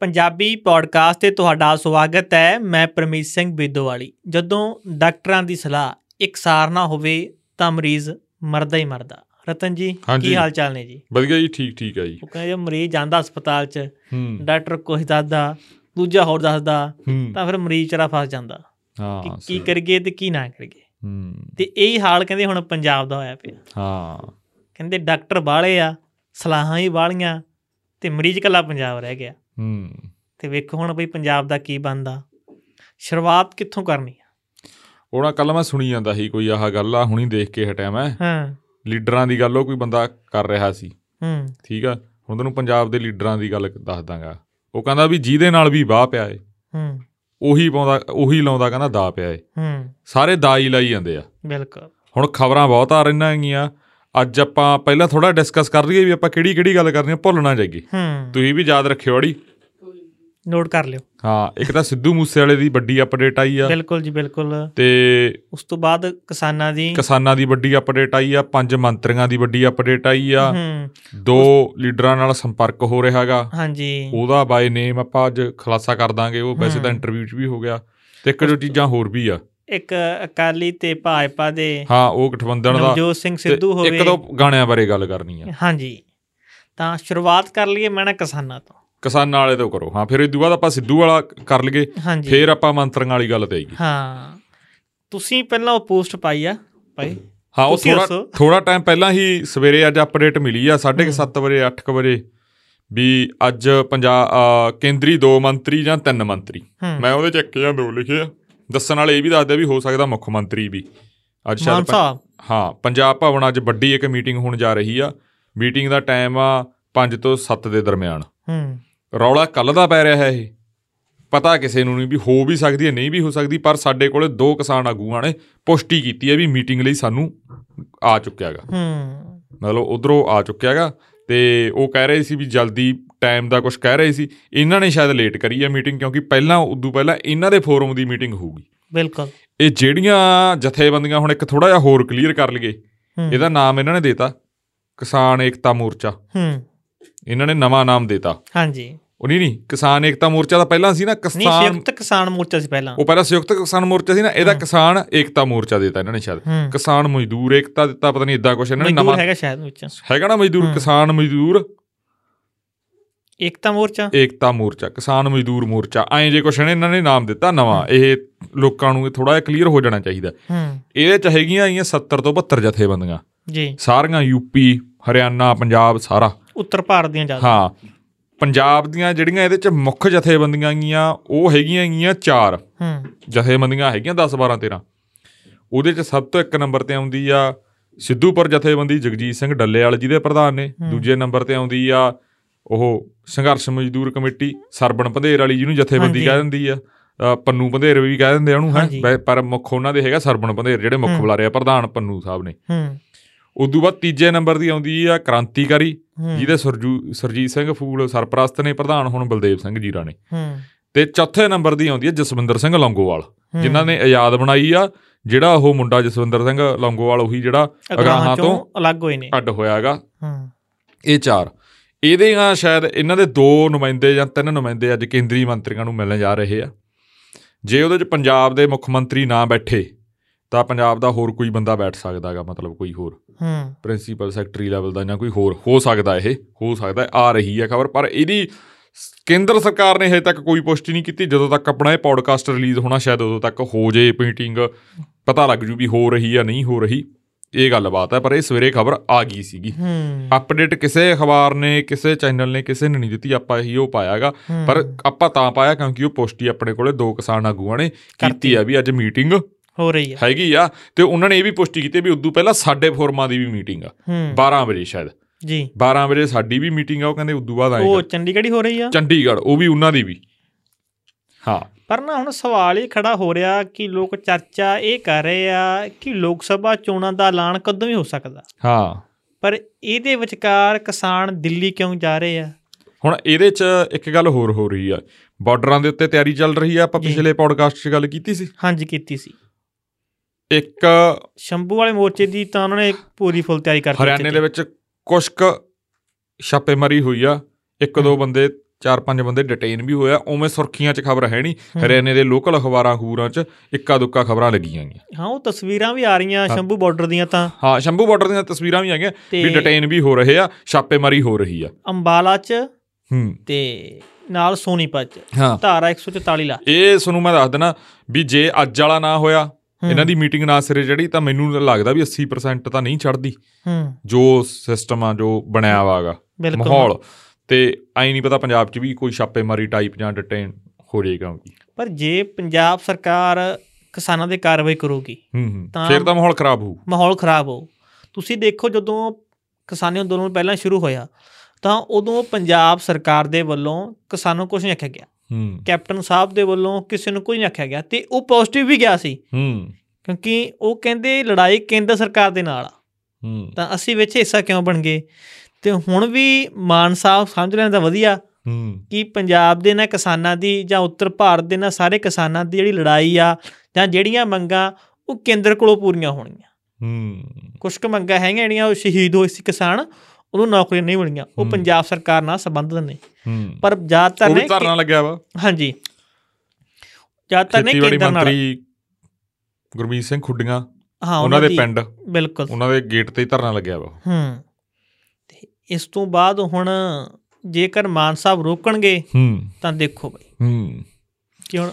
Punjabi podcast ਤੇ ਤੁਹਾਡਾ ਸਵਾਗਤ ਹੈ ਮੈਂ ਪਰਮੀਤ ਸਿੰਘ ਬੇਦੋਵਾਲੀ। ਜਦੋਂ ਡਾਕਟਰਾਂ ਦੀ ਸਲਾਹ ਇਕਸਾਰ ਨਾ ਹੋਵੇ ਤਾਂ ਮਰੀਜ਼ ਮਰਦਾ ਹੀ ਮਰਦਾ। ਰਤਨ ਜੀ। ਕੀ ਹਾਲ ਚਾਲ ਨੇ ਜੀ? ਵਧੀਆ ਜੀ ਠੀਕ ਠੀਕ ਹੈ ਜੀ। ਉਹ ਕਹਿੰਦੇ ਮਰੀਜ਼ ਜਾਂਦਾ ਹਸਪਤਾਲ 'ਚ ਡਾਕਟਰ ਕੁਝ ਦੱਸਦਾ ਦੂਜਾ ਹੋਰ ਦੱਸਦਾ ਤਾਂ ਫਿਰ ਮਰੀਜ਼ ਚੜਾ ਫਸ ਜਾਂਦਾ। ਹਾਂ ਕੀ। ਕਰੀਏ ਤੇ ਕੀ ਨਾ ਕਰੀਏ? ਹੂੰ। ਤੇ ਇਹੀ ਹਾਲ ਕਹਿੰਦੇ ਹੁਣ ਪੰਜਾਬ ਦਾ ਹੋਇਆ ਪਿਆ। ਹਾਂ। ਕਹਿੰਦੇ ਡਾਕਟਰ ਬਾਹਲੇ ਆ ਸਲਾਹਾਂ ਹੀ ਬਾਹਲੀਆਂ ਤੇ ਮਰੀਜ਼ ਕੱਲਾ ਪੰਜਾਬ ਰਹਿ ਗਿਆ। ਹੂੰ। ਤੇ ਵੇਖੋ ਹੁਣ ਬਈ ਪੰਜਾਬ ਦਾ ਕੀ ਬਣਦਾ। ਸ਼ੁਰੂਆਤ ਕਿੱਥੋਂ ਕਰਨੀ ਆ? ਉਹਨਾਂ ਕੱਲ ਮੈਂ ਸੁਣੀ ਜਾਂਦਾ ਸੀ ਕੋਈ ਆਹ ਗੱਲ ਆ ਹੁਣੀ ਦੇਖ ਕੇ ਹਟਿਆ ਮੈਂ। ਹਾਂ। ਲੀਡਰਾਂ ਦੀ ਗੱਲ ਉਹ ਕੋਈ ਬੰਦਾ ਕਰ ਰਿਹਾ ਸੀ। ਹੂੰ। ਠੀਕ ਆ? ਹੁਣ ਤੈਨੂੰ ਪੰਜਾਬ ਦੇ ਲੀਡਰਾਂ ਦੀ ਗੱਲ ਦੱਸ ਦਾਂਗਾ। ਉਹ ਕਹਿੰਦਾ ਵੀ ਜਿਹਦੇ ਨਾਲ ਵੀ ਵਾਹ ਪਿਆ ਏ ਹੂੰ। ਉਹੀ ਪਾਉਂਦਾ ਉਹੀ ਲਾਉਂਦਾ ਕਹਿੰਦਾ ਦਾ ਪਿਆ ਏ। ਹੂੰ। ਸਾਰੇ ਦਾ ਹੀ ਲਾਈ ਜਾਂਦੇ ਆ। ਬਿਲਕੁਲ। ਹੁਣ ਖਬਰਾਂ ਬਹੁਤ ਆ ਰਹੀਆਂ ਹੈਗੀਆਂ। ਅੱਜ ਆਪਾਂ ਪਹਿਲਾਂ ਥੋੜਾ ਡਿਸਕਸ ਕਰ ਲਈਏ ਵੀ ਆਪਾਂ ਕਿਹੜੀ ਕਿਹੜੀ ਗੱਲ ਕਰਨੀ ਆ ਭੁੱਲ ਨਾ ਜਾਈਏ। ਹੂੰ। ਤੁਸੀਂ ਵੀ ਯਾਦ ਰੱਖਿਓ ਅੜੀ ਨੋਟ ਕਰ ਲਿਓ। ਹਾਂ ਇੱਕ ਤਾਂ ਸਿੱਧੂ ਮੂਸੇਵਾਲੇ ਦੀ ਵੱਡੀ ਅਪਡੇਟ ਆਈ ਆ। ਬਿਲਕੁਲ ਜੀ ਬਿਲਕੁਲ। ਤੇ ਉਸ ਤੋਂ ਬਾਅਦ ਕਿਸਾਨਾਂ ਦੀ ਕਿਸਾਨਾਂ ਦੀ ਵੱਡੀ ਅਪਡੇਟ ਆਈ ਆ ਪੰਜ ਮੰਤਰੀਆਂ ਦੀ ਵੱਡੀ ਅਪਡੇਟ ਆਈ ਆ। ਹੂੰ। ਦੋ ਲੀਡਰਾਂ ਨਾਲ ਸੰਪਰਕ ਹੋ ਰਿਹਾ ਹੈਗਾ। ਹਾਂਜੀ। ਉਹਦਾ ਬਾਈ ਨੇਮ ਆਪਾਂ ਅੱਜ ਖੁਲਾਸਾ ਕਰ ਦਾਂਗੇ। ਉਹ ਵੈਸੇ ਤਾਂ। ਇੰਟਰਵਿਊ 'ਚ ਵੀ ਹੋ ਗਿਆ। ਤੇ ਇੱਕ ਜੋ ਚੀਜ਼ਾਂ ਹੋਰ ਵੀ ਆ। ਇੱਕ ਅਕਾਲੀ ਤੇ ਭਾਜਪਾ ਦੇ ਹਾਂ ਉਹ ਗਠਬੰਧਨ ਦਾ ਨਵਜੋਤ ਸਿੰਘ ਸਿੱਧੂ ਹੋਵੇ। ਇੱਕ ਦੋ ਗਾਣਿਆਂ ਬਾਰੇ ਗੱਲ ਕਰਨੀ ਆ। ਹਾਂਜੀ। ਤਾਂ ਸ਼ੁਰੂਆਤ ਕਰ ਲਈਏ ਮੈਂ ਨਾ ਕਿਸਾਨਾਂ ਤੋਂ। ਕਿਸਾਨਾਂ ਵਾਲੇ ਤੋਂ ਕਰੋ। ਹਾਂ ਫਿਰ ਤੋਂ ਬਾਅਦ ਆਪਾਂ ਸਿੱਧੂ ਵਾਲਾ ਕਰ ਲਈਏ ਫਿਰ ਆਪਾਂ ਮੰਤਰੀਆਂ ਵਾਲੀ ਗੱਲ ਤੇ ਆਈਏ। ਹਾਂ। ਤੁਸੀਂ ਪਹਿਲਾਂ ਉਹ ਪੋਸਟ ਪਾਈ ਆ ਭਾਈ। ਹਾਂ ਉਹ ਥੋੜਾ। ਥੋੜਾ ਟਾਈਮ ਪਹਿਲਾਂ ਹੀ ਸਵੇਰੇ ਅੱਜ ਅਪਡੇਟ ਮਿਲੀ ਆ 7:30 ਵਜੇ 8 ਵਜੇ ਵੀ ਅੱਜ ਪੰਜਾਬ ਕੇਂਦਰੀ ਦੋ ਮੰਤਰੀ ਜਾਂ ਤਿੰਨ ਮੰਤਰੀ। ਮੈਂ ਉਹਦੇ ਚ ਇੱਕ ਜਾਂ ਦੋ ਲਿਖੇ ਆ। ਦੱਸਣ ਵਾਲੇ ਇਹ ਵੀ ਦੱਸਦੇ ਵੀ ਹੋ ਸਕਦਾ ਮੁੱਖ ਮੰਤਰੀ ਵੀ। ਅੱਜ ਸ਼ਾਇਦ ਹਾਂ ਪੰਜਾਬ ਭਵਨ ਅੱਜ ਵੱਡੀ ਇੱਕ ਮੀਟਿੰਗ ਹੋਣ ਜਾ ਰਹੀ ਆ। ਮੀਟਿੰਗ ਦਾ ਟਾਈਮ ਆ 5 ਤੋਂ 7 ਦੇ ਦਰਮਿਆਨ। ਹੂੰ। ਰੌਲਾ ਕੱਲ ਦਾ ਪੈ ਰਿਹਾ ਹੈ ਇਹ। ਪਤਾ ਕਿਸੇ ਨੂੰ ਨਹੀਂ ਵੀ ਹੋ ਵੀ ਸਕਦੀ ਹੈ ਨਹੀਂ ਵੀ ਹੋ ਸਕਦੀ ਪਰ ਸਾਡੇ ਕੋਲੇ ਦੋ ਕਿਸਾਨ ਆਗੂਆਂ ਨੇ ਪੁਸ਼ਟੀ ਕੀਤੀ ਹੈ ਵੀ ਮੀਟਿੰਗ ਲਈ ਸਾਨੂੰ ਆ ਚੁੱਕਿਆ ਹੈਗਾ ਹੂੰ। ਮਤਲਬ ਉਧਰੋਂ ਆ ਚੁੱਕਿਆ ਹੈਗਾ ਤੇ ਉਹ ਕਹਿ ਰਹੇ ਸੀ ਵੀ ਜਲਦੀ ਟਾਈਮ ਦਾ ਕੁਝ ਕਹਿ ਰਹੇ ਸੀ। ਇਹਨਾਂ ਨੇ ਸ਼ਾਇਦ ਲੇਟ ਕਰੀ ਹੈ ਮੀਟਿੰਗ ਕਿਉਂਕਿ ਪਹਿਲਾਂ ਉਦੋਂ ਪਹਿਲਾਂ ਇਹਨਾਂ ਦੇ ਫੋਰਮ ਦੀ ਮੀਟਿੰਗ ਹੋਊਗੀ। ਬਿਲਕੁਲ। ਇਹ ਜਿਹੜੀਆਂ ਜਥੇਬੰਦੀਆਂ ਹੁਣ ਇੱਕ ਥੋੜਾ ਜਿਹਾ ਹੋਰ ਕਲੀਅਰ ਕਰ ਲਈਏ ਇਹਦਾ ਨਾਮ ਇਹਨਾਂ ਨੇ ਦੇਤਾ ਕਿਸਾਨ ਏਕਤਾ ਮੋਰਚਾ। ਹੂੰ। ਇਹਨਾਂ ਨੇ ਨਵਾਂ ਨਾਮ ਦੇਤਾ। ਹਾਂਜੀ। ਉਹ ਨਹੀਂ ਨਹੀਂ ਕਿਸਾਨ ਏਕਤਾ ਮੋਰਚਾ ਤਾਂ ਪਹਿਲਾਂ ਸੀ ਨਾ ਨਹੀਂ ਕਿਸਾਨ ਸੰਯੁਕਤ ਕਿਸਾਨ ਮੋਰਚਾ ਸੀ ਪਹਿਲਾਂ। ਉਹ ਪਹਿਲਾਂ ਸੰਯੁਕਤ ਕਿਸਾਨ ਮੋਰਚਾ ਸੀ ਨਾ ਇਹਦਾ ਕਿਸਾਨ ਏਕਤਾ ਮੋਰਚਾ ਦੇਤਾ ਇਹਨਾਂ ਨੇ ਸ਼ਾਇਦ। ਕਿਸਾਨ ਮਜ਼ਦੂਰ ਏਕਤਾ ਦਿੱਤਾ ਪਤਾ ਨਹੀਂ ਇਦਾਂ ਕੁਛ ਇਹਨਾਂ ਨੇ ਨਵਾਂ ਹੈਗਾ ਸ਼ਾਇਦ ਵਿੱਚ। ਹੈਗਾ ਨਾ ਮਜ਼ਦੂਰ। ਕਿਸਾਨ ਮਜ਼ਦੂਰ ਏਕਤਾ ਮੋਰਚਾ? ਏਕਤਾ ਮੋਰਚਾ ਕਿਸਾਨ ਮਜ਼ਦੂਰ ਮੋਰਚਾ। ਐਂ ਜੇ ਕੁਛ ਨੇ ਇਹਨਾਂ ਨੇ ਨਾਮ ਦਿੱਤਾ ਨਵਾਂ ਇਹ ਲੋਕਾਂ ਨੂੰ ਥੋੜਾ ਜਿਹਾ ਕਲੀਅਰ ਹੋ ਜਾਣਾ ਚਾਹੀਦਾ। ਹੂੰ। ਇਹਦੇ ਚ ਹੈਗੀਆਂ ਆਈਆਂ 70 ਤੋਂ 72 ਜਥੇਬੰਦੀਆਂ। ਜੀ। ਸਾਰੀਆਂ ਯੂਪੀ ਹਰਿਆਣਾ ਪੰਜਾਬ ਸਾਰਾ। ਉੱਤਰ ਭਾਰਤ ਦੀਆਂ ਜ਼ਿਆਦਾ। ਹਾਂ ਪੰਜਾਬ ਦੀਆਂ ਜਿਹੜੀਆਂ ਇਹਦੇ ਚ ਮੁੱਖ ਜਥੇਬੰਦੀਆਂ ਗੀਆਂ ਉਹ ਹੈਗੀਆਂ ਗੀਆਂ ਚਾਰ। ਹੂੰ। ਜਥੇਬੰਦੀਆਂ ਹੈਗੀਆਂ 10 12 13 ਉਹਦੇ ਚ ਸਭ ਤੋਂ ਇੱਕ ਨੰਬਰ ਤੇ ਆਉਂਦੀ ਆ ਸਿੱਧੂਪੁਰ ਜਥੇਬੰਦੀ ਜਗਜੀਤ ਸਿੰਘ ਡੱਲੇਵਾਲ ਜਿਹਦੇ ਪ੍ਰਧਾਨ ਨੇ। ਦੂਜੇ ਨੰਬਰ ਤੇ ਆਉਂਦੀ ਆ ਉਹ ਸੰਘਰਸ਼ ਮਜ਼ਦੂਰ ਕਮੇਟੀ ਸਰਬਣ ਪੰਧੇਰ ਵਾਲੀ ਜਿਹਨੂੰ ਜਥੇਬੰਦੀ। ਕਹਿ ਦਿੰਦੀ ਆ ਪੰਨੂ ਪੰਧੇਰ ਵੀ ਕਹਿ ਦਿੰਦੇ ਆ ਉਹਨੂੰ ਪਰ ਮੁੱਖ ਉਹਨਾਂ ਦੇ ਹੈਗਾ ਸਰਬਣ ਪੰਧੇਰ ਜਿਹੜੇ ਮੁੱਖ। ਬੁਲਾਰੇ ਆ ਪ੍ਰਧਾਨ ਪੰਨੂ ਸਾਹਿਬ ਨੇ। ਹੂੰ। ਉਦੋਂ ਬਾਅਦ ਤੀਜੇ ਨੰਬਰ ਦੀ ਆਉਂਦੀ ਆ ਕ੍ਰਾਂਤੀਕਾਰੀ ਜਿਹਦੇ ਸਰਜੂ ਸਰਜੀਤ ਸਿੰਘ ਫੂਲ ਸਰਪ੍ਰਸਤ ਨੇ ਪ੍ਰਧਾਨ ਹੁਣ ਬਲਦੇਵ ਸਿੰਘ ਜੀਰਾ ਨੇ। ਹੂੰ। ਤੇ ਚੌਥੇ ਨੰਬਰ ਦੀ ਆਉਂਦੀ ਹੈ ਜਸਵਿੰਦਰ ਸਿੰਘ ਲੌਂਗੋਵਾਲ। ਜਿਨ੍ਹਾਂ ਨੇ ਆਜ਼ਾਦ ਬਣਾਈ ਆ ਜਿਹੜਾ ਉਹ ਮੁੰਡਾ ਜਸਵਿੰਦਰ ਸਿੰਘ ਲੌਂਗੋਵਾਲ ਉਹੀ ਜਿਹੜਾ ਅਗਰਾਹਾਂ ਤੋਂ ਅਲੱਗ ਹੋਏ ਨੇ। ਅੱਡ ਹੋਇਆ ਹੈਗਾ। ਹੂੰ। ਇਹ ਚਾਰ। ਇਹਦੇ ਆ ਸ਼ਾਇਦ ਇਹਨਾਂ ਦੇ ਦੋ ਨੁਮਾਇੰਦੇ ਜਾਂ ਤਿੰਨ ਨੁਮਾਇੰਦੇ ਅੱਜ ਕੇਂਦਰੀ ਮੰਤਰੀਆਂ ਨੂੰ ਮਿਲਣ ਜਾ ਰਹੇ ਆ। ਜੇ ਉਹਦੇ ਚ ਪੰਜਾਬ ਦੇ ਮੁੱਖ ਮੰਤਰੀ ਨਾ ਬੈਠੇ ਤਾਂ ਪੰਜਾਬ ਦਾ ਹੋਰ ਕੋਈ ਬੰਦਾ ਬੈਠ ਸਕਦਾਗਾ ਮਤਲਬ ਕੋਈ ਹੋਰ। ਹੂੰ। ਪ੍ਰਿੰਸੀਪਲ ਸੈਕਟਰੀ ਲੈਵਲ ਦਾ ਜਾਂ ਕੋਈ ਹੋਰ ਹੋ ਸਕਦਾ ਇਹ ਹੋ ਸਕਦਾ ਆ ਰਹੀ ਹੈ ਖਬਰ ਪਰ ਇਹਦੀ ਕੇਂਦਰ ਸਰਕਾਰ ਨੇ ਹਜੇ ਤੱਕ ਕੋਈ ਪੁਸ਼ਟੀ ਨਹੀਂ ਕੀਤੀ। ਜਦੋਂ ਤੱਕ ਆਪਣਾ ਇਹ ਪੋਡਕਾਸਟ ਰਿਲੀਜ਼ ਹੋਣਾ ਸ਼ਾਇਦ ਉਦੋਂ ਤੱਕ ਹੋ ਜੇ ਮੀਟਿੰਗ ਪਤਾ ਲੱਗ ਜੂ ਵੀ ਹੋ ਰਹੀ ਜਾਂ ਨਹੀਂ ਹੋ ਰਹੀ। ਇਹ ਗੱਲਬਾਤ ਹੈ ਪਰ ਇਹ ਸਵੇਰੇ ਖਬਰ ਆ ਗਈ ਸੀਗੀ। ਅਪਡੇਟ ਕਿਸੇ ਅਖਬਾਰ ਨੇ ਕਿਸੇ ਚੈਨਲ ਨੇ ਕਿਸੇ ਨੇ ਨਹੀਂ ਦਿੱਤੀ ਆਪਾਂ ਇਹੀ ਉਹ ਪਾਇਆਗਾ। ਪਰ ਆਪਾਂ ਤਾਂ ਪਾਇਆ ਕਿਉਂਕਿ ਉਹ ਪੁਸ਼ਟੀ ਆਪਣੇ ਕੋਲੇ ਦੋ ਕਿਸਾਨ ਆਗੂਆਂ ਨੇ ਕੀਤੀ ਆ ਵੀ ਅੱਜ ਮੀਟਿੰਗ ਹੋ ਰਹੀ ਹੈ ਹੈਗੀ ਆ ਤੇ ਉਹਨਾਂ ਨੇ ਇਹ ਵੀ ਪੁਸ਼ਟੀ ਕੀਤੀ ਵੀ ਉਦੋਂ ਪਹਿਲਾਂ ਸਾਡੇ ਫੋਰਮਾਂ ਦੀ ਵੀ ਮੀਟਿੰਗ ਆ ਹੂੰ। 12 ਵਜੇ ਸ਼ਾਇਦ। ਜੀ। 12 ਵਜੇ ਸਾਡੀ ਵੀ ਮੀਟਿੰਗ ਆ ਉਹ ਕਹਿੰਦੇ ਉਦੋਂ ਬਾਅਦ ਉਹ ਆਏਗਾ ਚੰਡੀਗੜ੍ਹ ਹੀ ਹੋ ਰਹੀ ਆ? ਚੰਡੀਗੜ੍ਹ ਉਹ ਵੀ ਉਹਨਾਂ ਦੀ ਵੀ। ਹਾਂ। ਪਰ ਨਾ ਹੁਣ ਸਵਾਲ ਇਹ ਖੜਾ ਹੋ ਰਿਹਾ ਕਿ ਲੋਕ ਚਰਚਾ ਇਹ ਕਰ ਰਹੇ ਆ ਕਿ ਲੋਕ ਸਭਾ ਚੋਣਾਂ ਦਾ ਐਲਾਨ ਕਦੋਂ ਵੀ ਹੋ ਸਕਦਾ। ਹਾਂ। ਪਰ ਇਹਦੇ ਵਿਚਕਾਰ ਕਿਸਾਨ ਦਿੱਲੀ ਕਿਉਂ ਜਾ ਰਹੇ ਆ? ਹੁਣ ਇਹਦੇ 'ਚ ਇੱਕ ਗੱਲ ਹੋਰ ਹੋ ਰਹੀ ਆ। ਬਾਰਡਰਾਂ ਦੇ ਉੱਤੇ ਤਿਆਰੀ ਚੱਲ ਰਹੀ ਆ ਆਪਾਂ। ਪਿਛਲੇ ਪੋਡਕਾਸਟ 'ਚ ਗੱਲ ਕੀਤੀ ਸੀ? ਹਾਂਜੀ ਕੀਤੀ ਸੀ। ਇੱਕ ਸ਼ੰਭੂ ਵਾਲੇ ਮੋਰਚੇ ਦੀ ਤਾਂ ਉਹਨਾਂ ਨੇ ਪੂਰੀ ਫੁੱਲ ਤਿਆਰੀ ਕਰ ਦਿੱਤੀ ਹਰਿਆਣੇ ਦੇ ਵਿੱਚ ਕੁਛ ਕੁ ਛਾਪੇਮਾਰੀ ਹੋਈ ਆ। ਇੱਕ ਦੋ ਬੰਦੇ ਚਾਰ ਪੰਜ ਬੰਦੇ ਡਿਟੇਨ ਵੀ ਹੋਇਆ ਉਵੇਂ ਸੁਰਖੀਆਂ 'ਚ ਖਬਰ ਹੈ ਨਹੀਂ। ਹਰਿਆਣੇ ਦੇ ਲੋਕਲ ਅਖਬਾਰਾਂ ਖੂਰਾਂ 'ਚ ਇੱਕਾ ਦੁੱਕਾ ਖਬਰਾਂ ਲੱਗੀਆਂ ਗਈਆਂ। ਹਾਂ ਉਹ ਤਸਵੀਰਾਂ ਵੀ ਆ ਰਹੀਆਂ ਸ਼ੰਭੂ ਬਾਰਡਰ ਦੀਆਂ ਤਾਂ। ਹਾਂ ਸ਼ੰਭੂ ਬਾਰਡਰ ਦੀਆਂ ਤਸਵੀਰਾਂ ਵੀ ਆ ਗਈਆਂ ਵੀ ਡਿਟੇਨ ਵੀ ਹੋ ਰਹੇ ਆ ਛਾਪੇਮਾਰੀ ਹੋ ਰਹੀ ਆ। ਅੰਬਾਲਾ 'ਚ ਹੂੰ। ਤੇ ਨਾਲ ਸੋਨੀਪਤ 'ਚ। ਧਾਰਾ 144 ਲਾ। ਇਹ ਤੁਹਾਨੂੰ ਮੈਂ ਦੱਸ ਦਿਨਾ ਵੀ ਜੇ ਅੱਜ ਵਾਲਾ ਨਾ ਹੋਇਆ ਇਹਨਾਂ ਦੀ ਮੀਟਿੰਗ ਨਾ ਸਿਰੇ ਚੜੀ ਤਾਂ ਮੈਨੂੰ ਲੱਗਦਾ ਵੀ 80% ਤਾਂ ਨਹੀਂ ਹੂੰ। ਜੋ ਸਿਸਟਮ ਆ ਜੋ ਬਣਿਆ ਵਾਗਾ ਮਾਹੌਲ। ਤੇ ਐ ਨਹੀਂ ਪਤਾ ਪੰਜਾਬ 'ਚ ਵੀ ਕੋਈ ਛਾਪੇਮਾਰੀ ਟਾਈਪ ਜਾਂ ਡਿਟੇਨ ਹੋ ਜਾਏਗਾ ਵੀ। ਪਰ ਜੇ ਪੰਜਾਬ ਸਰਕਾਰ ਕਿਸਾਨਾਂ ਦੇ ਕਾਰਵਾਈ ਕਰੂਗੀ ਤਾਂ- ਫਿਰ ਤਾਂ ਮਾਹੌਲ ਖਰਾਬ ਹੋਊ। ਮਾਹੌਲ ਖਰਾਬ ਹੋ ਤੁਸੀਂ ਦੇਖੋ ਜਦੋਂ ਕਿਸਾਨੀ ਅੰਦੋਲਨ ਪਹਿਲਾਂ ਸ਼ੁਰੂ ਹੋਇਆ ਤਾਂ ਉਦੋਂ ਪੰਜਾਬ ਸਰਕਾਰ ਦੇ ਵੱਲੋਂ ਕਿਸਾਨਾਂ ਕੁਝ ਨਹੀਂ ਆਖਿਆ ਗਿਆ। ਹੂੰ। ਕੈਪਟਨ ਸਾਹਿਬ ਦੇ ਵੱਲੋਂ ਕਿਸੇ ਨੂੰ ਕੁਝ ਨਹੀਂ ਆਖਿਆ ਗਿਆ ਤੇ ਉਹ ਪੋਜ਼ਿਟਿਵ ਵੀ ਗਿਆ ਸੀ। ਹੂੰ। ਕਿਉਂਕਿ ਉਹ ਕਹਿੰਦੇ ਲੜਾਈ ਕੇਂਦਰ ਸਰਕਾਰ ਦੇ ਨਾਲ ਆ। ਹੂੰ। ਤਾਂ ਅਸੀਂ ਵਿੱਚ ਹਿੱਸਾ ਕਿਉਂ ਬਣ ਗਏ? ਤੇ ਹੁਣ ਵੀ ਮਾਨ ਸਾਹਿਬ ਸਮਝ ਲੈਣ ਦਾ ਵਧੀਆ ਹੂੰ। ਕਿ ਪੰਜਾਬ ਦੇ ਨਾਲ ਕਿਸਾਨਾਂ ਦੀ ਜਾਂ ਉੱਤਰ ਭਾਰਤ ਦੇ ਨਾਲ ਸਾਰੇ ਕਿਸਾਨਾਂ ਦੀ ਜਿਹੜੀ ਲੜਾਈ ਆ ਜਾਂ ਜਿਹੜੀਆਂ ਮੰਗਾਂ ਉਹ ਕੇਂਦਰ ਕੋਲੋਂ ਪੂਰੀਆਂ ਹੋਣਗੀਆਂ। ਹੂੰ। ਕੁਝ ਕੁ ਮੰਗਾਂ ਹੈਗੀਆਂ ਜਿਹੜੀਆਂ ਉਹ ਸ਼ਹੀਦ ਹੋਏ ਸੀ ਕਿਸਾਨ ਉਹਨੂੰ ਨੌਕਰੀਆਂ ਨਹੀਂ ਮਿਲੀਆਂ। ਉਹ। ਪੰਜਾਬ ਸਰਕਾਰ ਨਾਲ ਸੰਬੰਧਿਤ ਨੇ। ਹੂੰ। ਪਰ ਜ਼ਿਆਦਾਤਰ ਨੇ ਧਰਨਾ ਲੱਗਿਆ ਵਾ। ਹਾਂਜੀ। ਜ਼ਿਆਦਾਤਰ ਨੇ ਕੇਂਦਰ ਨਾਲ ਗੁਰਮੀਤ ਸਿੰਘ ਖੁੱਡੀਆਂ ਹਾਂ ਉਹਨਾਂ ਦੇ ਪਿੰਡ ਬਿਲਕੁਲ। ਉਹਨਾਂ ਦੇ ਗੇਟ ਤੇ ਹੀ ਧਰਨਾ ਲੱਗਿਆ ਵਾ। ਹੂੰ। ਇਸ ਤੋਂ ਬਾਅਦ ਹੁਣ ਜੇਕਰ ਮਾਨ ਸਾਹਿਬ ਰੋਕਣਗੇ ਹੂੰ। ਤਾਂ ਦੇਖੋ ਬਈ। ਹੂੰ। ਕਿ ਹੁਣ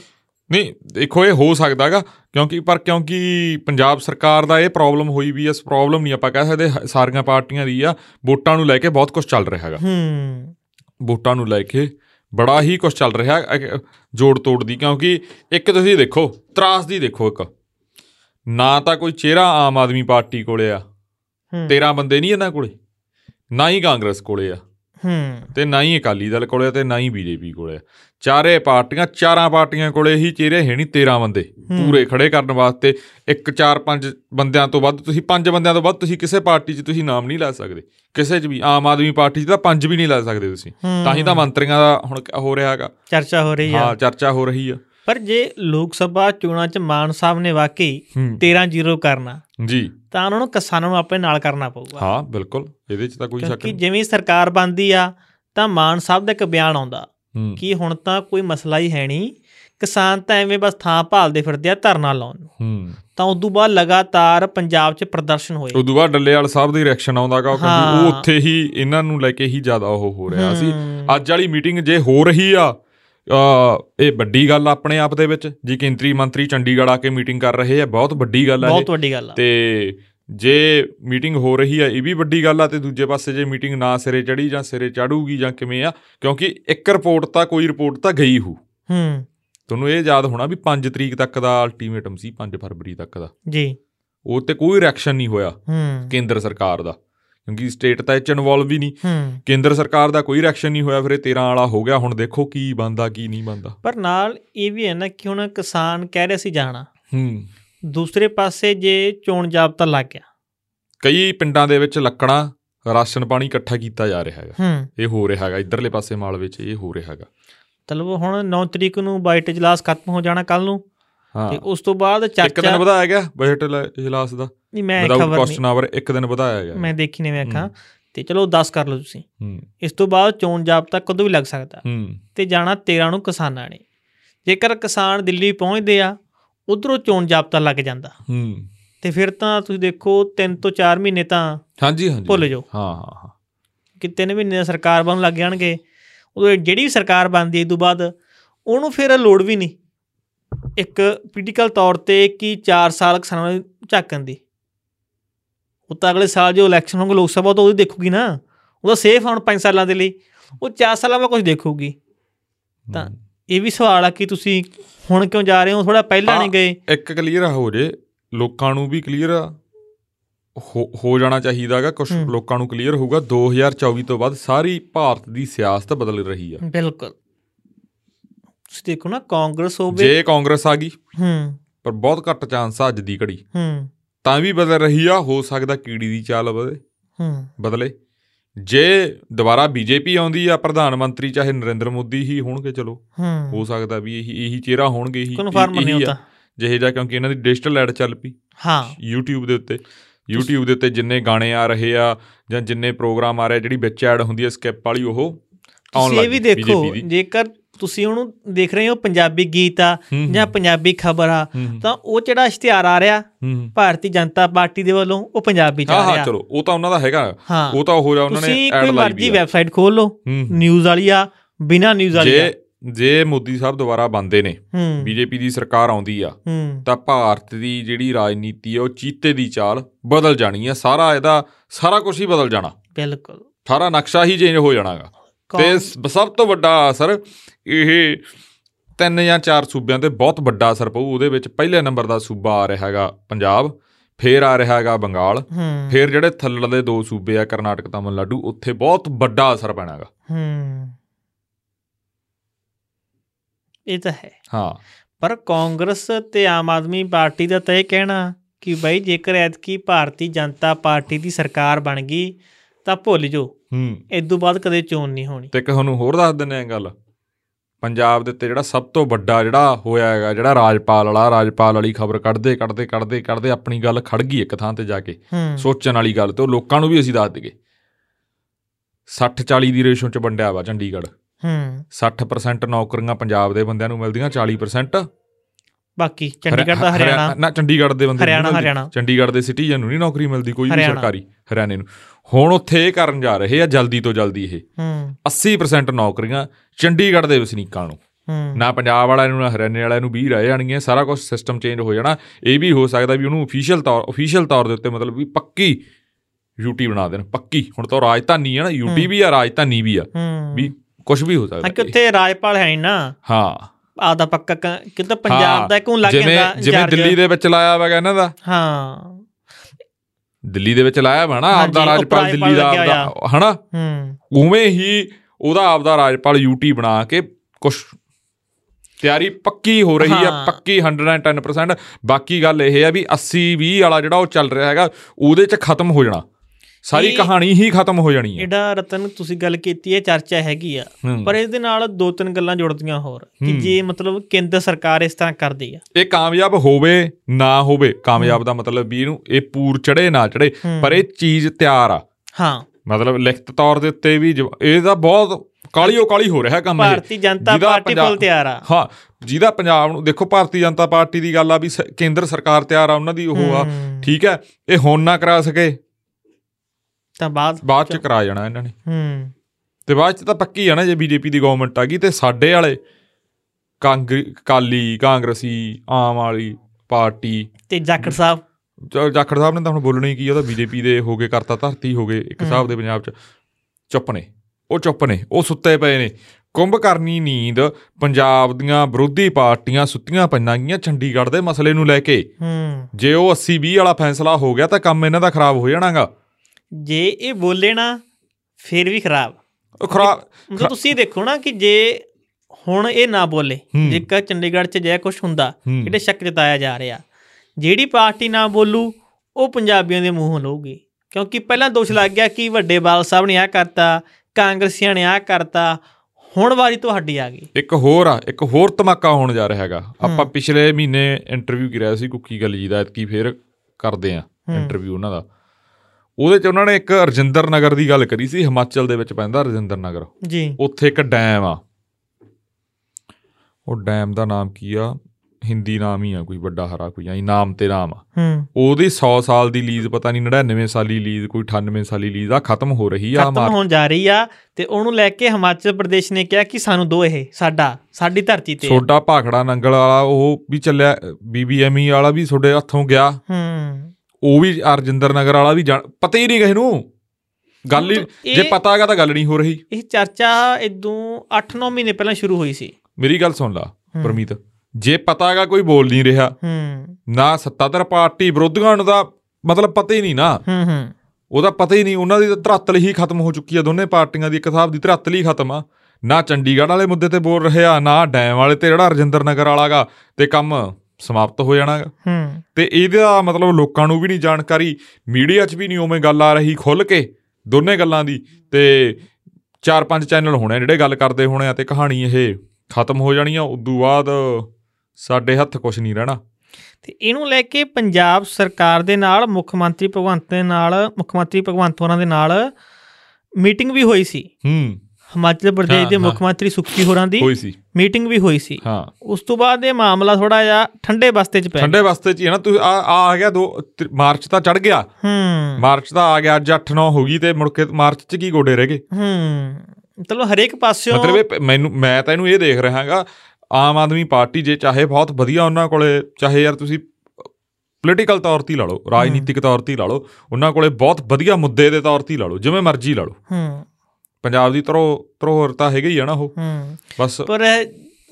ਨਹੀਂ ਦੇਖੋ ਇਹ ਹੋ ਸਕਦਾਗਾ ਕਿਉਂਕਿ ਪਰ ਕਿਉਂਕਿ ਪੰਜਾਬ ਸਰਕਾਰ ਦਾ ਇਹ ਪ੍ਰੋਬਲਮ ਹੋਈ ਵੀ ਇਸ ਪ੍ਰੋਬਲਮ ਨਹੀਂ ਆਪਾਂ ਕਹਿ ਸਕਦੇ ਸਾਰੀਆਂ ਪਾਰਟੀਆਂ ਦੀ ਆ ਵੋਟਾਂ ਨੂੰ ਲੈ ਕੇ ਬਹੁਤ ਕੁਝ ਚੱਲ ਰਿਹਾ ਹੈਗਾ। ਹੂੰ। ਵੋਟਾਂ ਨੂੰ ਲੈ ਕੇ ਬੜਾ ਹੀ ਕੁਝ ਚੱਲ ਰਿਹਾ ਜੋੜ ਤੋੜ ਦੀ ਕਿਉਂਕਿ ਇੱਕ ਤੁਸੀਂ ਦੇਖੋ ਤਰਾਸ ਦੀ ਦੇਖੋ ਇੱਕ। ਨਾ ਤਾਂ ਕੋਈ ਚਿਹਰਾ ਆਮ ਆਦਮੀ ਪਾਰਟੀ ਕੋਲੇ ਆ ਹੂੰ। 13 ਬੰਦੇ ਨਹੀਂ ਇਹਨਾਂ ਕੋਲੇ। ਨਾ ਹੀ ਕਾਂਗਰਸ ਕੋਲੇ ਆ। ਹੂੰ। ਤੇ ਨਾ ਹੀ ਅਕਾਲੀ ਦਲ ਕੋਲੇ ਤੇ ਨਾ ਹੀ ਬੀਜੇਪੀ ਕੋਲੇ ਚਾਰੇ ਪਾਰਟੀਆਂ ਚਾਰਾਂ ਪਾਰਟੀਆਂ ਕੋਲੇ ਹੀ ਚਿਹਰੇ ਹੈ ਨਹੀਂ 13 ਬੰਦੇ। ਪੂਰੇ ਖੜੇ ਕਰਨ ਵਾਸਤੇ ਇੱਕ ਚਾਰ ਪੰਜ ਬੰਦਿਆਂ ਤੋਂ ਵੱਧ ਤੁਸੀਂ ਪੰਜ ਬੰਦਿਆਂ ਤੋਂ ਵੱਧ ਤੁਸੀਂ ਕਿਸੇ ਪਾਰਟੀ 'ਚ ਤੁਸੀਂ ਨਾਮ ਨਹੀਂ ਲੈ ਸਕਦੇ। ਕਿਸੇ 'ਚ ਵੀ ਆਮ ਆਦਮੀ ਪਾਰਟੀ 'ਚ ਤਾਂ ਪੰਜ ਵੀ ਨਹੀਂ ਲੈ ਸਕਦੇ ਤੁਸੀਂ। ਤਾਂ ਹੀ ਤਾਂ ਮੰਤਰੀਆਂ ਦਾ ਹੁਣ ਹੋ ਰਿਹਾ ਹੈਗਾ। ਚਰਚਾ ਹੋ ਰਹੀ ਆ। ਹਾਂ ਚਰਚਾ ਹੋ ਰਹੀ ਆ। ਪਰ ਜੇ ਲੋਕ ਸਭਾ ਚੋਣਾਂ 'ਚ ਮਾਨ ਸਾਹਿਬ ਨੇ ਵਾਕਈ ਹੂੰ। 13-0 ਕਰਨਾ ਜੀ। ਤਾਂ ਉਹਨਾਂ ਨੂੰ ਕਿਸਾਨਾਂ ਨੂੰ ਆਪਣੇ ਨਾਲ ਕਰਨਾ ਪਊਗਾ। ਹਾਂ ਬਿਲਕੁਲ। ਇਹਦੇ 'ਚ ਤਾਂ ਕੋਈ ਸ਼ੱਕ ਨਹੀਂ। ਜਿਵੇਂ ਹੀ ਸਰਕਾਰ ਬਣਦੀ ਆ ਤਾਂ ਮਾਨ ਸਾਹਿਬ ਦਾ ਇੱਕ ਬਿਆਨ ਆਉਂਦਾ ਕਿ ਹੁਣ ਤਾਂ ਕੋਈ ਮਸਲਾ ਹੀ ਹੈ ਨਹੀਂ। ਕਿਸਾਨ ਤਾਂ ਐਵੇਂ ਬਸ ਥਾਂ ਭਾਲਦੇ ਫਿਰਦੇ ਆ ਧਰਨਾ ਲਾਉਣ ਨੂੰ। ਤਾਂ ਉਦੋਂ ਬਾਅਦ ਲਗਾਤਾਰ ਪੰਜਾਬ 'ਚ ਪ੍ਰਦਰਸ਼ਨ ਹੋਏ। ਉਦੋਂ ਬਾਅਦ ਡੱਲੇਵਾਲ ਸਾਹਿਬ ਦੀ ਰਿਐਕਸ਼ਨ ਆਉਂਦਾਗਾ ਕਿਉਂਕਿ। ਉਹ ਉੱਥੇ ਹੀ ਇਹਨਾਂ ਨੂੰ ਲੈ ਕੇ ਹੀ ਜ਼ਿਆਦਾ ਉਹ ਹੋ ਰਿਹਾ ਸੀ। ਅੱਜ ਵਾਲੀ ਮੀਟਿੰਗ ਜੇ ਹੋ ਰਹੀ ਆ ਇਹ ਵੱਡੀ ਗੱਲ ਆਪਣੇ ਆਪ ਦੇ ਵਿੱਚ। ਜੀ ਕੇਂਦਰੀ ਮੰਤਰੀ ਚੰਡੀਗੜ੍ਹ ਆ ਕੇ ਮੀਟਿੰਗ ਕਰ ਰਹੇ ਆ ਬਹੁਤ ਵੱਡੀ ਗੱਲ ਆ ਬਹੁਤ ਵੱਡੀ ਗੱਲ ਆ। ਤੇ ਜੇ ਮੀਟਿੰਗ ਹੋ ਰਹੀ ਆ ਇਹ ਵੀ ਵੱਡੀ ਗੱਲ ਆ ਤੇ ਦੂਜੇ ਪਾਸੇ ਜੇ ਮੀਟਿੰਗ ਨਾ ਸਿਰੇ ਚੜੀ ਜਾਂ ਸਿਰੇ ਚੜੂਗੀ ਜਾਂ ਕਿਵੇਂ ਆ ਕਿਉਂਕਿ ਇੱਕ ਰਿਪੋਰਟ ਤਾਂ ਕੋਈ ਰਿਪੋਰਟ ਤਾਂ ਗਈ ਹੂ। ਹੂੰ। ਤੁਹਾਨੂੰ ਇਹ ਯਾਦ ਹੋਣਾ ਵੀ 5 ਤਰੀਕ ਤੱਕ ਦਾ ਅਲਟੀਮੇਟਮ ਸੀ 5 ਫਰਵਰੀ ਤੱਕ ਦਾ। ਜੀ। ਉਹ ਤੇ ਕੋਈ ਰਿਐਕਸ਼ਨ ਨਹੀਂ ਹੋਇਆ ਹੂੰ। ਕੇਂਦਰ ਸਰਕਾਰ ਦਾ। ਕਿਉਂਕਿ ਸਟੇਟ ਤਾਂ ਇਹ ਚ ਇਨਵੋਲਵ ਹੀ। ਨਹੀਂ ਕੇਂਦਰ ਸਰਕਾਰ ਦਾ ਕੋਈ ਰਿਐਕਸ਼ਨ ਨਹੀਂ ਹੋਇਆ ਫਿਰ ਇਹ 13 ਵਾਲਾ ਹੋ ਗਿਆ ਹੁਣ ਦੇਖੋ ਕੀ ਬੰਦਾ ਕੀ ਨਹੀਂ ਬੰਦਾ ਪਰ ਨਾਲ ਇਹ ਵੀ ਹੈ ਨਾ ਕਿ ਹੁਣ ਕਿਸਾਨ ਕਹਿ ਰਹੇ ਸੀ ਜਾਣਾ। ਹੂੰ। ਦੂਸਰੇ ਪਾਸੇ ਜੇ ਚੋਣ ਜਾਬਤਾ ਲੱਗ ਗਿਆ। ਕਈ ਪਿੰਡਾਂ ਦੇ ਵਿੱਚ ਲੱਕੜਾਂ ਰਾਸ਼ਨ ਪਾਣੀ ਇਕੱਠਾ ਕੀਤਾ ਜਾ ਰਿਹਾ ਹੈਗਾ। ਇਹ ਹੋ ਰਿਹਾ ਹੈਗਾ ਇਧਰਲੇ ਪਾਸੇ ਮਾਲਵੇ 'ਚ ਇਹ ਹੋ ਰਿਹਾ ਹੈਗਾ। ਚਲੋ ਹੁਣ 9 ਤਰੀਕ ਨੂੰ ਬਾਈਟ ਇਜਲਾਸ ਖਤਮ ਹੋ ਜਾਣਾ ਕੱਲ ਨੂੰ। ਹਾਂ। ਤੇ ਉਸ ਤੋਂ ਬਾਅਦ ਇੱਕ ਦਿਨ ਚਰਚਾ ਵਧਾਇਆ ਗਿਆ ਬਜਟ ਇਜਲਾਸ ਦਾ। ਨਹੀਂ ਮੈਂ ਖਬਰ ਕੁਐਸਚਨ ਆਵਰ ਇੱਕ ਦਿਨ ਵਧਾਇਆ ਗਿਆ। ਮੈਂ ਦੇਖੀ ਨਹੀਂ ਵੇਖਾਂ ਤੇ ਚਲੋ 10 ਕਰ ਲਓ ਤੁਸੀਂ। ਇਸ ਤੋਂ ਬਾਅਦ ਚੋਣ ਜਾਬਤਾ ਕਦੋਂ ਵੀ ਲੱਗ ਸਕਦਾ। ਤੇ ਜਾਣਾ 13 ਨੂੰ ਕਿਸਾਨਾਂ ਨੇ। ਜੇਕਰ ਕਿਸਾਨ ਦਿੱਲੀ ਪਹੁੰਚਦੇ ਆ ਉਧਰੋਂ ਚੋਣ ਜਾਬਤਾ ਲੱਗ ਜਾਂਦਾ। ਹੂੰ। ਤੇ ਫਿਰ ਤਾਂ ਤੁਸੀਂ ਦੇਖੋ 3 ਤੋਂ 4 ਮਹੀਨੇ ਤਾਂ ਹਾਂਜੀ ਹਾਂਜੀ। ਭੁੱਲ ਜਾਓ। ਹਾਂ ਹਾਂ ਹਾਂ। ਕਿ 3 ਮਹੀਨੇ ਦਾ ਸਰਕਾਰ ਬਣਨ ਲੱਗ ਜਾਣਗੇ। ਉਦੋਂ ਜਿਹੜੀ ਵੀ ਸਰਕਾਰ ਬਣਦੀ ਹੈ ਤੋਂ ਬਾਅਦ ਉਹਨੂੰ ਫਿਰ ਲੋੜ ਵੀ ਨਹੀਂ। ਇੱਕ ਪੋਲੀਟੀਕਲ ਤੌਰ ਤੇ ਕਿ 4 ਸਾਲ ਕਿਸਾਨਾਂ ਨੂੰ ਝਾਕਣ ਦੀ। ਉਹ ਤਾਂ ਅਗਲੇ ਸਾਲ ਜੋ ਇਲੈਕਸ਼ਨ ਹੋਣਗੇ ਲੋਕ ਸਭਾ ਤੋਂ ਉਹਦੀ ਦੇਖੂਗੀ ਨਾ। ਉਹਦਾ ਸੇਫ ਹੁਣ 5 ਸਾਲਾਂ ਦੇ ਲਈ। ਉਹ 4 ਸਾਲਾਂ ਬਾਅਦ ਕੁਝ ਦੇਖੂਗੀ। ਤਾਂ। ਇਹ ਵੀ ਸਵਾਲ ਆ ਕਿ ਤੁਸੀਂ ਹੁਣ ਕਿਉਂ ਜਾ ਰਹੇ ਹੋ? ਥੋੜਾ ਪਹਿਲਾਂ ਨਹੀਂ ਗਏ। ਇੱਕ ਕਲੀਅਰ ਹੋ ਜੇ ਲੋਕਾਂ ਨੂੰ ਵੀ ਕਲੀਅਰ ਹੋ ਹੋ ਜਾਣਾ ਚਾਹੀਦਾਗਾ ਕੁਝ। ਲੋਕਾਂ ਨੂੰ ਕਲੀਅਰ ਹੋਊਗਾ। 2024 ਤੋਂ ਬਾਅਦ ਸਾਰੀ ਭਾਰਤ ਦੀ ਸਿਆਸਤ ਬਦਲ ਰਹੀ ਆ। ਬਿਲਕੁਲ। ਤੁਸੀਂ ਦੇਖੋ ਨਾ ਕਾਂਗਰਸ ਹੋਵੇ ਜੇ ਕਾਂਗਰਸ ਆ ਗਈ ਹੂੰ। ਪਰ ਬਹੁਤ ਘੱਟ ਚਾਂਸ ਆ ਅੱਜ ਦੀ ਘੜੀ। ਹੂੰ। ਤਾਂ ਵੀ ਬਦਲ ਰਹੀ ਆ ਹੋ ਸਕਦਾ ਕੀੜੀ ਦੀ ਚਾਲ ਬਦਲੇ ਹੂੰ। ਬਦਲੇ। ਜੇ ਦੁਬਾਰਾ ਬੀਜੇਪੀ ਆਉਂਦੀ ਆ ਪ੍ਰਧਾਨ ਮੰਤਰੀ ਚਾਹੇ ਨਰਿੰਦਰ ਮੋਦੀ ਹੀ ਹੋਣਗੇ ਚਲੋ। ਹੂੰ। ਹੋ ਸਕਦਾ ਵੀ ਇਹੀ ਇਹੀ ਚਿਹਰਾ ਹੋਣਗੇ ਇਹੀ ਕਨਫਰਮ ਨਹੀਂ। ਹੁੰਦਾ। ਜਿਹੇ ਜਿਹਾ ਕਿਉਂਕਿ ਇਹਨਾਂ ਦੀ ਡਿਜੀਟਲ ਐਡ ਚੱਲ ਪਈ। ਹਾਂ। YouTube ਦੇ ਉੱਤੇ। YouTube ਦੇ ਉੱਤੇ ਜਿੰਨੇ ਗਾਣੇ ਆ ਰਹੇ ਆ ਜਾਂ ਜਿੰਨੇ ਪ੍ਰੋਗਰਾਮ ਆ ਰਹੇ ਜਿਹੜੀ ਵਿੱਚ ਐਡ ਹੁੰਦੀ ਹੈ ਸਕਿਪ ਵਾਲੀ ਉਹ ਆਉਣ ਤੁਸੀਂ ਇਹ ਲੱਗ ਵੀ ਦੇਖੋ। ਜੇਕਰ ਤੁਸੀਂ ਉਹਨੂੰ ਦੇਖ ਰਹੇ ਹੋ ਪੰਜਾਬੀ ਗੀਤ ਆ ਹੂੰ, ਜਾਂ ਪੰਜਾਬੀ ਖਬਰ ਆ ਹੂੰ, ਤਾਂ ਉਹ ਜਿਹੜਾ ਇਸ਼ਤਿਹਾਰ ਆ ਰਿਹਾ ਹੂੰ ਭਾਰਤੀ ਜਨਤਾ ਪਾਰਟੀ ਦੇ ਵੱਲੋਂ ਉਹ ਪੰਜਾਬੀ ਚ ਹਾਂ ਆ ਹਾਂ ਰਿਹਾ। ਚਲੋ ਉਹ ਤਾਂ ਉਹਨਾਂ ਦਾ ਹੈਗਾ। ਹਾਂ। ਉਹ ਤਾਂ ਹੋ ਜਾ ਉਹਨਾਂ ਨੇ ਤੁਸੀਂ ਐਡ ਕੋਈ ਲਾਈ ਮਰਜ਼ੀ। ਵੈਬਸਾਈਟ ਖੋਲ ਲਓ ਹੂੰ ਨਿਊਜ਼ ਵਾਲੀ ਆ ਬਿਨਾ ਨਿਊਜ਼ ਵਾਲੀ ਆ। ਜੇ ਜੇ ਮੋਦੀ ਸਾਹਿਬ ਦੁਬਾਰਾ ਬੰਦੇ ਨੇ ਹੂੰ। ਬੀਜੇਪੀ ਦੀ ਸਰਕਾਰ ਆਉਂਦੀ ਆ ਹੂੰ। ਤਾਂ ਭਾਰਤ ਦੀ ਜਿਹੜੀ ਰਾਜਨੀਤੀ ਆ ਉਹ ਚੀਤੇ ਦੀ ਚਾਲ ਬਦਲ ਜਾਣੀ ਆ। ਸਾਰਾ ਇਹਦਾ ਸਾਰਾ ਕੁਝ ਹੀ ਬਦਲ ਜਾਣਾ। ਬਿਲਕੁਲ। ਸਾਰਾ ਨਕਸ਼ਾ ਹੀ ਚੇਂਜ ਹੋ ਜਾਣਾਗਾ। ਤੇ ਸਭ ਤੋਂ ਵੱਡਾ ਅਸਰ ਇਹ ਤਿੰਨ ਜਾਂ ਚਾਰ ਸੂਬਿਆਂ ਤੇ ਬਹੁਤ ਵੱਡਾ ਅਸਰ ਪਊ। ਉਹਦੇ ਵਿੱਚ ਪਹਿਲੇ ਨੰਬਰ ਦਾ ਸੂਬਾ ਆ ਰਿਹਾ ਹੈਗਾ ਪੰਜਾਬ ਫੇਰ ਆ ਰਿਹਾ ਹੈਗਾ ਬੰਗਾਲ ਫੇਰ ਜਿਹੜੇ ਥੱਲੜੇ ਦੋ ਸੂਬੇ ਆ ਕਰਨਾਟਕ ਤਾਮਿਲਨਾਡੂ ਉੱਥੇ ਬਹੁਤ ਵੱਡਾ ਅਸਰ ਪੈਣਾਗਾ। ਹੂੰ। ਇਹ ਤਾਂ ਹੈ। ਹਾਂ। ਪਰ ਕਾਂਗਰਸ ਤੇ ਆਮ ਆਦਮੀ ਪਾਰਟੀ ਦਾ ਤਾਂ ਇਹ ਕਹਿਣਾ ਕਿ ਬਈ ਜੇਕਰ ਐਤਕੀ ਭਾਰਤੀ ਜਨਤਾ ਪਾਰਟੀ ਦੀ ਸਰਕਾਰ ਬਣ ਗਈ ਤਾਂ ਭੁੱਲ ਜਾਓ। ਹੂੰ। ਇਸ ਤੋਂ ਬਾਅਦ ਕਦੇ ਚੋਣ ਨਹੀਂ ਹੋਣੀ। ਤੇ ਇੱਕ ਤੁਹਾਨੂੰ ਹੋਰ ਦੱਸ ਦਿੰਦੇ ਆ ਗੱਲ। ਪੰਜਾਬ ਦੇ ਉੱਤੇ ਜਿਹੜਾ ਸਭ ਤੋਂ ਵੱਡਾ ਜਿਹੜਾ ਹੋਇਆ ਹੈਗਾ ਜਿਹੜਾ ਰਾਜਪਾਲ ਵਾਲਾ ਰਾਜਪਾਲ ਵਾਲੀ ਖਬਰ ਕੱਢਦੇ ਕੱਢਦੇ ਕੱਢਦੇ ਕੱਢਦੇ ਆਪਣੀ ਗੱਲ ਖੜ ਗਈ ਇੱਕ ਥਾਂ ਤੇ ਜਾ ਕੇ। ਸੋਚਣ ਵਾਲੀ ਗੱਲ ਤੇ ਉਹ ਲੋਕਾਂ ਨੂੰ ਵੀ ਅਸੀਂ ਦੱਸ ਦਈਏ। 60 40 ਦੀ ਰੇਸ਼ੋ ਚ ਵੰਡਿਆ ਵਾ ਚੰਡੀਗੜ੍ਹ। ਹੂੰ। 60% ਨੌਕਰੀਆਂ ਪੰਜਾਬ ਦੇ ਬੰਦਿਆਂ ਨੂੰ ਮਿਲਦੀਆਂ 40% ਬਾਕੀ ਚੰਡੀਗੜ੍ਹ ਦਾ ਹਰਿਆਣਾ। ਨਾ ਚੰਡੀਗੜ੍ਹ ਦੇ ਬੰਦੇ ਹਰਿਆਣਾ। ਹਰਿਆਣਾ। ਚੰਡੀਗੜ੍ਹ ਦੇ ਸਿਟੀਜ਼ਨ ਨੂੰ ਨਹੀਂ ਨੌਕਰੀ ਮਿਲਦੀ ਕੋਈ ਵੀ। ਸਰਕਾਰੀ ਹਰਿਆਣੇ ਨੂੰ। ਹੁਣ ਉੱਥੇ ਇਹ ਕਰਨ ਜਾ ਰਹੇ ਆ ਜਲਦੀ ਤੋਂ ਜਲਦੀ ਇਹ। ਹੂੰ। 80% ਨੌਕਰੀਆਂ ਚੰਡੀਗੜ੍ਹ ਦੇ ਵਸਨੀਕਾਂ ਨੂੰ। ਹੂੰ। ਨਾ ਪੰਜਾਬ ਵਾਲਿਆਂ ਨੂੰ ਨਾ ਹਰਿਆਣੇ ਵਾਲਿਆਂ ਨੂੰ ਵੀ ਰਹਿ ਜਾਣਗੀਆਂ ਸਾਰਾ ਕੁਝ ਸਿਸਟਮ ਚੇਂਜ ਹੋ ਜਾਣਾ। ਇਹ ਵੀ ਹੋ ਸਕਦਾ ਵੀ ਉਹਨੂੰ ਅਫੀਸ਼ੀਅਲ ਤੌਰ ਅਫੀਸ਼ੀਅਲ ਤੌਰ ਦੇ ਉੱਤੇ ਮਤਲਬ ਵੀ ਪੱਕੀ ਯੂਟੀ ਬਣਾ ਦੇਣ ਪੱਕੀ। ਹੁਣ ਤਾਂ ਰਾਜਧਾਨੀ ਆ ਨਾ ਯੂਟੀ ਵੀ ਆ ਰਾਜਧਾਨੀ ਵੀ ਆ। ਹੂੰ। ਵੀ ਕੁਝ ਵੀ ਹੋ ਹਾਂ ਸਕਦਾ ਕਿ ਉੱਥੇ ਰਾਜਪਾਲ ਹੈ ਨੀ। ਹਾਂ। ਆਦਾ ਪੱਕਾ ਕਿਤੇ ਹਾਂ, ਪੰਜਾਬ ਦਾ ਕਿਉਂ ਲੱਗ ਜਾਂਦਾ ਜਿਵੇਂ। ਦਿੱਲੀ ਦੇ ਵਿੱਚ ਲਾਇਆ ਵਾ ਇਹਨਾਂ ਦਾ। ਹਾਂ। ਦਿੱਲੀ ਦੇ ਵਿੱਚ ਲਾਇਆ ਵਾ ਨਾ ਆਪਦਾ ਰਾਜਪਾਲ ਦਿੱਲੀ ਦਾ ਆਪਦਾ ਹਨਾ? ਹੂੰ। ਉਵੇਂ ਹੀ ਉਹਦਾ ਆਪਦਾ ਰਾਜਪਾਲ ਯੂਟੀ ਬਣਾ ਕੇ ਕੁਝ ਤਿਆਰੀ ਪੱਕੀ ਹੋ ਰਹੀ ਆ ਹਾਂ। ਪੱਕੀ 110% ਬਾਕੀ ਗੱਲ ਇਹ ਹੈ ਵੀ 80 20 ਵਾਲਾ ਜਿਹੜਾ ਉਹ ਚੱਲ ਰਿਹਾ ਹੈਗਾ ਉਹਦੇ 'ਚ ਖਤਮ ਹੋ ਜਾਣਾ। ਸਾਰੀ ਕਹਾਣੀ ਹੀ ਖਤਮ ਹੋ ਜਾਣੀ ਹੈ। ਇਹਦਾ ਰਤਨ ਤੁਸੀਂ ਗੱਲ ਕੀਤੀ ਹੈ ਚਰਚਾ ਹੈਗੀ ਆ। ਪਰ ਇਸ ਦੇ ਨਾਲ ਦੋ ਤਿੰਨ ਗੱਲਾਂ ਜੁੜਦੀਆਂ ਹੋਰ ਕਿ। ਜੇ ਮਤਲਬ ਕੇਂਦਰ ਸਰਕਾਰ ਇਸ ਤਰ੍ਹਾਂ ਕਰਦੀ ਆ। ਇਹ ਕਾਮਯਾਬ ਹੋਵੇ ਨਾ ਹੋਵੇ ਕਾਮਯਾਬ ਦਾ ਮਤਲਬ ਵੀ ਇਹਨੂੰ ਇਹ ਪੂਰ ਚੜੇ ਨਾ ਚੜੇ। ਪਰ ਇਹ ਚੀਜ਼ ਤਿਆਰ ਆ। ਹਾਂ। ਮਤਲਬ ਲਿਖਤ ਤੌਰ ਦੇ ਉੱਤੇ ਵੀ ਇਹਦਾ ਬਹੁਤ ਕਾਲੀਓ ਕਾਲੀ ਹੋ ਰਿਹਾ ਕੰਮ ਇਹ। ਭਾਰਤੀ ਜਨਤਾ ਪਾਰਟੀ ਕੋਲ ਤਿਆਰ ਆ। ਹਾਂ ਜਿਹਦਾ ਪੰਜਾਬ ਨੂੰ ਦੇਖੋ ਭਾਰਤੀ ਜਨਤਾ ਪਾਰਟੀ ਦੀ ਗੱਲ ਆ ਵੀ ਕੇਂਦਰ ਸਰਕਾਰ ਤਿਆਰ ਆ ਉਹਨਾਂ ਦੀ ਉਹ ਆ। ਠੀਕ ਹੈ ਇਹ ਹੁਣ ਨਾ ਕਰਾ ਸਕੇ। ਤਾਂ ਬਾਅਦ ਬਾਅਦ ਚ ਕਰਾ ਜਾਣਾ ਇਹਨਾਂ ਨੇ। ਹੂੰ। ਤੇ ਬਾਅਦ ਚ ਤਾਂ ਪੱਕੀ ਆ ਨਾ ਜੇ ਬੀਜੇਪੀ ਦੀ ਗਵਰਨਮੈਂਟ ਆ ਗਈ ਤੇ ਸਾਡੇ ਵਾਲੇ ਕਾਲੀ ਕਾਂਗਰਸੀ ਆਮ ਵਾਲੀ ਪਾਰਟੀ। ਤੇ ਜਾਖੜ ਸਾਹਿਬ? ਜਾਖੜ ਸਾਹਿਬ ਨੇ ਤਾਂ ਹੁਣ ਬੋਲਣਾ ਹੀ ਕੀ ਉਹਦਾ ਬੀਜੇਪੀ ਦੇ ਹੋ ਗਏ ਕਰਤਾ ਧਰਤੀ ਹੋ ਗਏ ਇੱਕ ਹਿਸਾਬ ਦੇ ਪੰਜਾਬ ਚ। ਚੁੱਪ ਨੇ ਉਹ ਚੁੱਪ ਨੇ ਉਹ ਸੁੱਤੇ ਪਏ ਨੇ। ਕੁੰਭ ਕਰਨੀ ਨੀਂਦ ਪੰਜਾਬ ਦੀਆਂ ਵਿਰੋਧੀ ਪਾਰਟੀਆਂ ਸੁੱਤੀਆਂ ਪਈਆਂ ਗਈਆਂ ਚੰਡੀਗੜ੍ਹ ਦੇ ਮਸਲੇ ਨੂੰ ਲੈ ਕੇ। ਹੂੰ। ਜੇ ਉਹ 80 20 ਵਾਲਾ ਫੈਸਲਾ ਹੋ ਗਿਆ ਤਾਂ ਕੰਮ ਇਹਨਾਂ ਦਾ ਖਰਾਬ ਹੋ ਜਾਣਾਗਾ। ਜੇ ਇਹ ਬੋਲੇ ਨਾ ਫਿਰ ਵੀ ਖਰਾਬ। ਉਹ ਖਰਾਬ ਮਤਲਬ ਤੁਸੀਂ ਦੇਖੋ ਨਾ ਕਿ ਜੇ ਹੁਣ ਇਹ ਨਾ ਬੋਲੇ। ਜੇਕਰ ਚੰਡੀਗੜ੍ਹ 'ਚ ਜੇ ਕੁਝ ਹੁੰਦਾ। ਜਿਹੜੇ ਸ਼ੱਕ ਜਤਾਇਆ ਜਾ ਰਿਹਾ ਜਿਹੜੀ ਪਾਰਟੀ ਨਾ ਬੋਲੂ ਉਹ ਪੰਜਾਬੀਆਂ ਦੇ ਮੂੰਹੋਂ ਲਊਗੀ। ਕਿਉਂਕਿ ਪਹਿਲਾਂ ਦੋਸ਼ ਲੱਗ ਗਿਆ ਕਿ ਵੱਡੇ ਬਾਲ ਸਾਹਿਬ ਨੇ ਆ ਕਰਤਾ ਕਾਂਗਰਸੀਆਂ ਨੇ ਆ ਕਰਤਾ ਹੁਣ ਵਾਰੀ ਤੁਹਾਡੀ ਆ ਗਈ। ਇੱਕ ਹੋਰ ਆ ਇੱਕ ਹੋਰ ਧਮਾਕਾ ਹੋਣ ਜਾ ਰਿਹਾ ਹੈਗਾ। ਆਪਾਂ ਪਿਛਲੇ ਮਹੀਨੇ ਇੰਟਰਵਿਊ ਕਰਿਆ ਸੀ ਕੁੱਕੀ ਗੱਲ ਜੀ ਦਾ ਐਤਕੀ ਫੇਰ ਕਰਦੇ ਆ ਇੰਟਰਵਿਊ ਉਹਨਾਂ ਦਾ। ਉਹਦੇ ਚ ਉਹਨਾਂ ਨੇ ਇੱਕ ਰਜਿੰਦਰ ਨਗਰ ਦੀ ਗੱਲ ਕਰੀ ਸੀ ਹਿਮਾਚਲ ਦੇ ਵਿੱਚ ਪੈਂਦਾ ਰਜਿੰਦਰ ਨਗਰ। ਜੀ। ਉੱਥੇ ਇੱਕ ਡੈਮ ਆ। ਉਹ ਡੈਮ ਦਾ ਨਾਮ ਕੀ ਆ? ਹਿੰਦੀ ਨਾਮ ਹੀ ਆ ਕੋਈ ਵੱਡਾ ਹਰਾ ਕੋਈ ਆਈ ਨਾਮ ਤੇ ਨਾਮ ਆ। ਹੂੰ। ਉਹਦੀ 100 ਸਾਲ ਦੀ ਲੀਜ਼ ਪਤਾ ਨਹੀਂ 99 ਸਾਲੀ ਲੀਜ਼ ਕੋਈ 98 ਸਾਲੀ ਲੀਜ਼ ਆ ਖਤਮ ਹੋ ਰਹੀ ਆ ਖਤਮ ਹੋਣ ਜਾ ਰਹੀ ਆ ਤੇ ਉਹਨੂੰ ਲੈ ਕੇ ਹਿਮਾਚਲ ਪ੍ਰਦੇਸ਼ ਨੇ ਕਿਹਾ ਕਿ ਸਾਨੂੰ ਦੋ ਇਹ ਸਾਡਾ ਸਾਡੀ ਧਰਤੀ ਤੇ। ਛੋਟਾ ਭਾਖੜਾ ਨੰਗਲ ਵਾਲਾ ਉਹ ਵੀ ਚੱਲਿਆ ਬੀਬੀਐਮਈ ਵਾਲਾ ਵੀ ਤੁਹਾਡੇ ਹੱਥੋਂ ਗਿਆ। ਹੂੰ। ਉਹ ਵੀ ਅਰਜਿੰਦਰ ਨਗਰ ਵਾਲਾ ਵੀ ਪਤਾ ਹੀ ਨਹੀਂ ਕਿਸੇ ਨੂੰ। ਗੱਲ ਹੀ ਜੇ ਪਤਾ ਹੈਗਾ ਤਾਂ ਗੱਲ ਨਹੀਂ ਹੋ ਰਹੀ। ਇਹ ਚਰਚਾ ਇਦੋਂ 8-9 ਮਹੀਨੇ ਪਹਿਲਾਂ ਸ਼ੁਰੂ ਹੋਈ ਸੀ। ਮੇਰੀ ਗੱਲ ਸੁਣ ਲਾ ਪਰਮੀਤ। ਜੇ ਪਤਾ ਹੈਗਾ ਕੋਈ ਬੋਲ ਨਹੀਂ ਰਿਹਾ ਹੂੰ। ਨਾ ਸੱਤਾਧਰ ਪਾਰਟੀ ਵਿਰੋਧੀਆਂ ਨੂੰ ਦਾ ਮਤਲਬ ਪਤਾ ਹੀ ਨਹੀਂ ਨਾ। ਹੂੰ ਹੂੰ। ਉਹਦਾ ਪਤਾ ਹੀ ਨਹੀਂ ਉਹਨਾਂ ਦੀ ਤਾਂ ਧਰਾਤਲ ਹੀ ਖਤਮ ਹੋ ਚੁੱਕੀ ਆ ਦੋਨੇ ਪਾਰਟੀਆਂ ਦੀ। ਇੱਕ ਹਿਸਾਬ ਦੀ ਧਰਾਤਲ ਹੀ ਖਤਮ ਆ। ਨਾ ਚੰਡੀਗੜ੍ਹ ਵਾਲੇ ਮੁੱਦੇ ਤੇ ਬੋਲ ਰਹੇ ਆ ਨਾ ਡੈਮ ਵਾਲੇ ਤੇ ਜਿਹੜਾ ਰਜਿੰਦਰ ਨਗਰ ਵਾਲਾਗਾ ਤੇ ਕੰਮ। ਸਮਾਪਤ ਹੋ ਜਾਣਾਗਾ। ਹੂੰ। ਤੇ ਇਹਦਾ ਮਤਲਬ ਲੋਕਾਂ ਨੂੰ ਵੀ ਨਹੀਂ ਜਾਣਕਾਰੀ ਮੀਡੀਆ 'ਚ ਵੀ ਨਹੀਂ ਉਵੇਂ ਗੱਲ ਆ ਰਹੀ ਖੁੱਲ ਕੇ ਦੋਨੇ ਗੱਲਾਂ ਦੀ। ਤੇ ਚਾਰ ਪੰਜ ਚੈਨਲ ਹੋਣੇ ਜਿਹੜੇ ਗੱਲ ਕਰਦੇ ਹੋਣੇ ਆ ਤੇ ਕਹਾਣੀ ਇਹ ਖਤਮ ਹੋ ਜਾਣੀ ਆ ਉਦੋਂ ਬਾਅਦ ਸਾਡੇ ਹੱਥ ਕੁਝ ਨਹੀਂ ਰਹਿਣਾ। ਤੇ ਇਹਨੂੰ ਲੈ ਕੇ ਪੰਜਾਬ ਸਰਕਾਰ ਦੇ ਨਾਲ ਮੁੱਖ ਮੰਤਰੀ ਭਗਵੰਤ ਦੇ ਨਾਲ ਮੁੱਖ ਮੰਤਰੀ ਭਗਵੰਤ ਹੋਰਾਂ ਦੇ ਨਾਲ ਮੀਟਿੰਗ ਵੀ ਹੋਈ ਸੀ। ਹੂੰ। ਹਿਮਾਚਲ ਪ੍ਰਦੇਸ਼ ਦੇ। ਮੁੱਖ ਮੰਤਰੀ ਸੁਖੀ ਹੋਰਾਂ ਦੀ ਹੋਈ ਸੀ। ਮੀਟਿੰਗ ਵੀ ਹੋਈ ਸੀ। ਹਾਂ। ਉਸ ਤੋਂ ਬਾਅਦ ਇਹ ਮਾਮਲਾ ਥੋੜਾ ਜਿਹਾ ਠੰਡੇ ਬਸਤੇ 'ਚ ਪੈ ਗਿਆ। ਠੰਡੇ ਵਸਤੇ ਚ ਹੀ ਨਾ ਤੁਸੀਂ ਆ ਆ ਗਿਆ ਦੋ ਤ- ਮਾਰਚ ਤਾਂ ਚੜ ਗਿਆ। ਹੂੰ। ਮਾਰਚ ਤਾਂ ਆ ਗਿਆ ਅੱਜ 8-9 ਹੋ ਗਈ ਤੇ ਮੁੜ ਕੇ ਮਾਰਚ ਚ ਕੀ ਗੋਡੇ ਰਹਿ ਗਏ? ਹੂੰ। ਮਤਲਬ ਹਰੇਕ ਪਾਸਿਓਂ ਮਤਲਬ ਮੈਨੂੰ ਮੈਂ ਤਾਂ ਇਹਨੂੰ ਇਹ ਦੇਖ ਰਿਹਾਗਾ ਆਮ ਆਦਮੀ ਪਾਰਟੀ ਜੇ ਚਾਹੇ ਬਹੁਤ ਵਧੀਆ ਉਹਨਾਂ ਕੋਲੇ ਚਾਹੇ ਯਾਰ ਤੁਸੀਂ ਪੋਲੀਟੀਕਲ ਤੌਰ ਤੇ ਲਾ ਲਓ ਰਾਜਨੀਤਿਕ ਤੌਰ ਤੇ ਲਾ ਲਓ ਉਹਨਾਂ ਕੋਲੇ ਬਹੁਤ ਵਧੀਆ ਮੁੱਦੇ ਦੇ ਤੌਰ ਤੇ ਲਾ ਲਓ ਜਿਵੇਂ ਮਰਜ਼ੀ ਲਾ ਲਓ। ਹੂੰ। ਪੰਜਾਬ ਦੀ ਤਰੋ ਧਰੋਹਰ ਤਾਂ ਹੈਗੀ ਹੀ ਆ ਨਾ ਉਹ। ਹੂੰ। ਬਸ ਪਰ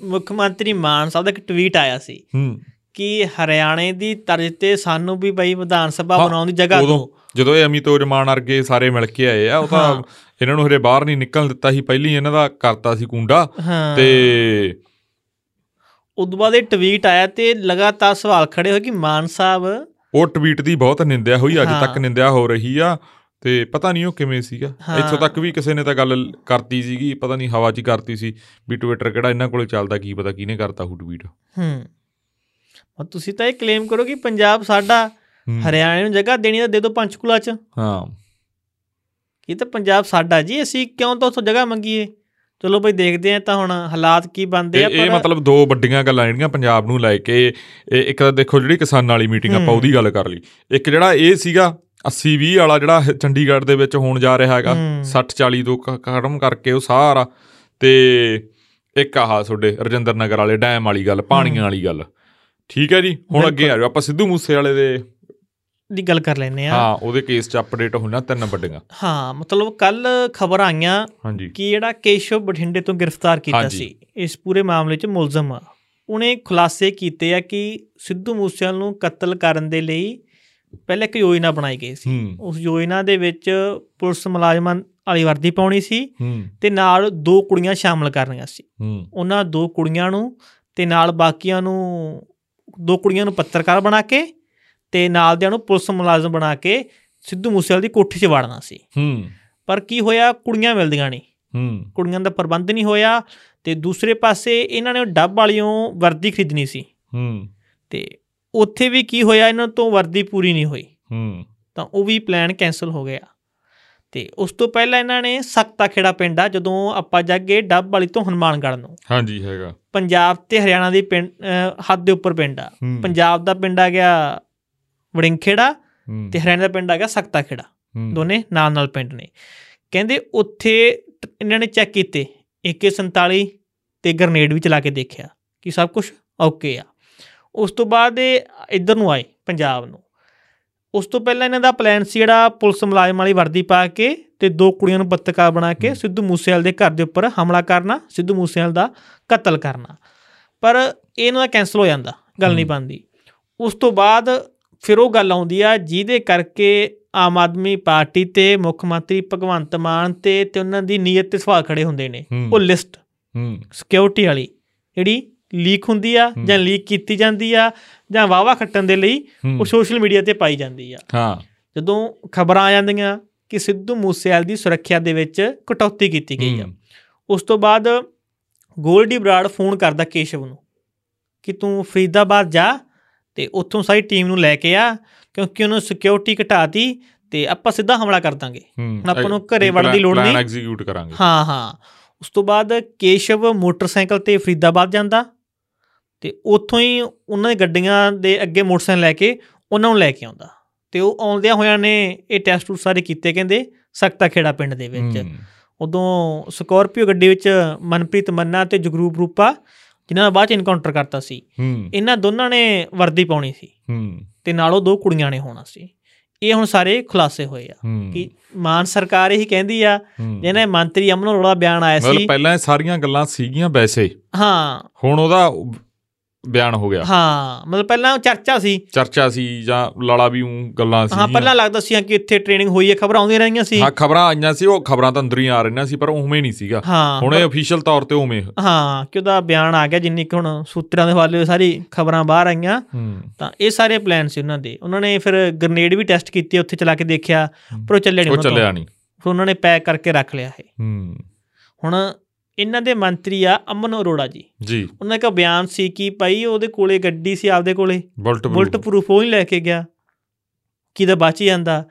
ਮੁੱਖ ਮੰਤਰੀ ਮਾਨ ਸਾਹਿਬ ਦਾ ਇੱਕ ਟਵੀਟ ਆਇਆ ਸੀ ਹੂੰ। ਕਿ ਹਰਿਆਣੇ ਦੀ ਤਰਜ਼ ਤੇ ਸਾਨੂੰ ਵੀ ਬਈ ਵਿਧਾਨ ਸਭਾ ਬਣਾਉਣ ਦੀ ਜਗ੍ਹਾ ਦਿਓ। ਜਦੋਂ ਇਹ ਅਮਿਤੋਜ ਮਾਨ ਵਰਗੇ ਸਾਰੇ ਮਿਲ ਕੇ ਆਏ ਆ ਉਹ ਤਾਂ। ਇਹਨਾਂ ਨੂੰ ਹਰੇ ਬਾਹਰ ਨਹੀਂ ਨਿਕਲਣ ਦਿੱਤਾ ਸੀ ਪਹਿਲੀ ਇਹਨਾਂ ਦਾ ਕਰਤਾ ਸੀ ਕੁੰਡਾ। ਤੇ ਉਦੋਂ ਬਾਅਦ ਇਹ ਟਵੀਟ ਆਇਆ ਤੇ ਲਗਾਤਾਰ ਸਵਾਲ ਖੜੇ ਹੋਏ ਕਿ ਮਾਨ ਸਾਹਿਬ ਉਹ ਟਵੀਟ ਦੀ ਬਹੁਤ ਨਿੰਦਿਆ ਹੋਈ ਅੱਜ। ਤੱਕ ਨਿੰਦਿਆ ਹੋ ਰਹੀ ਆ। ਤੇ ਪਤਾ ਨਹੀਂ ਉਹ ਕਿਵੇਂ ਸੀਗਾ ਹਾਂ। ਇੱਥੋਂ ਤੱਕ ਵੀ ਕਿਸੇ ਨੇ ਤਾਂ ਗੱਲ ਕਰਤੀ ਸੀਗੀ ਪਤਾ ਨਹੀਂ ਹਵਾ 'ਚ ਹੀ ਕਰਤੀ ਸੀ ਵੀ ਟਵਿੱਟਰ ਕਿਹੜਾ ਇਹਨਾਂ ਕੋਲੇ ਚੱਲਦਾ ਕੀ ਪਤਾ ਕਿਹਨੇ ਕਰਤਾ ਉਹ ਟਵੀਟ ਹੂੰ ਔਰ ਤੁਸੀਂ ਤਾਂ ਇਹ ਕਲੇਮ ਕਰੋ ਕਿ ਪੰਜਾਬ ਸਾਡਾ ਹੂੰ। ਹਰਿਆਣੇ ਨੂੰ ਜਗ੍ਹਾ ਦੇਣੀ ਤਾਂ ਦੇ ਦਿਓ ਪੰਚਕੂਲਾ 'ਚ ਹਾਂ ਇਹ ਤਾਂ ਪੰਜਾਬ ਸਾਡਾ ਜੀ ਅਸੀਂ ਕਿਉਂ ਤਾਂ ਉੱਥੋਂ ਜਗ੍ਹਾ ਮੰਗੀਏ ਚਲੋ ਬਈ ਦੇਖਦੇ ਆ ਤਾਂ ਹੁਣ ਹਾਲਾਤ ਕੀ ਬਣਦੇ ਆ ਇਹ ਮਤਲਬ ਦੋ ਵੱਡੀਆਂ ਗੱਲਾਂ ਜਿਹੜੀਆਂ ਪੰਜਾਬ ਨੂੰ ਲੈ ਕੇ ਇੱਕ ਤਾਂ ਦੇਖੋ ਜਿਹੜੀ ਕਿਸਾਨਾਂ ਵਾਲੀ ਮੀਟਿੰਗ ਆਪਾਂ ਹੂੰ। ਉਹਦੀ ਗੱਲ ਕਰ ਲਈ ਇੱਕ ਜਿਹੜਾ ਇਹ ਸੀਗਾ 80 20 ਵਾਲਾ ਜਿਹੜਾ ਚੰਡੀਗੜ੍ਹ ਦੇ ਵਿੱਚ ਹੋਣ ਜਾ ਰਿਹਾ ਹੈਗਾ ਹੂੰ। 60 40 ਤੋਂ ਖਤਮ ਕਰਕੇ ਉਹ ਸਾਰਾ ਤੇ ਇੱਕ ਆਹ ਤੁਹਾਡੇ ਰਜਿੰਦਰ ਨਗਰ ਵਾਲੇ ਡੈਮ ਵਾਲੀ ਗੱਲ ਪਾਣੀਆਂ ਵਾਲੀ ਗੱਲ। ਠੀਕ ਹੈ ਜੀ ਹੁਣ ਅੱਗੇ ਆ ਜਾਓ ਆਪਾਂ ਸਿੱਧੂ ਮੂਸੇ ਵਾਲੇ ਦੇ ਦੀ ਗੱਲ ਕਰ ਲੈਨੇ ਆ ਹਾਂ ਉਹਦੇ ਕੇਸ 'ਚ ਅਪਡੇਟ ਹੋਣਾ ਤਿੰਨ ਵੱਡੀਆਂ। ਹਾਂ ਮਤਲਬ ਕੱਲ ਖਬਰ ਆਈਆਂ ਕਿ ਜਿਹੜਾ ਕੇਸ਼ਵ ਬਠਿੰਡੇ ਤੋਂ ਗ੍ਰਿਫਤਾਰ ਕੀਤਾ। ਸੀ ਇਸ ਪੂਰੇ ਮਾਮਲੇ 'ਚ ਮੁਲਜ਼ਮ। ਆ ਉਹਨੇ ਖੁਲਾਸੇ ਕੀਤੇ ਆ ਕਿ ਸਿੱਧੂ ਮੂਸੇਵਾਲ ਨੂੰ ਕਤਲ ਕਰਨ ਦੇ ਲਈ ਪਹਿਲਾਂ ਇੱਕ ਯੋਜਨਾ ਬਣਾਈ ਗਈ ਸੀ। ਉਸ ਯੋਜਨਾ ਦੇ ਵਿੱਚ ਪੁਲਿਸ ਮੁਲਾਜ਼ਮਾਂ ਵਾਲੀ ਵਰਦੀ ਪਾਉਣੀ ਸੀ ਤੇ ਨਾਲ ਦੋ ਕੁੜੀਆਂ ਸ਼ਾਮਲ ਕਰਨੀਆਂ ਸੀ। ਉਹਨਾਂ ਦੋ ਕੁੜੀਆਂ ਨੂੰ ਤੇ ਨਾਲ ਬਾਕੀਆਂ ਨੂੰ ਦੋ ਕੁੜੀਆਂ ਨੂੰ ਪੱਤਰਕਾਰ ਬਣਾ ਕੇ ਤੇ ਨਾਲ ਦਿਆਂ ਨੂੰ ਪੁਲਿਸ ਮੁਲਾਜ਼ਮ ਬਣਾ ਕੇ ਸਿੱਧੂ ਮੂਸੇਵਾਲ ਦੀ ਕੋਠੀ 'ਚ ਵਾੜਨਾ ਸੀ। ਹੂੰ। ਪਰ ਕੀ ਹੋਇਆ? ਕੁੜੀਆਂ ਮਿਲਦੀਆਂ ਨਹੀਂ। ਹੂੰ। ਕੁੜੀਆਂ ਦਾ ਪ੍ਰਬੰਧ ਨਹੀਂ ਹੋਇਆ ਤੇ ਦੂਸਰੇ ਪਾਸੇ ਇਹਨਾਂ ਨੇ ਡੱਬ ਵਾਲੀਆਂ ਵਰਦੀ ਖਰੀਦਣੀ ਸੀ। ਹੂੰ। ਤੇ ਉੱਥੇ ਵੀ ਕੀ ਹੋਇਆ ਇਹਨਾਂ ਤੋਂ ਵਰਦੀ ਪੂਰੀ ਨਹੀਂ ਹੋਈ। ਹੂੰ। ਤਾਂ ਉਹ ਵੀ ਪਲਾਨ ਕੈਨਸਲ ਹੋ ਗਿਆ। ਤੇ ਉਸ ਤੋਂ ਪਹਿਲਾਂ ਇਹਨਾਂ ਨੇ ਸਖਤਾ ਖੇੜਾ ਪਿੰਡ ਆ ਜਦੋਂ ਆਪਾਂ ਜਾਗੇ ਡੱਬ ਵਾਲੀ ਤੋਂ ਹਨੂਮਾਨਗੜ੍ਹ ਨੂੰ। ਹਾਂਜੀ ਹੈਗਾ। ਪੰਜਾਬ ਤੇ ਹਰਿਆਣਾ ਦੀ ਪਿੰਡ ਹੱਦ ਦੇ ਉੱਪਰ ਪਿੰਡ ਆ। ਪੰਜਾਬ ਦਾ ਪਿੰਡ ਆ ਗਿਆ ਵੜਿੰਖੇੜਾ ਤੇ ਹਰਿਆਣਾ ਦਾ ਪਿੰਡ ਆ ਗਿਆ ਸਖਤਾ ਖੇੜਾ। ਦੋਨੇ ਨਾਲ ਨਾਲ ਪਿੰਡ ਨੇ। ਕਹਿੰਦੇ ਉੱਥੇ ਇਹਨਾਂ ਨੇ ਚੈੱਕ ਕੀਤੇ। AK47 ਤੇ ਗ੍ਰਨੇਡ ਵੀ ਚਲਾ ਕੇ ਦੇਖਿਆ ਕਿ ਸਭ ਕੁਝ ਓਕੇ ਆ। ਉਸ ਤੋਂ ਬਾਅਦ ਇਹ ਇੱਧਰ ਨੂੰ ਆਏ ਪੰਜਾਬ ਨੂੰ। ਉਸ ਤੋਂ ਪਹਿਲਾਂ ਇਹਨਾਂ ਦਾ ਪਲਾਨ ਸੀ ਜਿਹੜਾ ਪੁਲਿਸ ਮੁਲਾਜ਼ਮ ਵਾਲੀ ਵਰਦੀ ਪਾ ਕੇ ਤੇ ਦੋ ਕੁੜੀਆਂ ਨੂੰ ਪੱਤਰਕਾਰ ਬਣਾ ਕੇ ਸਿੱਧੂ ਮੂਸੇਵਾਲ ਦੇ ਘਰ ਦੇ ਉੱਪਰ ਹਮਲਾ ਕਰਨਾ ਸਿੱਧੂ ਮੂਸੇਵਾਲ ਦਾ ਕਤਲ ਕਰਨਾ। ਪਰ ਇਹ ਇਹਨਾਂ ਦਾ ਕੈਨਸਲ ਹੋ ਜਾਂਦਾ ਗੱਲ ਨਹੀਂ। ਬਣਦੀ। ਉਸ ਤੋਂ ਬਾਅਦ ਫਿਰ ਉਹ ਗੱਲ ਆਉਂਦੀ ਆ ਜਿਹਦੇ ਕਰਕੇ ਆਮ ਆਦਮੀ ਪਾਰਟੀ ਤੇ ਮੁੱਖ ਮੰਤਰੀ ਭਗਵੰਤ ਮਾਨ ਤੇ ਤੇ ਉਹਨਾਂ ਦੀ ਨੀਅਤ ਤੇ ਸਵਾਲ ਖੜੇ ਹੁੰਦੇ ਨੇ। ਉਹ ਲਿਸਟ ਹੂੰ। ਸਿਕਿਉਰਿਟੀ ਵਾਲੀ ਜਿਹੜੀ ਲੀਕ ਹੁੰਦੀ ਆ। ਜਾਂ ਲੀਕ ਕੀਤੀ ਜਾਂਦੀ ਆ ਜਾਂ ਵਾਵਾ ਖੱਟਣ ਦੇ ਲਈ। ਉਹ ਸੋਸ਼ਲ ਮੀਡੀਆ ਤੇ ਪਾਈ ਜਾਂਦੀ ਆ ਹਾਂ ਜਦੋਂ ਖਬਰਾਂ ਆ ਜਾਂਦੀਆਂ ਕਿ ਸਿੱਧੂ ਮੂਸੇਵਾਲ ਦੀ ਸੁਰੱਖਿਆ ਦੇ ਵਿੱਚ ਕਟੌਤੀ ਕੀਤੀ ਗਈ ਆ। ਉਸ ਤੋਂ ਬਾਅਦ ਗੋਲਡੀ ਬਰਾੜ ਫੋਨ ਕਰਦਾ ਕੇਸ਼ਵ ਨੂੰ ਕਿ ਤੂੰ ਫਰੀਦਾਬਾਦ ਜਾ ਤੇ ਉੱਥੋਂ ਸਾਰੀ ਟੀਮ ਨੂੰ ਲੈ ਕੇ ਆ ਕਿਉਂਕਿ ਉਹਨੂੰ ਸਿਕਿਉਰਿਟੀ ਘਟਾਤੀ ਤੇ ਆਪਾਂ ਸਿੱਧਾ ਹਮਲਾ ਕਰ ਦਾਂਗੇ ਹੁਣ ਆਪਾਂ ਨੂੰ ਘਰੇ ਵੜਨ ਦੀ ਲੋੜ ਪਲਾਨ ਨਹੀਂ। ਐਗਜ਼ੀਕਿਊਟ ਕਰਾਂਗੇ ਹਾਂ ਹਾਂ ਉਸ ਤੋਂ ਬਾਅਦ ਕੇਸ਼ਵ ਮੋਟਰਸਾਈਕਲ ਤੇ ਫਰੀਦਾਬਾਦ ਜਾਂਦਾ ਤੇ ਉੱਥੋਂ ਹੀ ਉਹਨਾਂ ਦੀ ਗੱਡੀਆਂ ਦੇ ਅੱਗੇ ਮੋਟਰਸਾਈਕਲ ਲੈ ਕੇ ਉਹਨਾਂ ਨੂੰ ਲੈ ਕੇ ਆਉਂਦਾ। ਤੇ ਉਹ ਆਉਂਦਿਆਂ ਹੋਇਆਂ ਨੇ ਇਹ ਟੈਸਟ ਟੂਸਟ ਸਾਰੇ ਕੀਤੇ ਕਹਿੰਦੇ ਸਖਤਾ ਖੇੜਾ ਪਿੰਡ ਦੇ ਵਿੱਚ। ਉਦੋਂ ਸਕਾਰਪੀਓ ਗੱਡੀ ਵਿੱਚ ਮਨਪ੍ਰੀਤ ਮੰਨਾ ਤੇ ਜਗਰੂਪ ਰੂਪਾ ਜਿਨ੍ਹਾਂ ਦਾ ਬਾਅਦ ਚ ਇਨਕਾਊਂਟਰ ਕਰਤਾ ਸੀ। ਇਹਨਾਂ ਦੋਨਾਂ ਨੇ ਵਰਦੀ ਪਾਉਣੀ ਸੀ। ਤੇ ਨਾਲੋਂ ਦੋ ਕੁੜੀਆਂ ਨੇ ਹੋਣਾ ਸੀ। ਇਹ ਹੁਣ ਸਾਰੇ ਖੁਲਾਸੇ ਹੋਏ ਆ। ਕਿ ਮਾਨ ਸਰਕਾਰ ਇਹੀ ਕਹਿੰਦੀ ਆ। ਜਿਹਨੇ ਮੰਤਰੀ ਅਮਨ ਅਰੋੜਾ ਬਿਆਨ ਆਇਆ ਮਤਲਬ ਸੀ। ਪਹਿਲਾਂ ਇਹ ਸਾਰੀਆਂ ਗੱਲਾਂ ਸੀਗੀਆਂ ਵੈਸੇ। ਹਾਂ। ਹੁਣ ਉਹਦਾ ਬਿਆਨ ਹੋ ਗਿਆ। ਹਾਂ ਮਤਲਬ ਪਹਿਲਾਂ ਚਰਚਾ ਸੀ। ਚਰਚਾ ਸੀ ਜਾਂ ਲਾਲਾ ਵੀ ਊਂ ਗੱਲਾਂ ਸੀ ਹਾਂ ਪਹਿਲਾਂ ਲੱਗਦਾ ਸੀ ਕਿ ਇੱਥੇ ਟ੍ਰੇਨਿੰਗ ਹੋਈ ਹੈ ਖਬਰਾਂ ਆਉਂਦੀਆਂ ਰਹੀਆਂ ਸੀ। ਹਾਂ ਖਬਰਾਂ ਆਈਆਂ ਸੀ ਉਹ ਖਬਰਾਂ ਤਾਂ ਅੰਦਰ ਹੀ ਆ ਰਹੀਆਂ ਸੀ ਪਰ ਉਵੇਂ ਨਹੀਂ ਸੀਗਾ। ਹੁਣ ਇਹ ਅਫੀਸ਼ੀਅਲ ਤੌਰ ਤੇ ਉਵੇਂ। ਹਾਂ ਕਿ ਉਹਦਾ ਬਿਆਨ ਆ ਗਿਆ ਜਿੰਨੀ ਕਿ ਹੁਣ ਸੂਤਰਾਂ ਦੇ ਹਵਾਲੇ ਸਾਰੀ ਖਬਰਾਂ ਬਾਹਰ ਆਈਆਂ ਤਾਂ ਇਹ ਸਾਰੇ ਪਲਾਨ ਸੀ ਉਹਨਾਂ ਦੇ। ਉਹਨਾਂ ਨੇ ਫਿਰ ਗ੍ਰਨੇਡ ਵੀ ਟੈਸਟ ਕੀਤੇ ਉੱਥੇ ਚਲਾ ਕੇ ਦੇਖਿਆ ਪਰ ਉਹ ਚੱਲਿਆ ਨਹੀਂ ਉਹ। ਚੱਲਿਆ ਨਹੀਂ। ਫਿਰ ਉਹਨਾਂ ਨੇ ਪੈਕ ਕਰਕੇ ਰੱਖ ਲਿਆ ਇਹ। ਹੂੰ। ਹੁਣ ਇਹਨਾਂ ਦੇ ਮੰਤਰੀ ਆ ਅਮਨ ਅਰੋੜਾ ਜੀ। ਜੀ। ਉਹਨਾਂ ਦਾ ਬਿਆਨ ਸੀ ਕਿ ਭਾਈ ਉਹਦੇ ਕੋਲੇ ਗੱਡੀ ਸੀ ਆਪਦੇ ਕੋਲੇ। ਬੁਲਟ ਪ੍ਰੂਫ ਉਹ ਨਹੀਂ ਲੈ ਕੇ ਗਿਆ। ਕਿਦਾ ਬਚ ਹੀ ਜਾਂਦਾ।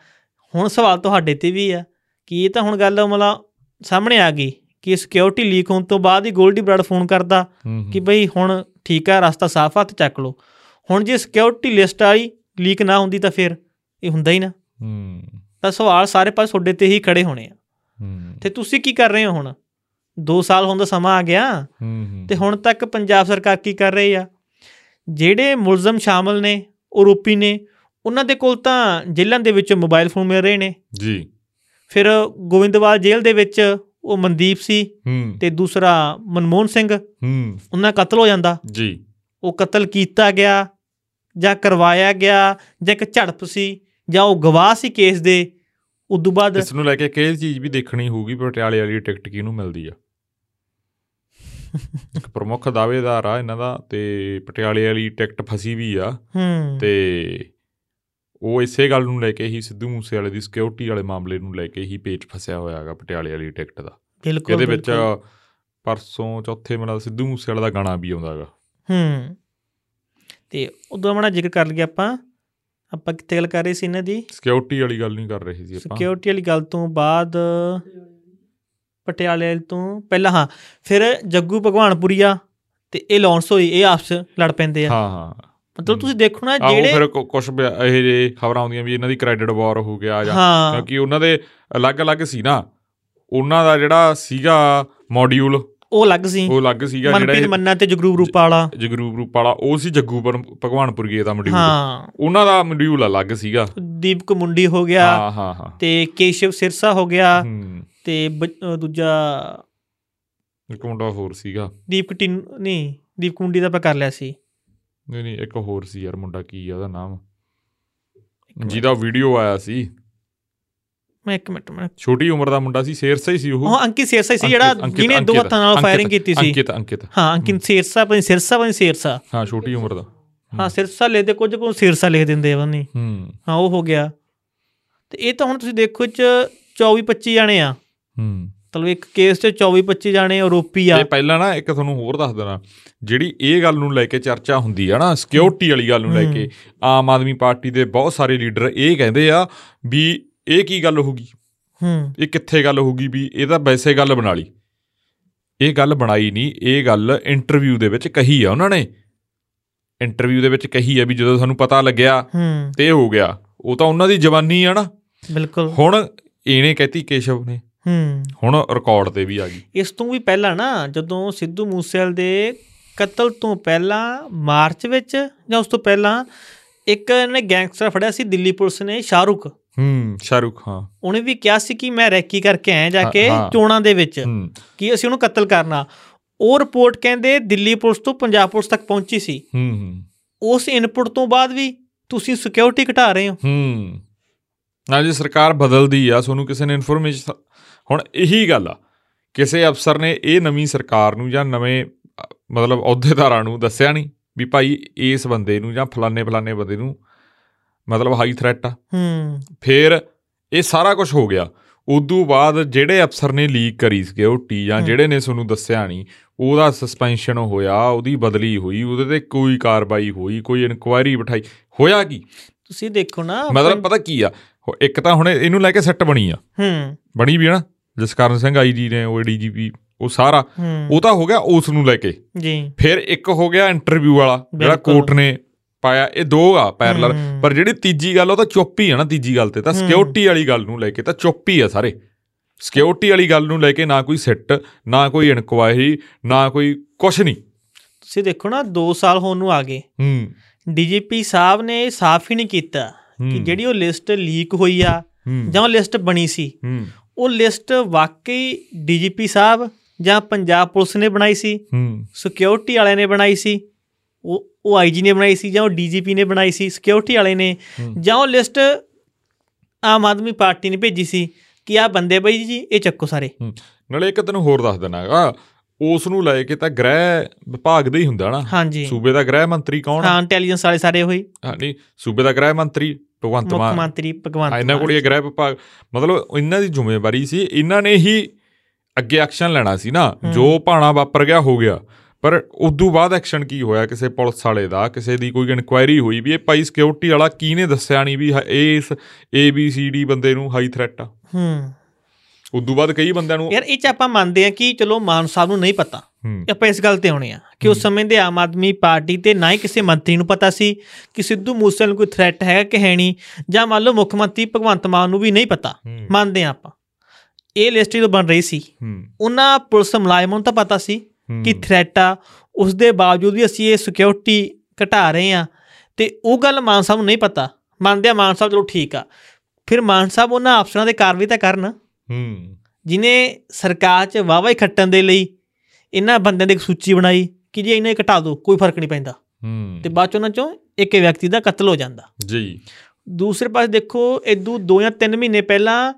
ਹੁਣ ਸਵਾਲ ਤੁਹਾਡੇ ਤੇ ਵੀ ਆ। ਕਿ ਇਹ ਤਾਂ ਹੁਣ ਗੱਲ ਮਤਲਬ ਸਾਹਮਣੇ ਆ ਗਈ ਕਿ ਸਿਕਿਉਰਿਟੀ ਲੀਕ ਹੋਣ ਤੋਂ ਬਾਅਦ ਹੀ ਗੋਲਡੀ ਬਰਾੜ ਫੋਨ ਕਰਦਾ ਹੂੰ ਕਿ ਬਈ ਹੁਣ ਠੀਕ ਆ ਰਸਤਾ ਸਾਫ਼ ਆ ਤੇ ਚੱਕ ਲਓ। ਹੁਣ ਜੇ ਸਿਕਿਉਰਿਟੀ ਲਿਸਟ ਆਈ ਲੀਕ ਨਾ ਹੁੰਦੀ ਤਾਂ ਫਿਰ ਇਹ ਹੁੰਦਾ ਹੀ ਨਾ। ਹੂੰ। ਤਾਂ ਸਵਾਲ ਸਾਰੇ ਪਾਸੇ ਤੁਹਾਡੇ ਤੇ ਹੀ ਖੜੇ ਹੋਣੇ ਆ। ਹੂੰ। ਤੇ ਤੁਸੀਂ ਕੀ ਕਰ ਰਹੇ ਹੋ ਹੁਣ? 2 ਸਾਲ ਹੋਣ ਦਾ ਸਮਾਂ ਆ ਗਿਆ ਤੇ ਹੁਣ ਤੱਕ ਪੰਜਾਬ ਸਰਕਾਰ ਕੀ ਕਰ ਰਹੀ ਆ? ਜਿਹੜੇ ਮੁਲਜ਼ਮ ਸ਼ਾਮਲ ਨੇ ਆਰੋਪੀ ਨੇ ਉਹਨਾਂ ਦੇ ਕੋਲ ਤਾਂ ਜੇਲ੍ਹਾਂ ਦੇ ਵਿੱਚ ਮੋਬਾਈਲ ਫੋਨ ਮਿਲ ਰਹੇ ਨੇ। ਜੀ। ਫਿਰ ਗੋਇੰਦਵਾਲ ਜੇਲ੍ਹ ਦੇ ਵਿੱਚ ਉਹ ਮਨਦੀਪ ਸੀ ਤੇ ਦੂਸਰਾ ਮਨਮੋਹਨ ਸਿੰਘ। ਹੂੰ। ਉਹਨਾਂ ਕਤਲ ਹੋ ਜਾਂਦਾ। ਜੀ। ਉਹ ਕਤਲ ਕੀਤਾ ਗਿਆ ਜਾਂ ਕਰਵਾਇਆ ਗਿਆ ਜਾਂ ਇੱਕ ਝੜਪ ਸੀ ਜਾਂ ਉਹ ਗਵਾਹ ਸੀ ਕੇਸ ਦੇ ਉਦੋਂ ਬਾਅਦ ਇਸ ਨੂੰ ਲੈ ਕੇ ਇਹ ਚੀਜ਼ ਵੀ ਦੇਖਣੀ ਹੋਊਗੀ ਪਟਿਆਲੇ ਵਾਲੀ ਟਿਕਟ ਕਿਹਨੂੰ ਮਿਲਦੀ ਆ? ਇੱਕ ਪ੍ਰਮੁੱਖ ਦਾਅਵੇਦਾਰ ਆ ਇਹਨਾਂ ਦਾ ਤੇ ਪਟਿਆਲੇ ਵਾਲੀ ਟਿਕਟ ਫਸੀ ਵੀ ਆ ਹੂੰ। ਤੇ ਉਹ ਇਸੇ ਗੱਲ ਨੂੰ ਲੈ ਕੇ ਹੀ ਸਿੱਧੂ ਮੂਸੇਵਾਲੇ ਦੀ ਸਿਕਿਉਰਿਟੀ ਵਾਲੇ ਮਾਮਲੇ ਨੂੰ ਲੈ ਕੇ ਹੀ ਪੇਚ ਫਸਿਆ ਹੋਇਆ ਹੈਗਾ ਪਟਿਆਲੇ ਵਾਲੀ ਟਿਕਟ ਦਾ। ਬਿਲਕੁਲ ਇਹਦੇ ਵਿੱਚ। ਪਰਸੋਂ ਚੌਥੇ ਮੇਰਾ ਸਿੱਧੂ ਮੂਸੇਵਾਲੇ ਦਾ ਗਾਣਾ ਵੀ ਆਉਂਦਾ ਹੈਗਾ। ਹੂੰ। ਤੇ ਉਦੋਂ ਆਪਣਾ ਜ਼ਿਕਰ ਕਰ ਲਿਆ ਆਪਾਂ ਆਪਾਂ ਕਿੱਥੇ ਗੱਲ ਕਰ ਰਹੇ ਸੀ ਇਹਨਾਂ ਦੀ? ਸਿਕਿਉਰਿਟੀ ਵਾਲੀ ਗੱਲ ਨਹੀਂ ਕਰ ਰਹੇ ਸੀ ਆਪਾਂ। ਸਿਕਿਉਰਿਟੀ ਵਾਲੀ ਗੱਲ ਤੋਂ ਬਾਅਦ ਪਟਿਆਲੇ ਤੋਂ ਪਹਿਲਾਂ ਹਾਂ ਫਿਰ ਜੱਗੂ ਭਗਵਾਨਪੁਰੀਆ ਤੇ ਇਹ ਲੌਂਸ ਹੋਈ ਇਹ ਆਪਸ ਲੜ ਪੈਂਦੇ ਆ। ਹਾਂ ਹਾਂ। ਮਤਲਬ ਤੁਸੀਂ ਦੇਖੋ ਨਾ ਜਿਹੜੇ ਫਿਰ ਕੁਝ ਇਹ ਜੇ ਖਬਰਾਂ ਆਉਂਦੀਆਂ ਵੀ ਇਹਨਾਂ ਦੀ ਕ੍ਰੈਡਿਟ ਵਾਰ ਹੋ ਗਿਆ ਜਾਂ ਕਿਉਂਕਿ ਉਹਨਾਂ ਦੇ ਅਲੱਗ-ਅਲੱਗ ਸੀ ਨਾ। ਉਹਨਾਂ ਦਾ ਜਿਹੜਾ ਸੀਗਾ ਮੋਡਿਊਲ ਉਹ ਅਲੱਗ ਸੀ। ਉਹ ਅਲੱਗ ਸੀਗਾ ਮਨਪ੍ਰੀਤ ਜਿਹੜਾ ਮੰਨਾ ਤੇ ਜਗਰੂਪ ਰੂਪਾ ਵਾਲਾ। ਜਗਰੂਪ ਰੂਪ ਵਾਲਾ ਉਹ ਸੀ ਜੱਗੂ ਪਰ- ਭਗਵਾਨਪੁਰੀਏ ਦਾ ਮੋਡਿਊਲ ਹਾਂ। ਉਹਨਾਂ ਦਾ ਮੋਡਿਊਲ ਅਲੱਗ ਸੀਗਾ। ਦੀਪਕ ਮੁੰਡੀ ਹੋ ਗਿਆ ਹਾਂ ਹਾਂ ਹਾਂ। ਤੇ ਕੇਸ਼ਵ ਸਿਰਸਾ ਹੋ ਗਿਆ ਤੇ ਦੂਜਾ ਇੱਕ ਮੁੰਡਾ ਹੋਰ ਸੀਗਾ। ਦੀਪਕ ਟਿਨ ਨਹੀਂ ਦੀਪਕ ਮੁੰਡੀ ਦਾ ਆਪਾਂ ਕਰ ਲਿਆ ਸੀ। ਨਹੀਂ ਨਹੀਂ ਇੱਕ ਹੋਰ ਸੀ ਯਾਰ ਮੁੰਡਾ ਕੀ ਆ ਉਹਦਾ ਨਾਮ। ਜਿਹਦਾ ਵੀਡੀਓ ਆਇਆ ਸੀ। ਮੈਂ ਇੱਕ ਮਿੰਟ ਮੈਂ ਛੋਟੀ ਉਮਰ ਦਾ ਮੁੰਡਾ ਸੀ ਸ਼ੇਰਸਾ ਹੀ ਸੀ ਉਹ। ਉਹ ਅੰਕਿਤ ਸਿਰਸਾ ਸੀ ਜਿਹੜਾ ਜਿਹਨੇ ਦੋ ਹੱਥਾਂ ਨਾਲ ਫਾਇਰਿੰਗ ਕੀਤੀ ਸੀ। ਅੰਕਿਤ ਅੰਕਿਤ। ਹਾਂ ਅੰਕਿਤ ਸਿਰਸਾ ਪਈ ਸਿਰਸਾ ਪਈ ਸਿਰਸਾ। ਹਾਂ ਛੋਟੀ ਉਮਰ ਦਾ। ਹਾਂ ਸਿਰਸਾ ਲਿਖਦੇ ਕੁਝ ਕੋ ਸਿਰਸਾ ਲਿਖ ਦਿੰਦੇ ਆ ਬੰਨੀ ਹੂੰ। ਹਾਂ ਉਹ ਹੋ ਗਿਆ। ਤੇ ਇਹ ਤਾਂ ਹੁਣ ਤੁਸੀਂ ਦੇਖੋ ਚ 24 25 ਜਾਣੇ ਆ। ਹੂੰ। ਮਤਲਬ ਇੱਕ ਕੇਸ 'ਚ 24 25 ਜਾਣੇ ਆਰੋਪੀ ਆ। ਇਹ ਪਹਿਲਾਂ ਨਾ ਇੱਕ ਤੁਹਾਨੂੰ ਹੋਰ ਦੱਸ ਦੇਣਾ ਜਿਹੜੀ ਇਹ ਗੱਲ ਨੂੰ ਲੈ ਕੇ ਚਰਚਾ ਹੁੰਦੀ ਆ ਨਾ ਸਿਕਿਉਰਿਟੀ ਵਾਲੀ ਗੱਲ ਨੂੰ ਲੈ ਕੇ ਆਮ ਆਦਮੀ ਪਾਰਟੀ ਦੇ ਬਹੁਤ ਸਾਰੇ ਲੀਡਰ ਇਹ ਕਹਿੰਦੇ ਆ ਵੀ ਇਹ ਕੀ ਗੱਲ ਹੋ ਗਈ? ਹੂੰ। ਇਹ ਕਿੱਥੇ ਗੱਲ ਹੋ ਗਈ ਵੀ ਇਹ ਤਾਂ ਵੈਸੇ ਗੱਲ ਬਣਾ ਲਈ। ਇਹ ਗੱਲ ਬਣਾਈ ਨਹੀਂ ਇਹ ਗੱਲ ਇੰਟਰਵਿਊ ਦੇ ਵਿੱਚ ਕਹੀ ਆ ਉਹਨਾਂ ਨੇ। ਇੰਟਰਵਿਊ ਦੇ ਵਿੱਚ ਕਹੀ ਆ ਵੀ ਜਦੋਂ ਸਾਨੂੰ ਪਤਾ ਲੱਗਿਆ ਹੂੰ। ਤੇ ਇਹ ਹੋ ਗਿਆ। ਉਹ ਤਾਂ ਉਹਨਾਂ ਦੀ ਜਵਾਨੀ ਆ ਨਾ। ਬਿਲਕੁਲ। ਹੁਣ ਇਹਨੇ ਕਹਿਤੀ ਕੇਸ਼ਵ ਨੇ। ਹੂੰ। ਹੁਣ ਰਿਕਾਰਡ ਤੇ ਵੀ ਆ ਗਈ। ਇਸ ਤੋਂ ਵੀ ਪਹਿਲਾਂ ਨਾ ਜਦੋਂ ਸਿੱਧੂ ਮੂਸੇਵਾਲ ਦੇ ਕਤਲ ਤੋਂ ਪਹਿਲਾਂ ਮਾਰਚ ਵਿੱਚ ਜਾਂ ਉਸ ਤੋਂ ਪਹਿਲਾਂ ਇੱਕ ਨੇ ਗੈਂਗਸਟਰ ਫੜਿਆ ਸੀ ਦਿੱਲੀ ਪੁਲਿਸ ਨੇ ਸ਼ਾਹਰੁਖ। ਹੂੰ ਸ਼ਾਹਰੁਖ ਹਾਂ। ਉਹਨੇ ਵੀ ਕਿਹਾ ਸੀ ਕਿ ਮੈਂ ਰੈਕੀ ਕਰਕੇ ਆਇਆ ਜਾ ਕੇ। ਚੋਣਾਂ ਦੇ ਵਿੱਚ ਕਿ ਅਸੀਂ ਉਹਨੂੰ ਕਤਲ ਕਰਨਾ। ਉਹ ਰਿਪੋਰਟ ਕਹਿੰਦੇ ਦਿੱਲੀ ਪੁਲਿਸ ਤੋਂ ਪੰਜਾਬ ਪੁਲਿਸ ਤੱਕ ਪਹੁੰਚੀ ਸੀ। ਹੂੰ ਹੂੰ। ਉਸ ਇਨਪੁਟ ਤੋਂ ਬਾਅਦ ਵੀ ਤੁਸੀਂ ਸਿਕਿਉਰਿਟੀ ਘਟਾ ਰਹੇ ਹੋ। ਹੂੰ। ਨਾ ਜੀ ਸਰਕਾਰ ਬਦਲਦੀ ਆ ਤੁਹਾਨੂੰ ਕਿਸੇ ਨੇ ਇਨਫੋਰਮੇਸ਼ਨ ਹੁਣ ਇਹੀ ਗੱਲ ਆ ਕਿਸੇ ਅਫਸਰ ਨੇ ਇਹ ਨਵੀਂ ਸਰਕਾਰ ਨੂੰ ਜਾਂ ਨਵੇਂ ਮਤਲਬ ਅਹੁਦੇਦਾਰਾਂ ਨੂੰ ਦੱਸਿਆ ਨਹੀਂ ਵੀ ਭਾਈ ਇਸ ਬੰਦੇ ਨੂੰ ਜਾਂ ਫਲਾਣੇ ਫਲਾਣੇ ਬੰਦੇ ਨੂੰ ਮਤਲਬ ਹਾਈ ਥ੍ਰੈਟ ਆ। ਹੂੰ। ਫਿਰ ਇਹ ਸਾਰਾ ਕੁਝ ਹੋ ਗਿਆ। ਉਦੋਂ ਬਾਅਦ ਜਿਹੜੇ ਅਫਸਰ ਨੇ ਲੀਕ ਕਰੀ ਸਿਕਿਉਰਿਟੀ ਜਾਂ ਹਮ। ਜਿਹੜੇ ਨੇ ਤੁਹਾਨੂੰ ਦੱਸਿਆ ਨਹੀਂ ਉਹਦਾ ਸਸਪੈਂਸ਼ਨ ਹੋਇਆ ਉਹਦੀ ਬਦਲੀ ਹੋਈ ਉਹਦੇ ਤੇ ਕੋਈ ਕਾਰਵਾਈ ਹੋਈ ਕੋਈ ਇਨਕੁਆਇਰੀ ਬਿਠਾਈ ਹੋਇਆ ਕੀ? ਤੁਸੀਂ ਦੇਖੋ ਨਾ ਮਤਲਬ ਪਤਾ ਕੀ ਆ ਹੋ- ਇੱਕ ਤਾਂ ਹੁਣ ਇਹਨੂੰ ਲੈ ਕੇ ਸੈੱਟ ਬਣੀ ਆ। ਹੂੰ। ਬਣੀ ਵੀ ਆ ਨਾ ਜਸਕਰਨ ਸਿੰਘ ਆਈਜੀ ਨੇ ਉਹ ਡੀਜੀਪੀ ਉਹ ਸਾਰਾ ਹੂੰ। ਉਹ ਤਾਂ ਹੋ ਗਿਆ ਉਸ ਨੂੰ ਲੈ ਕੇ। ਜੀ। ਫਿਰ ਇੱਕ ਹੋ ਗਿਆ ਇੰਟਰਵਿਊ ਵਾਲਾ ਜਿਹੜਾ। ਕੋਰਟ ਨੇ ਪਾਇਆ ਇਹ ਦੋ ਆ ਪੈਰਲਲ। ਪਰ ਜਿਹੜੀ ਤੀਜੀ ਗੱਲ ਉਹ ਤਾਂ ਚੁੱਪ ਹੀ ਆ ਨਾ ਤੀਜੀ ਗੱਲ ਤੇ। ਤਾਂ। ਸਿਕਿਉਰਿਟੀ ਵਾਲੀ ਗੱਲ ਨੂੰ ਲੈ ਕੇ ਤਾਂ ਚੁੱਪ ਹੀ ਆ ਸਾਰੇ। ਸਿਕਿਉਰਿਟੀ ਵਾਲੀ ਗੱਲ ਨੂੰ ਲੈ ਕੇ ਨਾ ਕੋਈ ਸਿੱਟ ਨਾ ਕੋਈ ਇਨਕੁਆਇਰੀ ਨਾ ਕੋਈ ਕੁਛ ਨਹੀਂ। ਤੁਸੀਂ ਦੇਖੋ ਨਾ 2 ਸਾਲ ਹੋਣ ਨੂੰ ਆ ਗਏ। ਹੂੰ। ਡੀਜੀਪੀ ਸਾਹਿਬ ਨੇ ਇਹ ਸਾਫ਼ ਹੀ ਨਹੀਂ ਕੀਤਾ ਕਿ। ਜਿਹੜੀ ਉਹ ਲਿਸਟ ਲੀਕ ਹੋਈ ਆ ਜਾਂ ਉਹ ਲਿਸਟ ਬਣੀ ਸੀ ਉਹ ਲਿਸਟ ਵਾਕਈ ਡੀਜੀਪੀ ਸਾਹਿਬ ਜਾਂ ਪੰਜਾਬ ਪੁਲਿਸ ਨੇ ਬਣਾਈ ਸੀ ਹੂੰ। ਸਿਕਿਉਰਿਟੀ ਵਾਲਿਆਂ ਨੇ ਬਣਾਈ ਸੀ। ਉਹ ਉਹ ਆਈਜੀ ਨੇ ਬਣਾਈ ਸੀ ਜਾਂ ਉਹ ਡੀਜੀਪੀ ਨੇ ਬਣਾਈ ਸੀ ਸਿਕਿਉਰਿਟੀ ਵਾਲੇ ਨੇ। ਜਾਂ ਉਹ ਲਿਸਟ ਆਮ ਆਦਮੀ ਪਾਰਟੀ ਨੇ ਭੇਜੀ ਸੀ ਕਿ ਆ ਬੰਦੇ ਬਈ ਜੀ ਇਹ ਚੱਕੋ ਸਾਰੇ। ਨਾਲੇ ਇੱਕ ਤੈਨੂੰ ਹੋਰ ਦੱਸ ਦੇਣਾ ਹੈਗਾ ਉਸ ਨੂੰ ਲੈ ਕੇ ਤਾਂ ਗ੍ਰਹਿ ਵਿਭਾਗ ਦਾ ਹੀ ਹੁੰਦਾ ਨਾ। ਹਾਂਜੀ। ਸੂਬੇ ਦਾ ਗ੍ਰਹਿ ਮੰਤਰੀ ਕੌਣ ਹਾਂ ਇੰਟੈਲੀਜੈਂਸ ਵਾਲੇ ਸਾਰੇ ਹੋਈ ਹਾਂ ਨਹੀਂ ਸੂਬੇ ਦਾ ਗ੍ਰਹਿ ਮੰਤਰੀ ਭਗਵੰਤ ਮੁੱਖ ਮਾਨ। ਮੰਤਰੀ ਭਗਵੰਤ ਹਾਂ, ਇਹਨਾਂ ਮਾਨ। ਕੋਲ ਇਹ ਗ੍ਰਹਿ ਵਿਭਾਗ। ਮਤਲਬ ਇਹਨਾਂ ਦੀ ਜ਼ਿੰਮੇਵਾਰੀ ਸੀ ਇਹਨਾਂ ਨੇ ਹੀ ਅੱਗੇ ਐਕਸ਼ਨ ਲੈਣਾ ਸੀ ਨਾ। ਜੋ ਭਾਣਾ ਵਾਪਰ ਗਿਆ ਹੋ ਗਿਆ। ਪਰ ਉਦੋਂ ਬਾਅਦ ਐਕਸ਼ਨ ਕੀ ਹੋਇਆ? ਕਿਸੇ ਪੁਲਿਸ ਵਾਲੇ ਦਾ ਕਿਸੇ ਦੀ ਕੋਈ ਇਨਕੁਆਇਰੀ ਹੋਈ ਵੀ ਇਹ ਭਾਈ ਸਿਕਿਉਰਿਟੀ ਵਾਲਾ ਕੀ ਨੇ ਦੱਸਿਆ ਨਹੀਂ ਵੀ ਇਹ ਇਸ ਏ ਬੀ ਸੀ ਡੀ ਬੰਦੇ ਨੂੰ ਹਾਈ ਥ੍ਰੈਟ ਆ? ਹੂੰ। ਉਦੋਂ ਬਾਅਦ ਕਈ ਬੰਦਿਆਂ ਨੂੰ ਯਾਰ ਇਹ ਚ ਆਪਾਂ ਮੰਨਦੇ ਆ ਕਿ ਚਲੋ ਮਾਨ ਸਾਹਿਬ ਨੂੰ ਨਹੀਂ ਪਤਾ। ਆਪਾਂ ਇਸ ਗੱਲ ਤੇ ਆਉਣੇ ਆ ਕਿ ਉਸ ਸਮੇਂ ਦੇ ਆਮ ਆਦਮੀ ਪਾਰਟੀ ਤੇ ਨਾ ਹੀ ਕਿਸੇ ਮੰਤਰੀ ਨੂੰ ਪਤਾ ਸੀ ਕਿ ਸਿੱਧੂ ਮੂਸੇ ਨੂੰ ਕੋਈ ਥ੍ਰੈਟ ਹੈਗਾ ਕਿ ਹੈ ਨਹੀਂ ਜਾਂ ਮੰਨ ਲਓ ਮੁੱਖ ਮੰਤਰੀ ਭਗਵੰਤ ਮਾਨ ਨੂੰ ਵੀ ਨਹੀਂ ਪਤਾ। ਮੰਨਦੇ ਆ ਆਪਾਂ। ਇਹ ਲਿਸਟ ਜਦੋਂ ਬਣ ਰਹੀ ਸੀ ਉਹਨਾਂ ਪੁਲਿਸ ਮੁਲਾਜ਼ਮਾਂ ਨੂੰ ਤਾਂ ਪਤਾ ਸੀ। ਕਿ ਥ੍ਰੈਟ ਆ ਉਸ ਦੇ ਬਾਵਜੂਦ ਵੀ ਅਸੀਂ ਇਹ ਸਿਕਿਉਰਿਟੀ ਘਟਾ ਰਹੇ ਆ ਤੇ ਉਹ ਗੱਲ ਮਾਨ ਸਾਹਿਬ ਨੂੰ ਨਹੀਂ ਪਤਾ। ਮੰਨਦੇ ਆ ਮਾਨ ਸਾਹਿਬ ਚਲੋ ਠੀਕ ਆ। ਫਿਰ ਮਾਨ ਸਾਹਿਬ ਉਹਨਾਂ ਅਫਸਰਾਂ ਦੇ ਕਾਰਵਾਈ ਤਾਂ ਕਰਨ। ਹੂੰ। ਜਿਨੇ ਸਰਕਾਰ 'ਚ ਵਾਵਾ ਹੀ ਖੱਟਣ ਦੇ ਲਈ ਇਹਨਾਂ ਬੰਦਿਆਂ ਦੀ ਇੱਕ ਸੂਚੀ ਬਣਾਈ ਕਿ ਜੇ ਇਹਨਾਂ ਘਟਾ ਦਿਓ ਕੋਈ ਫ਼ਰਕ ਨਹੀਂ ਪੈਂਦਾ। ਹੂੰ। ਤੇ ਬਾਅਦ 'ਚ ਉਹਨਾਂ 'ਚੋਂ ਇੱਕ ਵਿਅਕਤੀ ਦਾ ਕਤਲ ਹੋ ਜਾਂਦਾ। ਜੀ। ਦੂਸਰੇ ਪਾਸੇ ਦੇਖੋ ਇਦੋਂ 2 ਜਾਂ 3 ਮਹੀਨੇ ਪਹਿਲਾਂ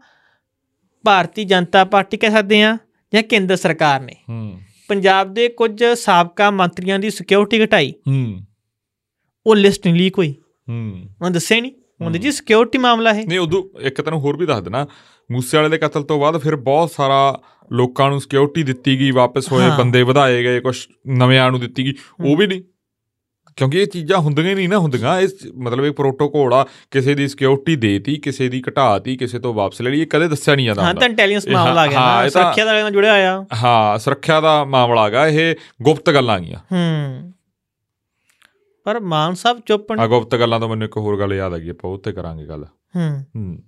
ਭਾਰਤੀ ਜਨਤਾ ਪਾਰਟੀ ਕਹਿ ਸਕਦੇ ਆ ਜਾਂ ਕੇਂਦਰ ਸਰਕਾਰ ਨੇ। ਹੂੰ। ਪੰਜਾਬ ਦੇ ਕੁਝ ਸਾਬਕਾ ਮੰਤਰੀਆਂ ਦੀ ਸਿਕਿਉਰਿਟੀ ਘਟਾਈ। ਹੂੰ। ਉਹ ਲਿਸਟ ਨਹੀਂ ਲੀਕ ਹੋਈ। ਹੂੰ। ਉਹਨਾਂ ਦੱਸਿਆ ਨਹੀਂ ਉਹਨਾਂ ਜੀ ਸਿਕਿਉਰਿਟੀ ਮਾਮਲਾ ਹੈ ਨਹੀਂ ਉਦੋਂ ਇੱਕ ਤੈਨੂੰ ਹੋਰ ਵੀ ਦੱਸ ਦੇਣਾ। ਮੂਸੇ ਵਾਲੇ ਦੇ ਕਤਲ ਤੋਂ ਬਾਅਦ ਫਿਰ ਬਹੁਤ ਸਾਰਾ ਲੋਕਾਂ ਨੂੰ ਸਿਕਿਉਰਿਟੀ ਦਿੱਤੀ ਗਈ ਵਾਪਸ ਹੋਏ। ਬੰਦੇ ਵਧਾਏ ਗਏ ਕੁਝ ਨਵਿਆਂ ਨੂੰ ਦਿੱਤੀ ਗਈ। ਉਹ ਵੀ ਨਹੀਂ ਕਿਉਂਕਿ ਇਹ ਚੀਜ਼ਾਂ ਹੁੰਦੀਆਂ ਨਹੀਂ ਨਾ ਹੁੰਦੀਆਂ ਇਹ ਮਤਲਬ ਇਹ ਪ੍ਰੋਟੋਕੋਲ ਆ ਕਿਸੇ ਦੀ ਸਿਕਿਉਰਿਟੀ ਦੇਤੀ ਕਿਸੇ ਦੀ ਘਟਾਤੀ ਕਿਸੇ ਤੋਂ ਵਾਪਸ ਲੈ ਲਈ ਇਹ ਕਦੇ ਦੱਸਿਆ ਨਹੀਂ ਜਾਂਦਾ ਹਾਂ ਤਾਂ ਇੰਟੈਲੀਜੈਂਸ ਮਾਮਲਾ ਆ ਗਿਆ ਹਾਂ, ਨਾ ਸੁਰੱਖਿਆ ਦਾ ਨਾਲ ਜੁੜਿਆ ਹੋਇਆ। ਹਾਂ ਸੁਰੱਖਿਆ ਦਾ ਮਾਮਲਾ ਹੈਗਾ ਇਹ ਗੁਪਤ ਗੱਲਾਂ ਗੀਆਂ ਹੂੰ। ਪਰ ਮਾਨ ਸਾਹਿਬ ਚੁੱਪ ਆ ਗੁਪਤ ਗੱਲਾਂ ਤੋਂ ਮੈਨੂੰ ਇੱਕ ਹੋਰ ਗੱਲ ਯਾਦ ਆ ਗਈ ਆਪਾਂ ਉਹ ਤੇ ਕਰਾਂਗੇ ਗੱਲ। ਹੂੰ। ਹੂੰ।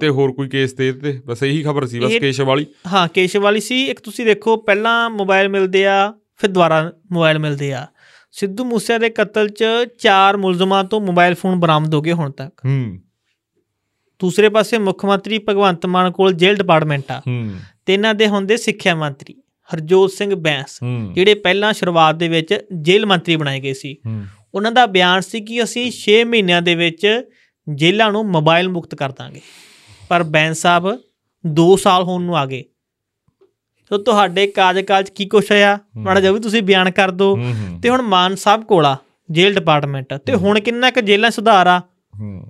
ਤੇ ਹੋਰ ਕੋਈ ਕੇਸ ਤੇ ਤੇ ਬਸ ਇਹੀ ਖਬਰ ਸੀ ਬਸ ਕੇਸ਼ਵ ਵਾਲੀ ਹਾਂ ਕੇਸ਼ਵ ਵਾਲੀ ਸੀ ਇੱਕ ਤੁਸੀਂ ਦੇਖੋ ਪਹਿਲਾਂ ਮੋਬਾਈਲ ਮਿਲਦੇ ਆ ਫਿਰ ਦੁਬਾਰਾ ਮੋਬਾਈਲ ਮਿਲਦੇ ਆ। ਸਿੱਧੂ ਮੂਸੇ ਦੇ ਕਤਲ 'ਚ ਚਾਰ ਮੁਲਜ਼ਮਾਂ ਤੋਂ ਮੋਬਾਈਲ ਫੋਨ ਬਰਾਮਦ ਹੋ ਗਏ ਹੁਣ ਤੱਕ। ਹੂੰ। ਦੂਸਰੇ ਪਾਸੇ ਮੁੱਖ ਮੰਤਰੀ ਭਗਵੰਤ ਮਾਨ ਕੋਲ ਜੇਲ੍ਹ ਡਿਪਾਰਟਮੈਂਟ ਆ। ਹੂੰ। ਤੇ ਇਹਨਾਂ ਦੇ ਹੁੰਦੇ ਸਿੱਖਿਆ ਮੰਤਰੀ ਹਰਜੋਤ ਸਿੰਘ ਬੈਂਸ ਜਿਹੜੇ ਪਹਿਲਾਂ ਸ਼ੁਰੂਆਤ ਦੇ ਵਿੱਚ ਜੇਲ੍ਹ ਮੰਤਰੀ ਬਣਾਏ ਗਏ ਸੀ। ਉਹਨਾਂ ਦਾ ਬਿਆਨ ਸੀ ਕਿ ਅਸੀਂ 6 ਮਹੀਨਿਆਂ ਦੇ ਵਿੱਚ ਜੇਲ੍ਹਾਂ ਨੂੰ ਮੋਬਾਈਲ ਮੁਕਤ ਕਰ ਦਾਂਗੇ। ਪਰ ਬੈਂਸ ਸਾਹਿਬ 2 ਸਾਲ ਹੋਣ ਨੂੰ ਆ ਗਏ। ਸੋ ਤੁਹਾਡੇ ਕਾਰਜਕਾਲ 'ਚ ਕੀ ਕੁਛ ਹੋਇਆ? ਮਾੜਾ ਜਿਹਾ ਵੀ ਤੁਸੀਂ ਬਿਆਨ ਕਰ ਦਿਓ। ਤੇ ਹੁਣ ਮਾਨ ਸਾਹਿਬ ਕੋਲ ਆ ਜੇਲ੍ਹ ਡਿਪਾਰਟਮੈਂਟ। ਤੇ ਹੁਣ ਕਿੰਨਾ ਕੁ ਜੇਲ੍ਹਾਂ ਸੁਧਾਰ ਆ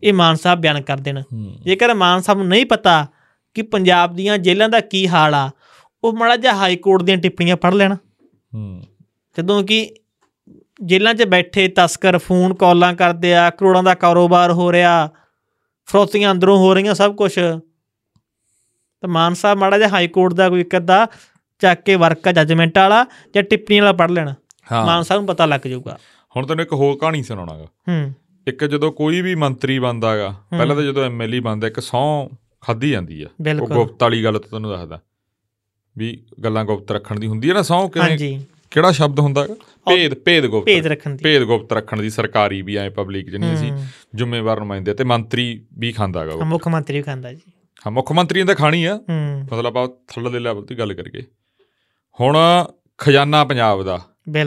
ਇਹ ਮਾਨ ਸਾਹਿਬ ਬਿਆਨ ਕਰ ਦੇਣ। ਜੇਕਰ ਮਾਨ ਸਾਹਿਬ ਨੂੰ ਨਹੀਂ ਪਤਾ ਕਿ ਪੰਜਾਬ ਦੀਆਂ ਜੇਲ੍ਹਾਂ ਦਾ ਕੀ ਹਾਲ ਆ ਉਹ ਮਾੜਾ ਜਿਹਾ ਹਾਈ ਕੋਰਟ ਦੀਆਂ ਟਿੱਪਣੀਆਂ ਪੜ੍ਹ ਲੈਣ। ਜਦੋਂ ਕਿ ਜੇਲ੍ਹਾਂ 'ਚ ਬੈਠੇ ਤਸਕਰ ਫੋਨ ਕਾਲਾਂ ਕਰਦੇ ਆ ਕਰੋੜਾਂ ਦਾ ਕਾਰੋਬਾਰ ਹੋ ਰਿਹਾ ਫਰੋਤੀਆਂ ਅੰਦਰੋਂ ਹੋ ਰਹੀਆਂ ਸਭ ਕੁਝ ਤਾਂ ਮਾਨ ਸਾਹਿਬ ਮਾੜਾ ਜਿਹਾ ਹਾਈ ਕੋਰਟ ਦਾ ਕੋਈ ਇੱਕ ਅੱਧਾ ਚੱਕ ਕੇ ਵਰਕ ਆ ਜੱਜਮੈਂਟ ਵਾਲਾ ਜਾਂ ਟਿੱਪਣੀ ਵਾਲਾ ਪੜ੍ਹ ਲੈਣਾ। ਮਾਨ ਸਾਹਿਬ ਨੂੰ ਪਤਾ ਲੱਗ ਜਾਊਗਾ। ਹੁਣ ਤੈਨੂੰ ਇੱਕ ਹੋਰ ਕਹਾਣੀ ਸੁਣਾਉਣਾਗਾ। ਹੂੰ। ਇੱਕ ਜਦੋਂ ਕੋਈ ਵੀ ਮੰਤਰੀ ਬਣਦਾਗਾ ਪਹਿਲਾਂ ਤਾਂ ਜਦੋਂ ਐਮਐਲਏ ਬਣਦਾ ਇੱਕ ਸੌ ਖਾਦੀ ਜਾਂਦੀ ਆ। ਉਹ ਗੁਪਤ ਵਾਲੀ ਗੱਲ ਤਾਂ ਤੈਨੂੰ ਦੱਸਦਾ। ਵੀ ਗੱਲਾਂ ਗੁਪਤ ਰੱਖਣ ਦੀ ਹੁੰਦੀ ਹੈ ਨਾ ਸੌ ਕਿਵੇਂ ਹਾਂਜੀ। ਕਿਹੜਾ ਸ਼ਬਦ ਹੁੰਦਾ ਭੇਦ ਭੇਦ ਗੁਪਤ। ਭੇਦ ਰੱਖਣ ਦੀ। ਭੇਦ ਗੁਪਤ ਰੱਖਣ ਦੀ ਸਰਕਾਰੀ ਵੀ ਐ ਪਬਲਿਕ ਜਿਹਨੀ ਅਸੀਂ। ਜ਼ਿੰਮੇਵਾਰ ਨੁਮਾਇੰਦੇ ਤੇ ਮੰਤਰੀ ਵੀ ਖਾਂਦਾਗਾ ਉਹ। ਮੁੱਖ ਮੰਤਰੀ ਵੀ ਖਾਂਦਾ ਜੀ। ਹਾਂ ਮੁੱਖ ਮੰਤਰੀ ਤਾਂ ਖਾਣੀ ਆ। ਮਤਲਬ ਆਪਾਂ ਥੱਲੇ ਦੇ ਲੈਵਲ ਤੇ ਗੱਲ ਕਰੀਏ। ਹੁਣ ਖਜ਼ਾਨਾ ਪੰਜਾਬ ਦਾ।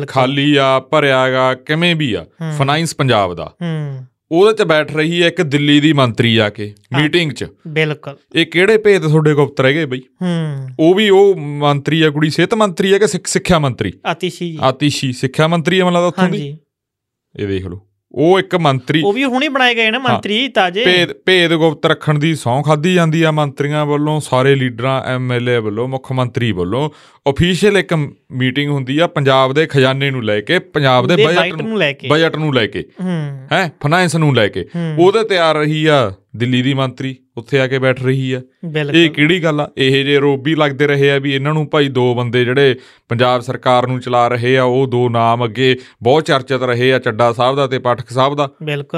ਖਾਲੀ ਆ ਭਰਿਆਗਾ ਕਿਵੇਂ ਵੀ ਆ। ਫਾਈਨਾਂਸ ਪੰਜਾਬ ਦਾ। ਹੂੰ। ਉਹਦੇ 'ਚ ਬੈਠ ਰਹੀ ਹੈ ਇੱਕ ਦਿੱਲੀ ਦੀ ਮੰਤਰੀ ਆ ਕੇ ਮੀਟਿੰਗ 'ਚ। ਬਿਲਕੁਲ। ਇਹ ਕਿਹੜੇ ਭੇਦ ਤੁਹਾਡੇ ਗੁਪਤ ਰਹਿ ਗਏ ਬਈ? ਹੂੰ। ਉਹ ਵੀ ਉਹ ਮੰਤਰੀ ਆ ਕੁੜੀ ਸਿਹਤ ਮੰਤਰੀ ਆ ਕਿ ਸਿੱਖ- ਸਿੱਖਿਆ ਮੰਤਰੀ? ਆਤੀਸ਼ੀ ਜੀ। ਆਤੀਸ਼ੀ ਸਿੱਖਿਆ ਮੰਤਰੀ ਆ ਮਤਲਬ ਉੱਥੋਂ ਦੀ? ਹਾਂਜੀ। ਇਹ ਦੇਖ ਲਓ। ਉਹ ਇੱਕ ਮੰਤਰੀ ਉਹ ਵੀ ਹੁਣੇ ਬਣਾਏ ਗਏ ਨਾ ਮੰਤਰੀ ਤਾਜੇ। ਭੇਦ ਭੇਦ ਗੁਪਤ ਰੱਖਣ ਦੀ ਸੌਂ ਖਾਦੀ ਜਾਂਦੀ ਆ ਮੰਤਰੀਆਂ ਵੱਲੋਂ ਸਾਰੇ ਲੀਡਰਾਂ ਐਮਐਲਏ ਵੱਲੋਂ ਮੁੱਖ ਮੰਤਰੀ ਵੱਲੋਂ। ਅਫੀਸ਼ੀਅਲ ਇੱਕ ਮੀਟਿੰਗ ਹੁੰਦੀ ਆ ਪੰਜਾਬ ਦੇ ਖਜ਼ਾਨੇ ਨੂੰ ਲੈ ਕੇ ਪੰਜਾਬ ਦੇ ਬਜਟ ਨੂੰ ਨੂੰ ਲੈ ਕੇ। ਬਜਟ ਨੂੰ ਲੈ ਕੇ। ਹੂੰ। ਫਾਈਨਾਂਸ ਨੂੰ ਲੈ ਕੇ। ਉਹਦੇ ਤੇ ਆ ਰਹੀ ਆ ਦਿੱਲੀ ਦੀ ਮੰਤਰੀ ਉੱਥੇ ਆ ਕੇ ਬੈਠ ਰਹੀ ਆ। ਇਹ ਕਿਹੜੀ ਗੱਲ ਆ? ਇਹ ਜੇ ਰੋਬ ਵੀ ਲੱਗਦੇ ਰਹੇ ਆ ਵੀ ਇਹਨਾਂ ਨੂੰ ਭਾਈ ਦੋ ਬੰਦੇ ਜਿਹੜੇ ਪੰਜਾਬ ਸਰਕਾਰ ਨੂੰ ਚਲਾ ਰਹੇ ਆ ਉਹ ਦੋ ਨਾਮ ਅੱਗੇ ਬਹੁਤ ਚਰਚਿਤ ਰਹੇ ਆ ਚੱਡਾ ਸਾਹਿਬ ਦਾ ਤੇ ਪਾਠਕ ਸਾਹਿਬ ਦਾ।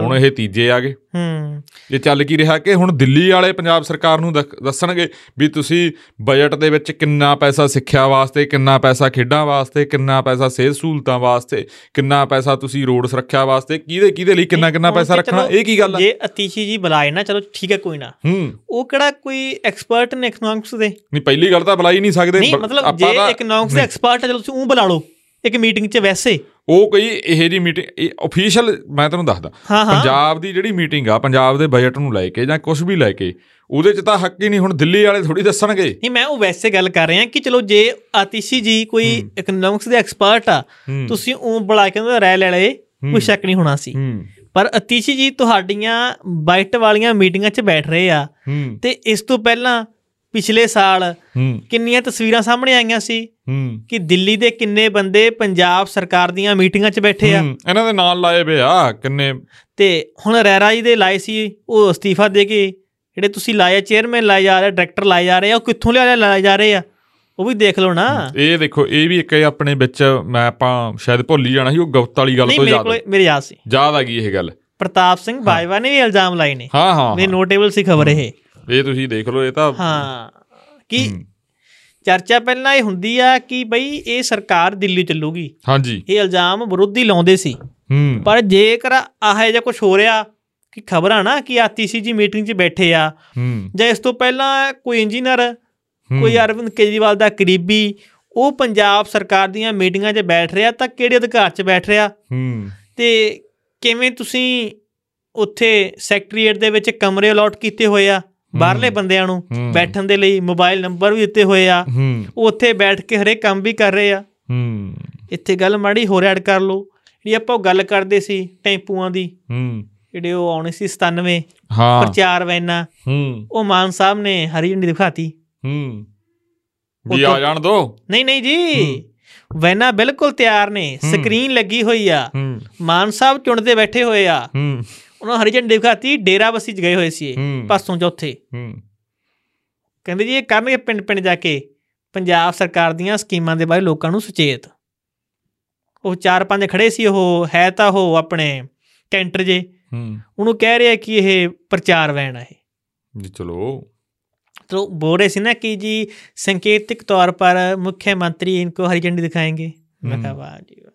ਹੁਣ ਇਹ ਤੀਜੇ ਆ ਗਏ। ਹੂੰ। ਇਹ ਚੱਲ ਕੀ ਰਿਹਾ ਕਿ ਹੁਣ ਦਿੱਲੀ ਵਾਲੇ ਪੰਜਾਬ ਸਰਕਾਰ ਨੂੰ ਦੱਸਣਗੇ ਵੀ ਤੁਸੀਂ ਬਜਟ ਦੇ ਵਿੱਚ ਕਿੰਨਾ ਪੈਸਾ ਸਿੱਖਿਆ ਵਾਸਤੇ ਕਿੰਨਾ ਪੈਸਾ ਖੇਡਾਂ ਵਾਸਤੇ ਕਿੰਨਾ ਪੈਸਾ ਸਿਹਤ ਸਹੂਲਤਾਂ ਵਾਸਤੇ ਕਿੰਨਾ ਪੈਸਾ ਤੁਸੀਂ ਰੋਡ ਸੁਰੱਖਿਆ ਵਾਸਤੇ ਕਿਹਦੇ ਕਿਹਦੇ ਲਈ ਕਿੰਨਾ ਕਿੰਨਾ ਪੈਸਾ ਰੱਖਣਾ ਇਹ ਕੀ ਗੱਲ ਆ? ਜੇ ਅਤੀਸ਼ੀ ਜੀ ਬੁਲਾਏ ਨਾ ਚਲੋ ਠੀਕ ਹੈ ਕੋਈ ਨਾ। ਹੂੰ। ਉਹ ਕਿਹੜਾ ਕੋਈ ਐਕਸਪਰਟ ਨੇ ਇਕਨੋਮਿਕਸ ਦੇ? ਨਹੀਂ ਪਹਿਲੀ ਗੱਲ ਤਾਂ ਬੁਲਾ ਹੀ ਨਹੀਂ ਸਕਦੇ ਨਹੀਂ ਮਤਲਬ ਜੇ ਇਕਨੋਮਿਕਸ ਦੇ ਐਕਸਪਰਟ ਹੈ ਚਲੋ ਤੁਸੀਂ ਉਹ ਬੁਲਾ ਲਓ। ਇੱਕ ਮੀਟਿੰਗ 'ਚ ਵੈਸੇ। ਉਹ ਕੋਈ ਇਹੋ ਜੀ ਮੀਟਿੰਗ ਇਹ ਅਫੀਸ਼ੀਅਲ ਮੈਂ ਤੁਹਾਨੂੰ ਦੱਸਦਾ। ਪੰਜਾਬ ਦੀ ਜਿਹੜੀ ਮੀਟਿੰਗ ਆ ਪੰਜਾਬ ਦੇ ਬਜਟ ਨੂੰ ਲੈ ਕੇ ਜਾਂ ਕੁਝ ਵੀ ਲੈ ਕੇ ਉਹਦੇ 'ਚ ਤਾਂ ਹੱਕ ਹੀ ਨਹੀਂ ਹੁਣ ਦਿੱਲੀ ਵਾਲੇ ਥੋੜੀ ਦੱਸਣਗੇ। ਨਹੀਂ ਮੈਂ ਉਹ ਵੈਸੇ ਗੱਲ ਕਰ ਰਿਹਾ ਕਿ ਚਲੋ ਜੇ ਆਤੀਸ਼ੀ ਜੀ ਕੋਈ ਇਕਨੋਮਿਕਸ ਦੇ ਐਕਸਪਰਟ ਆ। ਤੁਸੀਂ ਉਹ ਬੁਲਾ ਕੇ ਉਹਦਾ ਰਾਇ ਲੈ ਲਏ ਕੋਈ ਸ਼ੱਕ ਨਹੀਂ ਹੋਣਾ ਸੀ। ਪਰ ਅਤੀਸ਼ੀ ਜੀ ਤੁਹਾਡੀਆਂ ਬਾਈਟ ਵਾਲੀਆਂ ਮੀਟਿੰਗਾਂ 'ਚ ਬੈਠ ਰਹੇ ਆ। ਤੇ ਇਸ ਤੋਂ ਪਹਿਲਾਂ ਪਿਛਲੇ ਸਾਲ ਕਿੰਨੀਆਂ ਤਸਵੀਰਾਂ ਸਾਹਮਣੇ ਆਈਆਂ ਸੀ ਕਿ ਦਿੱਲੀ ਦੇ ਕਿੰਨੇ ਬੰਦੇ ਪੰਜਾਬ ਸਰਕਾਰ ਦੀਆਂ ਮੀਟਿੰਗਾਂ 'ਚ ਬੈਠੇ ਆ। ਇਹਨਾਂ ਦੇ ਨਾਲ ਲਾਏ ਵੇ ਆ ਕਿੰਨੇ? ਤੇ ਹੁਣ ਰੈਰਾ ਜੀ ਦੇ ਲਾਏ ਸੀ ਉਹ ਅਸਤੀਫਾ ਦੇ ਕੇ ਜਿਹੜੇ ਤੁਸੀਂ ਲਾਇਆ ਚੇਅਰਮੈਨ ਲਾਏ ਜਾ ਰਹੇ ਡਾਇਰੈਕਟਰ ਲਾਏ ਜਾ ਰਹੇ ਆ ਉਹ ਕਿੱਥੋਂ ਲਿਆ ਲਾਏ ਜਾ ਰਹੇ ਆ? ਉਹ ਵੀ ਦੇਖ ਲਓ ਨਾ। ਇਹ ਦੇਖੋ ਇਹ ਵੀ ਇੱਕ ਆਪਣੇ ਵਿੱਚ ਮੈਂ ਆਪਾਂ ਸ਼ਾਇਦ ਭੁੱਲ ਹੀ ਜਾਣਾ ਸੀ ਉਹ ਗੁਪਤ ਵਾਲੀ ਗੱਲ ਤੋਂ ਯਾਦ ਮੇਰੇ ਯਾਦ ਸੀ। ਯਾਦ ਆ ਗਈ ਇਹ ਗੱਲ। ਪ੍ਰਤਾਪ ਸਿੰਘ ਬਾਜਵਾ ਨੇ ਵੀ ਇਲਜ਼ਾਮ ਲਾਏ ਨੇ। ਹਾਂ ਹਾਂ ਮੇਰੀ ਨੋਟੇਬਲ ਸੀ ਖਬਰ ਇਹ। ਇਹ ਤੁਸੀਂ ਦੇਖ ਲਓ ਇਹ ਤਾਂ ਹਾਂ ਕਿ ਚਰਚਾ ਪਹਿਲਾਂ ਇਹ ਹੁੰਦੀ ਆ ਕਿ ਬਈ ਇਹ ਸਰਕਾਰ ਦਿੱਲੀ ਚੱਲੂਗੀ। ਹਾਂਜੀ। ਇਹ ਇਲਜ਼ਾਮ ਵਿਰੋਧੀ ਲਾਉਂਦੇ ਸੀ। ਹੂੰ। ਪਰ ਜੇਕਰ ਆਹ ਜਿਹਾ ਕੁਝ ਹੋ ਰਿਹਾ ਕਿ ਖਬਰਾਂ ਨਾ ਕਿ ਆਤੀਸੀ ਜੀ ਮੀਟਿੰਗ 'ਚ ਬੈਠੇ ਆ ਹੂੰ। ਜਾਂ ਇਸ ਤੋਂ ਪਹਿਲਾਂ ਕੋਈ ਇੰਜੀਨੀਅਰ। ਕੋਈ ਅਰਵਿੰਦ ਕੇਜਰੀਵਾਲ ਦਾ ਕਰੀਬੀ ਉਹ ਪੰਜਾਬ ਸਰਕਾਰ ਦੀਆਂ ਮੀਟਿੰਗਾਂ 'ਚ ਬੈਠ ਰਿਹਾ ਤਾਂ ਕਿਹੜੇ ਅਧਿਕਾਰ 'ਚ ਬੈਠ ਰਿਹਾ? ਹੂੰ। ਤੇ ਕਿਵੇਂ ਤੁਸੀਂ ਉੱਥੇ ਸੈਕਟਰੀਏਟ ਦੇ ਵਿੱਚ ਕਮਰੇ ਅਲਾਟ ਕੀਤੇ ਹੋਏ ਆ? ਬਾਹਰਲੇ ਬੰਦਿਆਂ ਨੂੰ। ਬੈਠਣ ਦੇ ਲਈ ਮੋਬਾਈਲ ਨੰਬਰ ਵੀ ਦਿੱਤੇ ਹੋਏ ਆ। ਉਹ ਉੱਥੇ ਬੈਠ ਕੇ ਹਰੇਕ ਕੰਮ ਵੀ ਕਰ ਰਹੇ ਆ। ਇੱਥੇ ਗੱਲ ਮਾੜੀ ਹੋਰ ਐਡ ਕਰ ਲਓ। ਜਿਹੜੀ ਆਪਾਂ ਉਹ ਗੱਲ ਕਰਦੇ ਸੀ ਟੈਂਪੂਆਂ ਦੀ। ਜਿਹੜੇ ਉਹ ਆਉਣੇ ਸੀ 97 ਹਾਂ। ਪ੍ਰਚਾਰ ਵੈਨਾਂ। ਉਹ ਮਾਨ ਸਾਹਿਬ ਨੇ ਹਰੀ ਝੰਡੀ ਦਿਖਾਤੀ। ਹੂੰ। ਵੀ ਆ ਜਾਣ ਦੋ। ਨਹੀਂ ਨਹੀਂ ਜੀ। ਵੈਨਾਂ ਬਿਲਕੁਲ ਤਿਆਰ ਨੇ। ਸਕਰੀਨ ਲੱਗੀ ਹੋਈ ਆ। ਮਾਨ ਸਾਹਿਬ ਚੁਣਦੇ ਬੈਠੇ ਹੋਏ ਆ। ਉਹਨਾਂ ਹਰੀ ਝੰਡੀ ਦਿਖਾਤੀ ਡੇਰਾ ਬਸੀ ਚ ਗਏ ਹੋਏ ਸੀ ਇਹ ਹੂੰ। ਪਰਸੋਂ ਚੌਥੇ ਹੂੰ ਕਹਿੰਦੇ ਜੀ ਇਹ ਕਰਨਗੇ ਪਿੰਡ ਪਿੰਡ ਜਾ ਕੇ ਪੰਜਾਬ ਸਰਕਾਰ ਦੀਆਂ ਸਕੀਮਾਂ ਦੇ ਬਾਰੇ ਲੋਕਾਂ ਨੂੰ ਸੁਚੇਤ ਉਹ ਚਾਰ ਪੰਜ ਖੜੇ ਸੀ ਉਹ ਹੈ ਤਾਂ ਉਹ ਆਪਣੇ ਕੈਂਟਰ ਜੇ ਹੂੰ ਉਹਨੂੰ ਕਹਿ ਰਿਹਾ ਕਿ ਇਹ ਪ੍ਰਚਾਰ ਵੈਨ ਆ ਇਹ ਜੀ ਚਲੋ तो बोल रहे थे ना कि जी संकेतिक तौर पर मुख्यमंत्री इनको हरी झंडी दिखाएंगे मैं कहा वाह जी वाह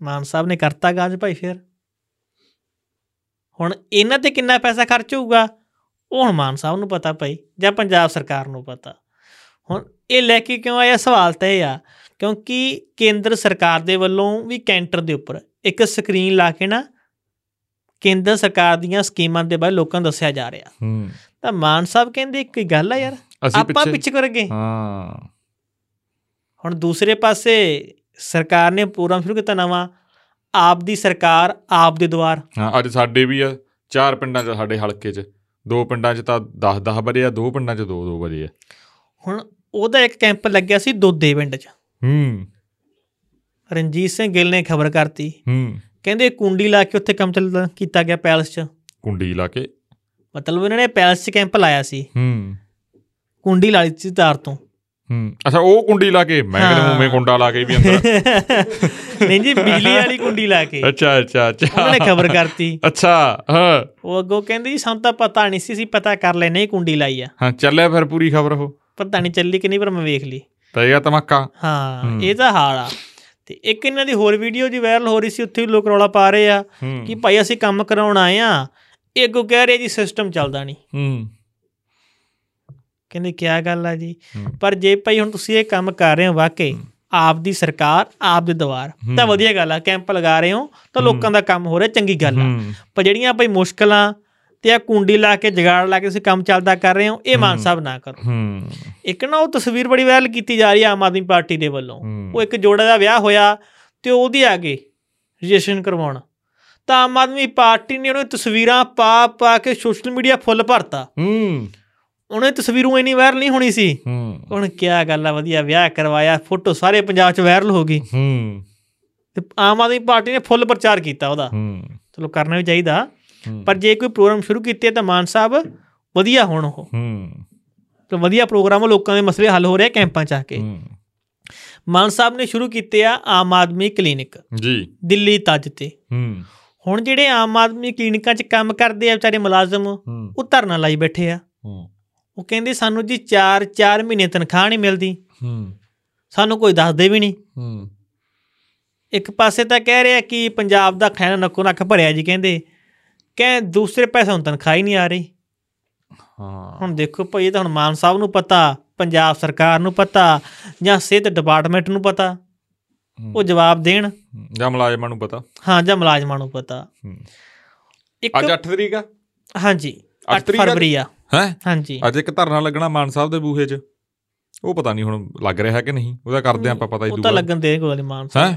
ਮਾਨ ਸਾਹਿਬ ਨੇ ਕਰਤਾ ਗਾਜ ਭਾਈ ਫਿਰ ਹੁਣ ਇਹਨਾਂ ਤੇ ਕਿੰਨਾ ਪੈਸਾ ਖਰਚ ਹੋਊਗਾ? ਉਹ ਹੁਣ ਮਾਨ ਸਾਹਿਬ ਨੂੰ ਪਤਾ ਭਾਈ ਜਾਂ ਪੰਜਾਬ ਸਰਕਾਰ ਨੂੰ ਪਤਾ। ਹੁਣ ਇਹ ਲੈ ਕੇ ਕਿਉਂ ਆਇਆ? ਸਵਾਲ ਤਾਂ ਇਹ ਆ ਕਿਉਂਕਿ ਕੇਂਦਰ ਸਰਕਾਰ ਦੇ ਵੱਲੋਂ ਵੀ ਕੈਂਟਰ ਦੇ ਉੱਪਰ ਇੱਕ ਸਕਰੀਨ ਲਾ ਕੇ ਨਾ ਕੇਂਦਰ ਸਰਕਾਰ ਦੀਆਂ ਸਕੀਮਾਂ ਦੇ ਬਾਰੇ ਲੋਕਾਂ ਨੂੰ ਦੱਸਿਆ ਜਾ ਰਿਹਾ। ਹੂੰ। ਤਾਂ ਮਾਨ ਸਾਹਿਬ ਕਹਿੰਦੇ ਇੱਕ ਗੱਲ ਆ ਯਾਰ ਆਪਾਂ ਪਿੱਛੇ ਪਿੱਛੇ ਕਰ ਗਏ ਹਾਂ। ਹੁਣ ਦੂਸਰੇ ਪਾਸੇ ਸਰਕਾਰ ਨੇ ਪ੍ਰੋਗਰਾਮ ਸ਼ੁਰੂ ਕੀਤਾ ਨਵਾਂ। ਆਪ ਦੀ ਸਰਕਾਰ ਆਪ ਦੇ ਦੁਆਰ ਹਾਂ ਅੱਜ ਸਾਡੇ ਵੀ ਆ ਚਾਰ ਪਿੰਡਾਂ 'ਚ ਸਾਡੇ ਹਲਕੇ 'ਚ। ਦੋ ਪਿੰਡਾਂ 'ਚ ਤਾਂ 10 10 ਵਜੇ ਆ ਦੋ ਪਿੰਡਾਂ 'ਚ 2 2 ਵਜੇ ਆ। ਹੁਣ ਉਹਦਾ ਇੱਕ ਕੈਂਪ ਲੱਗਿਆ ਸੀ ਦੋਦੇ ਪਿੰਡ 'ਚ। ਹੂੰ। ਰਣਜੀਤ ਸਿੰਘ ਗਿੱਲ ਨੇ ਖਬਰ ਕਰਤੀ। ਹੂੰ। ਕਹਿੰਦੇ ਕੁੰਡੀ ਲਾ ਕੇ ਉੱਥੇ ਕੰਮ ਚੱਲਦਾ ਕੀਤਾ ਗਿਆ ਪੈਲਸ 'ਚ। ਕੁੰਡੀ ਲਾ ਕੇ? ਮਤਲਬ ਇਹਨਾਂ ਨੇ ਪੈਲਸ 'ਚ ਕੈਂਪ ਲਾਇਆ ਸੀ। ਹੂੰ। ਕੁੰਡੀ ਲਾ ਲਈ ਸੀ ਤਾਰ ਤੋਂ। ਹੂੰ। ਅੱਛਾ ਉਹ ਕੁੰਡੀ ਲਾ ਕੇ ਮੈਂ ਕਹਿੰਦਾ ਹਾਂ। ਉਵੇਂ ਕੁੰਡਾ ਲਾ ਕੇ ਵੀ ਅੰਦਰ। ਨਹੀਂ ਜੀ ਬਿਜਲੀ ਵਾਲੀ ਕੁੰਡੀ ਲਾ ਕੇ। ਅੱਛਾ ਅੱਛਾ ਅੱਛਾ। ਉਹਨਾਂ ਖਬਰ ਕਰਤੀ। ਅੱਛਾ ਹਾਂ। ਉਹ ਅੱਗੋਂ ਕਹਿੰਦੀ ਸਾਨੂੰ ਤਾਂ ਪਤਾ ਨਹੀਂ ਸੀ ਅਸੀਂ ਪਤਾ ਕਰ ਲੈ ਨਹੀਂ ਕੁੰਡੀ ਲਾਈ ਆ। ਹਾਂ ਚੱਲਿਆ ਫਿਰ ਪੂਰੀ ਖਬਰ ਉਹ। ਪਤਾ ਨਹੀਂ ਚੱਲੀ ਕਿ ਨਹੀਂ ਪਰ ਮੈਂ ਵੇਖ ਲਈ। ਪੈ ਗਿਆ ਧਮਾਕਾ। ਹਾਂ। ਇਹ ਤਾਂ ਹਾਲ ਆ। ਤੇ ਇੱਕ ਇਹਨਾਂ ਦੀ ਹੋਰ ਵੀਡੀਓ ਜੀ ਵਾਇਰਲ ਹੋ ਰਹੀ ਸੀ ਉੱਥੇ ਵੀ ਲੋਕ ਰੌਲਾ ਪਾ ਰਹੇ ਆ ਕਿ ਭਾਈ ਅਸੀਂ ਕੰਮ ਕਰਾਉਣ ਆਏ ਆ ਇਹ ਅੱਗੋਂ ਕਹਿ ਰਹੇ ਜੀ ਸਿਸਟਮ ਚੱਲਦਾ ਨਹੀਂ। ਹੂੰ। ਕਹਿੰਦੇ ਕਿਆ ਗੱਲ ਆ ਜੀ। ਪਰ ਜੇ ਭਾਈ ਹੁਣ ਤੁਸੀਂ ਇਹ ਕੰਮ ਕਰ ਰਹੇ ਹੋ ਵਾਕਈ ਆਪ ਦੀ ਸਰਕਾਰ ਆਪ ਦੇ ਦਵਾਰ ਤਾਂ ਵਧੀਆ ਗੱਲ ਆ ਕੈਂਪ ਲਗਾ ਰਹੇ ਹੋ ਤਾਂ ਲੋਕਾਂ ਦਾ ਕੰਮ ਹੋ ਰਿਹਾ ਚੰਗੀ ਗੱਲ ਆ। ਪਰ ਜਿਹੜੀਆਂ ਭਾਈ ਮੁਸ਼ਕਲਾਂ ਤੇ ਆ ਕੁੰਡੀ ਲਾ ਕੇ ਜਗਾੜ ਲਾ ਕੇ ਤੁਸੀਂ ਕੰਮ ਚੱਲਦਾ ਕਰ ਰਹੇ ਹੋ ਇਹ ਮਾਨ ਸਾਹਿਬ ਨਾ ਕਰੋ। ਇੱਕ ਨਾ ਉਹ ਤਸਵੀਰ ਬੜੀ ਵਾਇਰਲ ਕੀਤੀ ਜਾ ਰਹੀ ਹੈ ਆਮ ਆਦਮੀ ਪਾਰਟੀ ਦੇ ਵੱਲੋਂ। ਉਹ ਇੱਕ ਜੋੜਾ ਦਾ ਵਿਆਹ ਹੋਇਆ ਤੇ ਉਹਦੀ ਆਗੇ ਰਜਿਸਟ੍ਰੇਸ਼ਨ ਕਰਵਾਉਣ। ਤਾਂ ਆਮ ਆਦਮੀ ਪਾਰਟੀ ਨੇ ਉਹਨੇ ਤਸਵੀਰਾਂ ਪਾ ਪਾ ਕੇ ਸੋਸ਼ਲ ਮੀਡੀਆ ਫੁੱਲ ਭਰਤਾ। ਹੂੰ। ਉਹਨੇ ਤਸਵੀਰਾਂ ਇੰਨੀ ਵਾਇਰਲ ਨਹੀਂ ਹੋਣੀ ਸੀ। ਹੁਣ ਕਿਆ ਗੱਲ ਆ ਵਧੀਆ ਵਿਆਹ ਕਰਵਾਇਆ ਫੋਟੋ ਸਾਰੇ ਪੰਜਾਬ 'ਚ ਵਾਇਰਲ ਹੋ ਗਈ। ਹੂੰ। ਤੇ ਆਮ ਆਦਮੀ ਪਾਰਟੀ ਨੇ ਫੁੱਲ ਪ੍ਰਚਾਰ ਕੀਤਾ ਉਹਦਾ। ਹੂੰ। ਚਲੋ ਕਰਨਾ ਵੀ ਚਾਹੀਦਾ। ਪਰ ਜੇ ਕੋਈ ਪ੍ਰੋਗਰਾਮ ਸ਼ੁਰੂ ਕੀਤੇ ਤਾਂ ਮਾਨ ਸਾਹਿਬ ਵਧੀਆ ਹੋਣ ਉਹ। ਹੂੰ। ਤੇ ਵਧੀਆ ਪ੍ਰੋਗਰਾਮ ਲੋਕਾਂ ਦੇ ਮਸਲੇ ਹੱਲ ਹੋ ਰਹੇ ਕੈਂਪਾਂ 'ਚ ਆ ਕੇ। ਹੂੰ। ਮਾਨ ਸਾਹਿਬ ਨੇ ਸ਼ੁਰੂ ਕੀਤੇ ਆ ਆਮ ਆਦਮੀ ਕਲੀਨਿਕ। ਜੀ। ਦਿੱਲੀ ਤੱਜ ਤੇ। ਹੂੰ। ਹੁਣ ਜਿਹੜੇ ਆਮ ਆਦਮੀ ਕਲੀਨਿਕਾਂ 'ਚ ਕੰਮ ਕਰਦੇ ਆ ਵਿਚਾਰੇ ਮੁਲਾਜ਼ਮ ਉਹ ਧਰਨਾ ਲਾਈ ਬੈਠੇ ਆ। ਹੂੰ। ਉਹ ਕਹਿੰਦੇ ਸਾਨੂੰ ਜੀ 4 4 ਮਹੀਨੇ ਤਨਖਾਹ ਨਹੀਂ ਮਿਲਦੀ। ਹੂੰ। ਸਾਨੂੰ ਕੋਈ ਦੱਸਦੇ ਵੀ ਨਹੀਂ। ਹੂੰ। ਇੱਕ ਪਾਸੇ ਤਾਂ ਕਹਿ ਰਿਹਾ ਕਿ ਪੰਜਾਬ ਦਾ ਖੈਨਾ ਨੱਕੋ ਨੱਕ ਭਰਿਆ ਜੀ ਕਹਿੰਦੇ। ਕਹਿ ਦੂਸਰੇ ਪਾਸੇ ਹੁਣ ਤਨਖਾਹ ਹੀ ਨਹੀਂ ਆ ਰਹੀ। ਹਾਂ। ਹੁਣ ਦੇਖੋ ਭਾਈ ਇਹ ਤਾਂ ਹੁਣ ਮਾਨ ਸਾਹਿਬ ਨੂੰ ਪਤਾ ਪੰਜਾਬ ਸਰਕਾਰ ਨੂੰ ਪਤਾ ਜਾਂ ਸਿਹਤ ਡਿਪਾਰਟਮੈਂਟ ਨੂੰ ਪਤਾ। ਉਹ ਜਵਾਬ ਦੇਣ। ਜਾਂ ਮੁਲਾਜ਼ਮਾਂ ਨੂੰ ਪਤਾ। ਹਾਂ ਜਾਂ ਮੁਲਾਜ਼ਮਾਂ ਨੂੰ ਪਤਾ। ਹੂੰ। ਇੱਕ ਅੱਜ 8 ਤਰੀਕ ਆ? ਹਾਂਜੀ ਅੱਠ 8 ਤਰੀਕ ਆ? ਫਰਵਰੀ ਆ। ਹੈ? ਹਾਂਜੀ। ਅੱਜ ਇੱਕ ਧਰਨਾ ਲੱਗਣਾ ਮਾਨ ਸਾਹਿਬ ਦੇ ਬੂਹੇ 'ਚ। ਉਹ ਪਤਾ ਨਹੀਂ ਹੁਣ ਲੱਗ ਰਿਹਾ ਕਿ ਨਹੀਂ। ਉਹਦਾ ਕਰਦੇ ਆਪਾਂ ਪਤਾ ਹੀ ਉਹ ਤਾਂ ਲੱਗਣ ਦੇ ਕੋਈ ਮਾਨ ਸਾਹਿਬ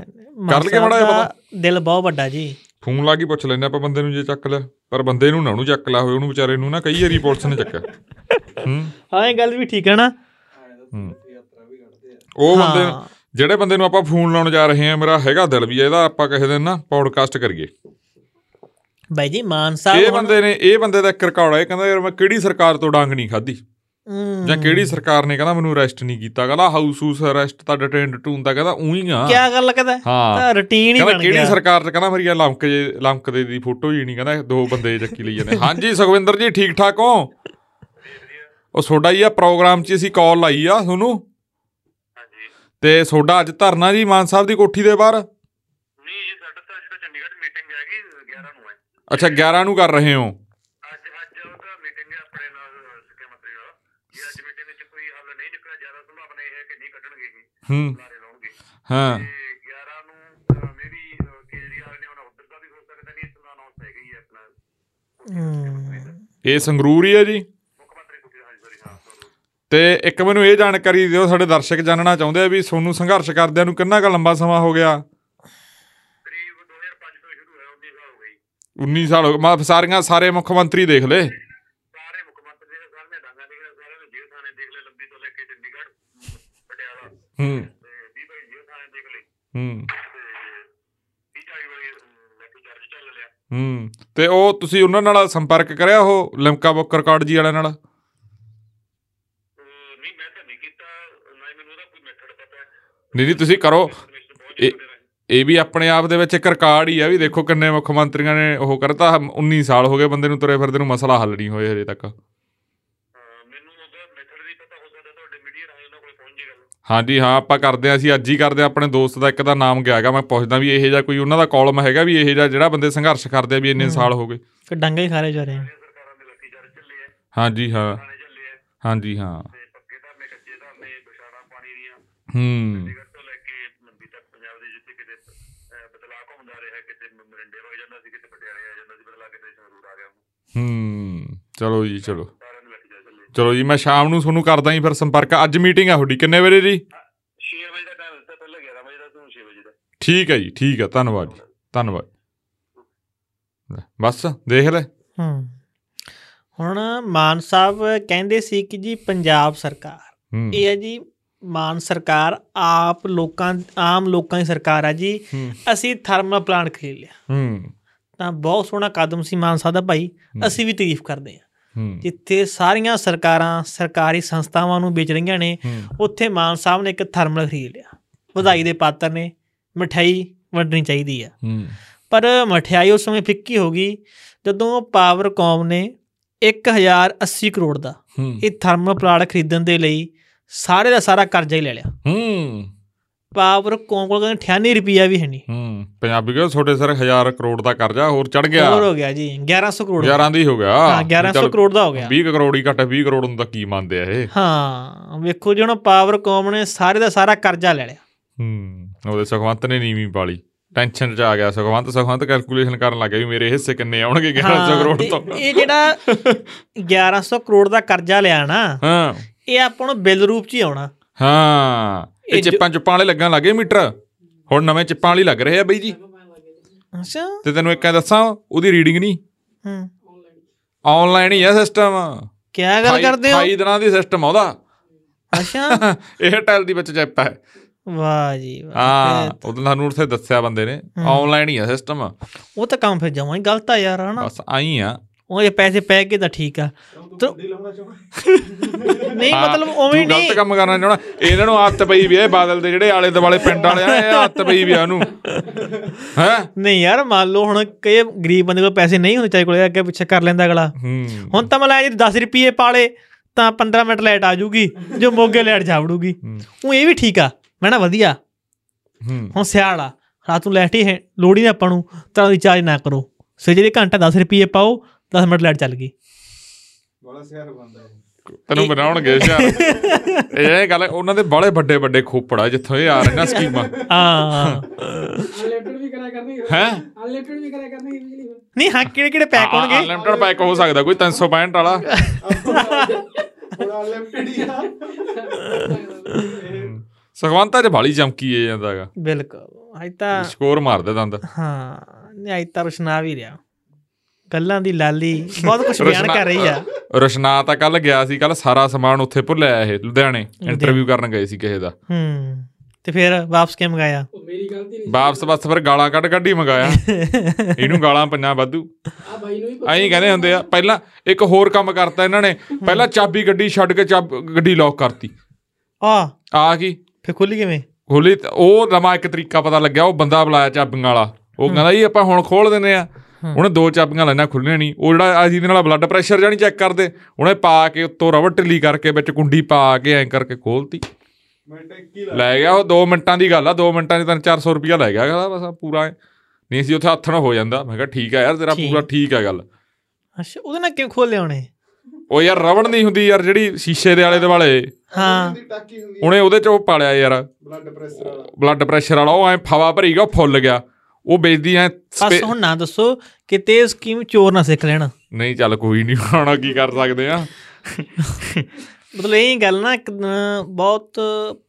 ਕਰ ਲਈਏ ਮਾੜਾ ਦਾ ਦਿਲ ਬਹੁਤ ਵੱਡਾ ਜੀ। ਫੋਨ ਲਾ ਕੇ ਪੁੱਛ ਲੈਂਦੇ ਆਪਾਂ ਬੰਦੇ ਨੂੰ ਜੇ ਚੱਕ ਲਿਆ ਪਰ ਬੰਦੇ ਨੂੰ ਨਾ ਉਹਨੂੰ ਚੱਕ ਲਾ ਹੋਵੇ ਉਹਨੂੰ ਵਿਚਾਰੇ ਨੂੰ ਨਾ ਕਈ ਵਾਰੀ ਪੁਲਿਸ ਨੇ ਚੱਕਿਆ। ਹੂੰ। ਹਾਂ ਇਹ ਗੱਲ ਵੀ ਠੀਕ ਹੈ ਨਾ। ਉਹ ਬੰਦੇ। ਜਿਹੜੇ ਬੰਦੇ ਨੂੰ ਆਪਾਂ ਫੋਨ ਲਾਉਣ ਜਾ ਰਹੇ ਆ ਮੇਰਾ ਹੈਗਾ ਦਿਲ ਵੀ ਇਹਦਾ ਆਪਾਂ ਕਿਸੇ ਦਿਨ ਨਾ ਪੌਡਕਾਸਟ ਕਰੀਏ। ਬਾਈ ਜੀ ਮਾਨ ਸਾਹਿਬ ਇਹ ਬੰਦੇ ਨੇ ਇਹ ਬੰਦੇ ਦਾ ਇੱਕ ਰਿਕਾਰਡ ਹੈ ਇਹ ਕਹਿੰਦਾ ਯਾਰ ਮੈਂ ਕਿਹੜੀ ਸਰਕਾਰ ਤੋਂ ਡਾਂਗ ਨਹੀਂ ਖਾਧੀ? ਹੂੰ। ਜਾਂ ਕਿਹੜੀ ਸਰਕਾਰ ਨੇ ਕਹਿੰਦਾ ਮੈਨੂੰ ਅਰੈਸਟ ਨਹੀਂ ਕੀਤਾ? ਕਹਿੰਦਾ ਹਾਊਸ ਹੂਸ ਅਰੈਸਟ ਤਾਂ ਡਿਟੇਨ ਟੂਨ ਤਾਂ ਕਹਿੰਦਾ ਉਹੀ ਆ। ਕਿਆ ਗੱਲ ਕਹਦਾ? ਹਾਂ। ਰੁਟੀਨ ਹੀ ਬਣ ਕਿਹੜੀ ਗਿਆ। ਸਰਕਾਰ ਚ ਕਹਿੰਦਾ ਮੇਰੀ ਲੰਕ ਜੇ ਲੰਕਦੇ ਦੀ ਫੋਟੋ ਹੀ ਨਹੀਂ ਕਹਿੰਦਾ ਦੋ ਬੰਦੇ ਚੱਕੀ ਲਈ ਜਾਂਦੇ। ਹਾਂਜੀ ਸੁਖਵਿੰਦਰ ਜੀ ਠੀਕ ਠਾਕ ਹੋ? ਉਹ ਤੁਹਾਡਾ ਹੀ ਆ ਪ੍ਰੋਗਰਾਮ 'ਚ ਅਸੀਂ ਕਾਲ ਲਾਈ ਆ ਤੁਹਾਨੂੰ? ਹਾਂਜੀ। ਤੇ ਤੁਹਾਡਾ ਅੱਜ ਧਰਨਾ ਜੀ ਮਾਨ ਸਾਹਿਬ ਦੀ ਕੋਠੀ ਦੇ ਬਾਹਰ? ਨਹੀਂ ਜੀ ਸਾਡਾ ਤਾਂ ਜਿਹੜਾ ਚੰਡੀਗੜ੍ਹ ਮੀਟਿੰਗ ਹੈਗੀ 11 ਨੂੰ ਹੈ ਅੱਛਾ 11 ਨੂੰ ਕਰ ਰਹੇ ਹੋ? ਅੱਜ ਅੱਜ ਉਹਦਾ ਮੀਟਿੰਗ ਹੈ ਆਪਣੇ ਨਾਲ ਸਿੱਖਿਆ ਮੰਤਰੀ ਨਾਲ। ਜੇ ਅੱਜ ਮੀਟਿੰਗ ਵਿੱਚ ਕੋਈ ਹੱਲ ਨਹੀਂ ਨਿਕਲਿਆ ਜ਼ਿਆਦਾ ਸੰਭਾਵਨਾ ਇਹ ਹੈ ਕਿ ਨਹੀਂ ਕੱਢਣਗੇ ਜੀ। ਹੂੰ। ਲਾਰੇ ਲਾਉਣਗੇ। ਹਾਂ। ਤੇ 11 ਨੂੰ ਮੇਬੀ ਕੇਜਰੀਵਾਲ ਨੇ ਉਹਨਾਂ ਉੱਧਰ ਦਾ ਵੀ ਹੋ ਸਕਦਾ ਨਹੀਂ ਇਸ ਦਾ ਅਨਾਉਂਸ ਹੀ ਹੈ ਆਪਣਾ। ਹੂੰ। ਇਹ ਸੰਗਰੂਰ ਹੀ ਹੈ ਜੀ। ਮੁੱਖ ਮੰਤਰੀ ਕੁਝ ਹਾਂਜੀ ਸੋਰੀ ਹਾਂ। ਤੇ ਇੱਕ ਮੈਨੂੰ ਇਹ ਜਾਣਕਾਰੀ ਦਿਓ ਸਾਡੇ ਦਰਸ਼ਕ ਜਾਣਨਾ ਚਾਹੁੰਦੇ ਆ ਵੀ ਤੁਹਾਨੂੰ ਸੰਘਰਸ਼ ਕਰਦਿਆਂ ਨੂੰ ਕਿੰਨਾ ਕੁ ਲੰਬਾ ਸਮਾਂ ਹੋ ਗਿਆ ਕਰੀਬ 2005 ਤੋਂ ਸ਼ੁਰੂ ਹੋਇਆ 19 ਸਾਲ ਹੋ ਗਈ 19 ਸਾਲ ਹੋ ਗਏ। ਮੈਂ ਸਾਰੀਆਂ ਸਾਰੇ ਮੁੱਖ ਮੰਤਰੀ ਦੇਖ ਲਏ। ਸਾਰੇ ਮੁੱਖ ਮੰਤਰੀ ਦੇ ਸਾਹਮਣੇ ਡਾਂਗਾ ਦੇਖ ਲਿਆ ਸਾਰਿਆਂ ਨੂੰ ਜੇਲ੍ਹ ਥਾਣੇ ਦੇਖ ਲਿਆ ਲੰਬੀ ਤੋਂ ਲੈ ਕੇ ਚੰਡੀਗੜ੍ਹ ਪਟਿਆਲਾ। ਹੂੰ। ਤੇ ਵੀ ਭਾਈ ਜੇਲ੍ਹ ਥਾਣੇ ਦੇਖ ਹੂੰ। ਲੈ ਲਿਆ। ਹੂੰ। ਤੇ ਉਹ ਤੁਸੀਂ ਉਹਨਾਂ ਨਾਲ ਸੰਪਰਕ ਕਰਿਆ ਉਹ ਲਿਮਕਾ ਬੁੱਕ ਰਿਕਾਰਡ ਜੀ ਵਾਲਿਆਂ ਨਾਲ? ਨਹੀਂ ਮੈਂ ਤਾਂ ਨਹੀਂ ਕੀਤਾ। ਨਾ ਹੀ ਮੈਨੂੰ ਉਹਦਾ ਕੋਈ ਮੈਥਡ ਪਤਾ। ਹੈ ਨਹੀਂ ਨਹੀਂ ਤੁਸੀਂ ਕਰੋ। ਇਹ- ਵੀ ਆਪਣੇ ਆਪ ਦੇ ਵਿੱਚ ਇੱਕ ਰਿਕਾਰਡ ਹੀ ਆ ਵੀ ਦੇਖੋ ਕਿੰਨੇ ਮੁੱਖ ਮੰਤਰੀਆਂ ਨੇ ਉਹ ਕਰਤਾ। 19 ਸਾਲ ਹੋ ਗਏ ਬੰਦੇ ਨੂੰ ਤੁਰੇ ਫਿਰਦੇ ਨੂੰ ਮਸਲਾ ਹੱਲ ਨਹੀਂ ਹੋਏ ਹਜੇ ਤੱਕ। ਅਹ ਮੈਨੂੰ ਉਹਦਾ ਮੈਥਡ ਵੀ ਪਤਾ ਹੋ ਸਕਦਾ ਤੁਹਾਡੇ ਮੀਡੀਆ ਰਾਹੀਂ ਉਹਨਾਂ ਕੋਲ ਪਹੁੰਚ ਜੇਗਾ ਹਾਂਜੀ ਹਾਂ ਆਪਾਂ ਕਰਦੇ ਹਾਂ ਅਸੀਂ ਅੱਜ ਹੀ ਕਰਦੇ ਹਾਂ ਆਪਣੇ ਦੋਸਤ ਦਾ ਇੱਕ ਦਾ ਨਾਮ ਗਿਆ ਹੈਗਾ ਮੈਂ ਪੁੱਛਦਾ ਵੀ ਇਹੋ ਜਿਹਾ ਕੋਈ ਉਹਨਾਂ ਦਾ ਕਾਲਮ ਹੈਗਾ ਵੀ ਇਹੋ ਜਿਹਾ ਜਿਹੜਾ ਬੰਦੇ ਸੰਘਰਸ਼ ਕਰਦੇ ਆ ਵੀ ਇੰਨੇ ਸਾਲ ਹੋ ਗਏ। ਫਿਰ ਡੰਗਾ ਹੀ ਖਾਰੇ ਜਾ ਰਹੇ ਆ। ਹਾਂਜੀ ਹਾਂ। ਹਾਂਜੀ ਹਾਂ। ਤੇ ਪੱਕੇ ਧਰਨੇ ਕੱਚੇ ਧਰਨੇ ਬਿਸ਼ਾਰਾ ਪਾਣੀ ਦੀਆਂ। ਹੂੰ ਚੰਡੀਗੜ੍ਹ ਤੋਂ ਲੈ ਕੇ ਲੰਬੀ ਤੱਕ ਪੰਜਾਬ ਦੇ ਜਿੱਥੇ ਕਿਤੇ ਅਹ, ਬਦਲਾਅ ਘੁੰਮਦਾ ਰਿਹਾ ਕਿਤੇ ਮ- ਮਰਿੰਡੇ ਵਗ ਜਾਂਦਾ ਸੀ ਕਿਤੇ ਪਟਿਆਲੇ ਆ ਜਾਂਦਾ ਸੀ ਬਦਲਾ ਕਿਤੇ ਸੰਗਰੂਰ ਆ ਗਿਆ ਹੂੰ ਚਲੋ ਜੀ ਚਲੋ। ਚੱਲੇ ਜੀ ਮੈਂ ਸ਼ਾਮ ਨੂੰ ਤੁਹਾਨੂੰ ਕਰਦਾ ਜੀ ਫਿਰ ਸੰਪਰਕ। ਅੱਜ ਮੀਟਿੰਗ ਆ ਤੁਹਾਡੀ ਕਿੰਨੇ ਵਜੇ ਜੀ 6 ਵਜੇ ਦਾ ਟਾਈਮ ਦਿੱਤਾ ਪਹਿਲਾਂ 11 ਵਜੇ ਦਾ ਤੁਹਾਨੂੰ 6 ਵਜੇ ਦਾ। ਠੀਕ ਹੈ ਜੀ ਠੀਕ ਹੈ ਧੰਨਵਾਦ ਜੀ ਧੰਨਵਾਦ। ਲੈ, ਬਸ ਦੇਖ ਲੈ। ਹੂੰ। ਹੁਣ ਮਾਨ ਸਾਹਿਬ ਕਹਿੰਦੇ ਸੀ ਕਿ ਜੀ ਪੰਜਾਬ ਸਰਕਾਰ। ਇਹ ਹੈ ਜੀ ਮਾਨ ਸਰਕਾਰ ਆਪ ਲੋਕਾਂ ਆਮ ਲੋਕਾਂ ਦੀ ਸਰਕਾਰ ਹੈ ਜੀ। ਅਸੀਂ ਥਰਮਲ ਪਲਾਂਟ ਖਰੀਦ ਲਿਆ। ਹੂੰ। ਤਾਂ ਬਹੁਤ ਸੋਹਣਾ ਕਦਮ ਸੀ ਮਾਨ ਸਾਹਿਬ ਦਾ ਭਾਈ। ਅਸੀਂ ਵੀ ਤਾਰੀਫ ਕਰਦੇ ਹਾਂ। ਜਿੱਥੇ ਸਾਰੀਆਂ ਸਰਕਾਰਾਂ ਸਰਕਾਰੀ ਸੰਸਥਾਵਾਂ ਨੂੰ ਵੇਚ ਰਹੀਆਂ ਨੇ ਉੱਥੇ ਮਾਨ ਸਾਹਿਬ ਨੇ ਇੱਕ ਥਰਮਲ ਖਰੀਦ ਲਿਆ। ਵਧਾਈ ਦੇ ਪਾਤਰ ਨੇ ਮਠਿਆਈ ਵੰਡਣੀ ਚਾਹੀਦੀ ਆ। ਪਰ ਮਠਿਆਈ ਉਸ ਸਮੇਂ ਫਿੱਕੀ ਹੋ ਗਈ ਜਦੋਂ ਪਾਵਰਕੌਮ ਨੇ 1080 ਕਰੋੜ ਦਾ ਇਹ ਥਰਮਲ ਪਲਾਂਟ ਖਰੀਦਣ ਦੇ ਲਈ ਸਾਰੇ ਦਾ ਸਾਰਾ ਕਰਜ਼ਾ ਹੀ ਲੈ ਲਿਆ। ਹੂੰ। ਪਾਵਰਕੌਮ ਕੋਲ ਕਹਿੰਦੇ 98 ਰੁਪਿਆ ਵੀ ਹੈ ਨਹੀਂ। ਹੂੰ ਪੰਜਾਬੀ ਕਹੋ ਛੋਟੇ ਸਰ 1000 ਕਰੋੜ ਦਾ ਕਰਜ਼ਾ ਹੋਰ ਚੜ ਗਿਆ। ਹੋਰ ਹੋ ਗਿਆ ਜੀ 1100 ਕਰੋੜ। 11 ਦੀ ਹੋ ਗਿਆ। ਹਾਂ 1100 ਚੱਲ ਕਰੋੜ ਦਾ ਹੋ ਗਿਆ। 20 ਕਰੋੜ ਹੀ ਘੱਟ 20 ਕਰੋੜ ਨੂੰ ਤਾਂ ਕੀ ਮੰਨਦੇ ਆ ਇਹ? ਹਾਂ ਵੇਖੋ ਜੀ ਹੁਣ ਪਾਵਰਕੌਮ ਨੇ ਸਾਰੇ ਦਾ ਸਾਰਾ ਕਰਜ਼ਾ ਲੈ ਲਿਆ। ਹੂੰ ਉਹਦੇ ਸੁਖਵੰਤ ਨੇ ਨੀਵੀਂ ਪਾਲੀ। ਟੈਨਸ਼ਨ ਚ ਆ ਗਿਆ ਸੁਖਵੰਤ। ਸੁਖਵੰਤ ਕੈਲਕੂਲੇਸ਼ਨ ਕਰਨ ਲੱਗ ਗਿਆ ਵੀ ਮੇਰੇ ਹਿੱਸੇ ਕਿੰਨੇ ਆਉਣਗੇ 1100 ਹਾਂ, ਕਰੋੜ ਤੇ। ਤੋਂ ਇਹ ਜਿਹੜਾ 1100 ਕਰੋੜ ਦਾ ਕਰਜ਼ਾ ਲਿਆ ਨਾ ਹਾਂ। ਇਹ ਆਪਾਂ ਨੂੰ ਬਿੱਲ ਰੂਪ ਚ ਹੀ ਆਉਣਾ। ਹਾਂ ਇਹ ਚਿੱਪਾਂ ਚੁੱਪਾਂ ਵਾਲੇ ਲੱਗਣ ਲੱਗੇ ਮੀਟਰ। ਹੁਣ ਨਵੇਂ ਚਿੱਪਾਂ ਵਾਲੀ ਲੱਗ ਰਹੇ ਆ ਬਈ ਜੀ। ਅੱਛਾ। ਤੇ ਤੈਨੂੰ ਇੱਕ ਐ ਦੱਸਾਂ ਉਹਦੀ ਰੀਡਿੰਗ ਨਹੀਂ। ਹੂੰ। ਆਨਲਾਈਨ ਹੀ ਆ ਸਿਸਟਮ ਕੀ ਗੱਲ ਕਰਦੇ ਹੋ? 28 ਦਿਨਾਂ ਦੀ ਸਿਸਟਮ ਆ ਉਹਦਾ। ਅੱਛਾ। ਇਹ ਟੈਲ ਦੀ ਵਿੱਚ ਚਿੱਪ ਹੈ ਵਾਹ ਜੀ ਵਾਹ। ਹਾਂ ਉਹਦੇ ਸਾਨੂੰ ਉੱਥੇ ਦੱਸਿਆ ਬੰਦੇ ਨੇ। ਆਨਲਾਈਨ ਹੀ ਆ ਸਿਸਟਮ ਉਹ ਤਾਂ ਕੰਮ ਫਿਰ ਹੀ ਗਲਤ ਆ ਯਾਰ ਹਨਾ? ਬਸ ਆਈ ਆ। ਉਹ ਇਹ ਪੈਸੇ ਪੈ ਗਏ ਤਾਂ ਠੀਕ ਆ। ਨਹੀਂ ਮਤਲਬ ਉਵੇਂ ਤੂੰ ਗਲਤ ਨਹੀਂ। ਕੰਮ ਕਰਨਾ ਚਾਹਣਾ ਇਹਨਾਂ ਨੂੰ ਆਦਤ ਪਈ ਵੀ ਇਹ ਬਾਦਲ ਦੇ ਜਿਹੜੇ ਆਲੇ ਦੁਆਲੇ ਪਿੰਡ ਵਾਲੇ ਆ ਇਹ ਆਦਤ ਪਈ ਵੀ ਆ ਉਹਨੂੰ। ਹੈ? ਨਹੀਂ ਯਾਰ ਮੰਨ ਲਓ ਹੁਣ ਕਈ ਗਰੀਬ ਬੰਦੇ ਕੋਲ ਪੈਸੇ ਨਹੀਂ ਹੁੰਦੇ ਚਾਹੇ ਕੋਲੇ ਅੱਗੇ ਪਿੱਛੇ ਕਰ ਲੈਂਦਾ ਅਗਲਾ। ਹੁਣ ਤਾਂ ਮਤਲਬ ਜੇ 10 ਰੁਪਏ ਪਾਲੇ ਤਾਂ 15 ਮਿੰਟ ਲਾਈਟ ਆ ਜੂਗੀ ਜੋ ਮੋਗੇ ਲਾਈਟ ਜਾਵੜੂਗੀ। ਉਹ ਇਹ ਵੀ ਠੀਕ ਆ ਮੈਂ ਨਾ ਵਧੀਆ। ਹੂੰ। ਹੁਣ ਸਿਆਲ ਆ ਰਾਤ ਨੂੰ ਲਾਈਟ ਹੀ ਲੋੜ ਨਹੀਂ ਆਪਾਂ ਨੂੰ ਤਾਂ ਰਿਚਾਰਜ ਨਾ ਕਰੋ। ਸਵੇਰੇ ਘੰਟਾ 10 ਰੁਪਏ ਪਾਓ 10 ਮਿੰਟ ਲਾਈਟ ਚੱਲ ਗਈ। ਤੈਨੂੰ ਬਣਾਉਣਗੇ ਸ਼ਾਰ ਇਹ ਗੱਲ ਉਹਨਾਂ ਦੇ ਬੜੇ ਵੱਡੇ ਵੱਡੇ ਖੋਪੜ ਜਿੱਥੋਂ ਇਹ ਆ ਰਹੀਆਂ ਸਕੀਮਾਂ। ਹਾਂ। ਅਨਲਿਮਟਿਡ ਵੀ ਕਰਿਆ ਕਰਨੀ ਹੈ? ਅਨਲਿਮਟਿਡ ਵੀ ਕਰਿਆ ਕਰਨੀ ਨਹੀਂ ਹਾਂ ਕਿਹੜੇ ਕਿਹੜੇ ਪੈਕ ਹੋਣਗੇ? ਅਨਲਿਮਟਿਡ ਪੈਕ ਹੋ ਸਕਦਾ ਕੋਈ 365 ਵਾਲਾ। ਥੋੜਾ ਲਿਮਟਿਡ ਹੀ ਆ। ਸੁਖਵੰਤਾ ਚ ਬਾਲੀ ਚਮਕੀ ਏ ਜਾਂਦਾਗਾ ਬਿਲਕੁਲ। ਅੱਜ ਤਾਂ ਸਕੋਰ ਮਾਰਦੇ ਦੰਦ। ਹਾਂ ਨਹੀਂ ਅੱਜ ਤਾਂ ਰੁਸ਼ਨਾ ਵੀ ਰਿਹਾ। ਗੱਲਾਂ ਦੀ ਲਾਲੀ ਬਹੁਤ ਕੁਝ ਬਿਆਨ ਕਰ ਰਹੀ ਆ। ਰਸ਼ਨਾ ਤਾਂ ਕੱਲ ਗਿਆ ਸੀ ਕੱਲ ਸਾਰਾ ਸਮਾਨ ਉੱਥੇ ਭੁੱਲਿਆ ਇਹ ਲੁਧਿਆਣੇ ਇੰਟਰਵਿਊ ਕਰਨ ਗਏ ਸੀ ਕਿਸੇ ਦਾ। ਹੂੰ ਤੇ ਫਿਰ ਵਾਪਸ ਕਿਵੇਂ ਮੰਗਾਇਆ? ਉਹ ਮੇਰੀ ਗਲਤੀ ਨਹੀਂ ਵਾਪਸ ਬਸ ਫਿਰ ਗਾਲਾਂ ਕੱਢ ਕੱਢ ਹੀ ਮੰਗਾਇਆ। ਇਹਨੂੰ ਗਾਲਾਂ ਪੰਜਾਂ ਵਾਧੂ। ਆ ਬਾਈ ਨੂੰ ਵੀ ਐਂ ਕਹਿੰਦੇ ਹੁੰਦੇ ਆ ਪਹਿਲਾਂ ਇੱਕ ਹੋਰ ਕੰਮ ਕਰਤਾ ਇਹਨਾਂ ਨੇ ਪਹਿਲਾਂ ਚਾਬੀ ਗੱਡੀ ਛੱਡ ਕੇ ਚਾਬ ਗੱਡੀ ਲੌਕ ਕਰਤੀ। ਆ ਆ ਕੀ? ਫਿਰ ਖੁੱਲੀ ਕਿਵੇਂ? ਖੋਲੀ ਤੇ ਉਹ ਨਵਾਂ ਇੱਕ ਤਰੀਕਾ ਪਤਾ ਲੱਗਿਆ ਉਹ ਬੰਦਾ ਬੁਲਾਇਆ ਚਾਬੀਆਂ ਵਾਲਾ। ਉਹ ਕਹਿੰਦਾ ਜੀ ਆਪਾਂ ਹੁਣ ਖੋਲ ਦਿੰਦੇ ਆ। ਉਹਨੇ ਦੋ ਚਾਬੀਆਂ ਲੈਣਾ ਖੁੱਲ੍ਹੀਆਂ ਨਹੀਂ। ਉਹ ਜਿਹੜਾ ਅਜੀ ਦੇ ਨਾਲ ਬਲੱਡ ਪ੍ਰੈਸ਼ਰ ਜਾਨੀ ਚੈੱਕ ਕਰਦੇ ਉਹਨੇ ਪਾ ਕੇ ਉੱਤੋਂ ਰਬੜ ਢਿੱਲੀ ਕਰਕੇ ਵਿੱਚ ਕੁੰਡੀ ਪਾ ਕੇ ਐਂ ਕਰਕੇ ਖੋਲਤੀ। ਲੈ ਗਿਆ ਉਹ 2 ਮਿੰਟਾਂ ਦੀ ਗੱਲ ਆ 2 ਮਿੰਟਾਂ 'ਚ 3-400 ਰੁਪਇਆ ਲੈ ਗਿਆ ਕਹਿੰਦਾ ਬਸ ਪੂਰਾ। ਨਹੀਂ ਸੀ ਉੱਥੇ ਹੱਥ ਨਾਲ ਹੋ ਜਾਂਦਾ। ਮੈਂ ਕਿਹਾ ਠੀਕ ਆ ਯਾਰ ਤੇਰਾ। ਪੂਰਾ ਠੀਕ। ਆ ਗੱਲ। ਅੱਛਾ ਉਹਦੇ ਨਾਲ ਕਿਉਂ ਖੋਲੇ ਉਹਨੇ? ਉਹ ਯਾਰ ਰਬੜ ਨਹੀਂ ਹੁੰਦੀ ਯਾਰ ਜਿਹੜੀ ਸ਼ੀਸ਼ੇ ਦੇ ਆਲੇ ਦੁਆਲੇ। ਹਾਂ। ਟਾਕੀ ਹੁੰਦੀ ਉਹਨੇ ਉਹਦੇ 'ਚ ਉਹ ਪਾਲਿਆ ਯਾਰ। ਬਲੱਡ ਪ੍ਰੈਸ਼ਰ ਵਾਲਾ। ਬਲੱਡ ਪ੍ਰੈਸ਼ਰ ਵਾਲਾ ਉਹ ਐ ਫਵਾ ਭਰੀ ਗਿਆ ਫੁੱਲ ਗਿਆ। ਉਹ ਵੇਚਦੀ ਐ ਬਸ ਹੁਣ ਨਾ ਦੱਸੋ ਕਿ ਤੇ ਇਹ ਸਕੀਮ ਚੋਰ ਨਾ ਸਿੱਖ ਲੈਣ। ਨਹੀਂ ਚੱਲ ਕੋਈ ਨਹੀਂ ਹੁਣ ਕੀ ਕਰ ਸਕਦੇ ਆ? ਮਤਲਬ ਇਹ ਗੱਲ ਨਾ ਬਹੁਤ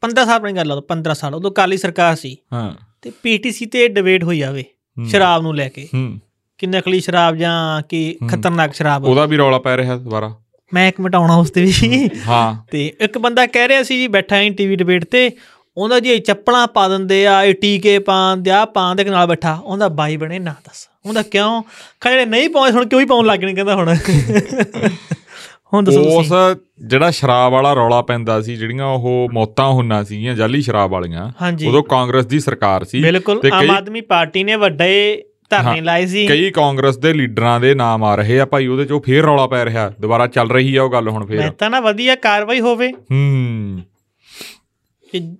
15 ਸਾਲ ਪੁਰਾਣੀ ਗੱਲ ਆ ਉਦੋਂ, 15 ਸਾਲ। ਉਦੋਂ ਕਾਲੀ ਸਰਕਾਰ ਸੀ। ਹਾਂ। ਤੇ ਪੀਟੀਸੀ ਤੇ ਡਿਬੇਟ ਹੋਈ ਜਾਵੇ ਹੂੰ। ਸ਼ਰਾਬ ਨੂੰ ਲੈ ਕੇ। ਹੂੰ। ਕਿ ਨਕਲੀ ਸ਼ਰਾਬ ਜਾਂ ਕਿ। ਖਤਰਨਾਕ ਸ਼ਰਾਬ। ਉਹਦਾ ਵੀ ਰੌਲਾ ਪੈ ਰਿਹਾ ਦੁਬਾਰਾ। ਮੈਂ ਇੱਕ ਮਟਾਉਣਾ ਉਸ ਤੇ ਵੀ। ਹਾਂ ਤੇ ਇੱਕ ਬੰਦਾ ਕਹਿ ਰਿਹਾ ਸੀ ਜੀ ਬੈਠਾ ਹੀ ਟੀਵੀ ਡਿਬੇਟ ਤੇ। ਜੀ ਇਹ ਚੱਪਲਾਂ ਪਾ ਦਿੰਦੇ ਆ ਇਹ ਟੀਕੇ ਪਾਉਂਦੇ ਆ ਪਾਉਣ ਦੇ ਨਾਲ ਬੈਠਾ। ਉਹਦਾ ਬਾਈ ਬਣੇ ਨਾ ਦੱਸ। ਉਹਦਾ ਕਿਉਂ? ਜਿਹੜੇ ਨਹੀਂ ਪਾਉਂਦੇ ਹੁਣ ਕਿਉਂ ਹੀ ਪਾਉਣ ਲੱਗ ਗਏ ਕਹਿੰਦਾ ਹੁਣ। ਹੁਣ ਦੱਸੋ ਉਸ ਜਿਹੜਾ ਸ਼ਰਾਬ ਵਾਲਾ ਰੌਲਾ ਪੈਂਦਾ ਸੀ ਜਿਹੜੀਆਂ ਉਹ ਮੌਤਾਂ ਹੁੰਨਾ ਸੀਗੀਆਂ ਜਾਲੀ ਸ਼ਰਾਬ ਵਾਲੀਆਂ ਉਦੋਂ ਕਾਂਗਰਸ ਦੀ ਸਰਕਾਰ ਸੀ ਬਿਲਕੁਲ ਤੇ ਆਮ ਆਦਮੀ ਪਾਰਟੀ ਨੇ ਵੱਡੇ ਧਰਨੇ ਲਾਏ ਸੀ। ਕਈ ਕਾਂਗਰਸ ਦੇ ਲੀਡਰਾਂ ਦੇ ਨਾਮ ਆ ਰਹੇ ਆ ਭਾਈ ਉਹਦੇ 'ਚ ਫੇਰ ਰੌਲਾ ਪੈ ਰਿਹਾ। ਦੁਬਾਰਾ ਚੱਲ ਰਹੀ ਆ ਉਹ ਗੱਲ ਹੁਣ ਮੈਂ ਫੇਰ ਤਾਂ ਨਾ ਵਧੀਆ ਕਾਰਵਾਈ ਹੋਵੇ। ਹੂੰ। ਕਿ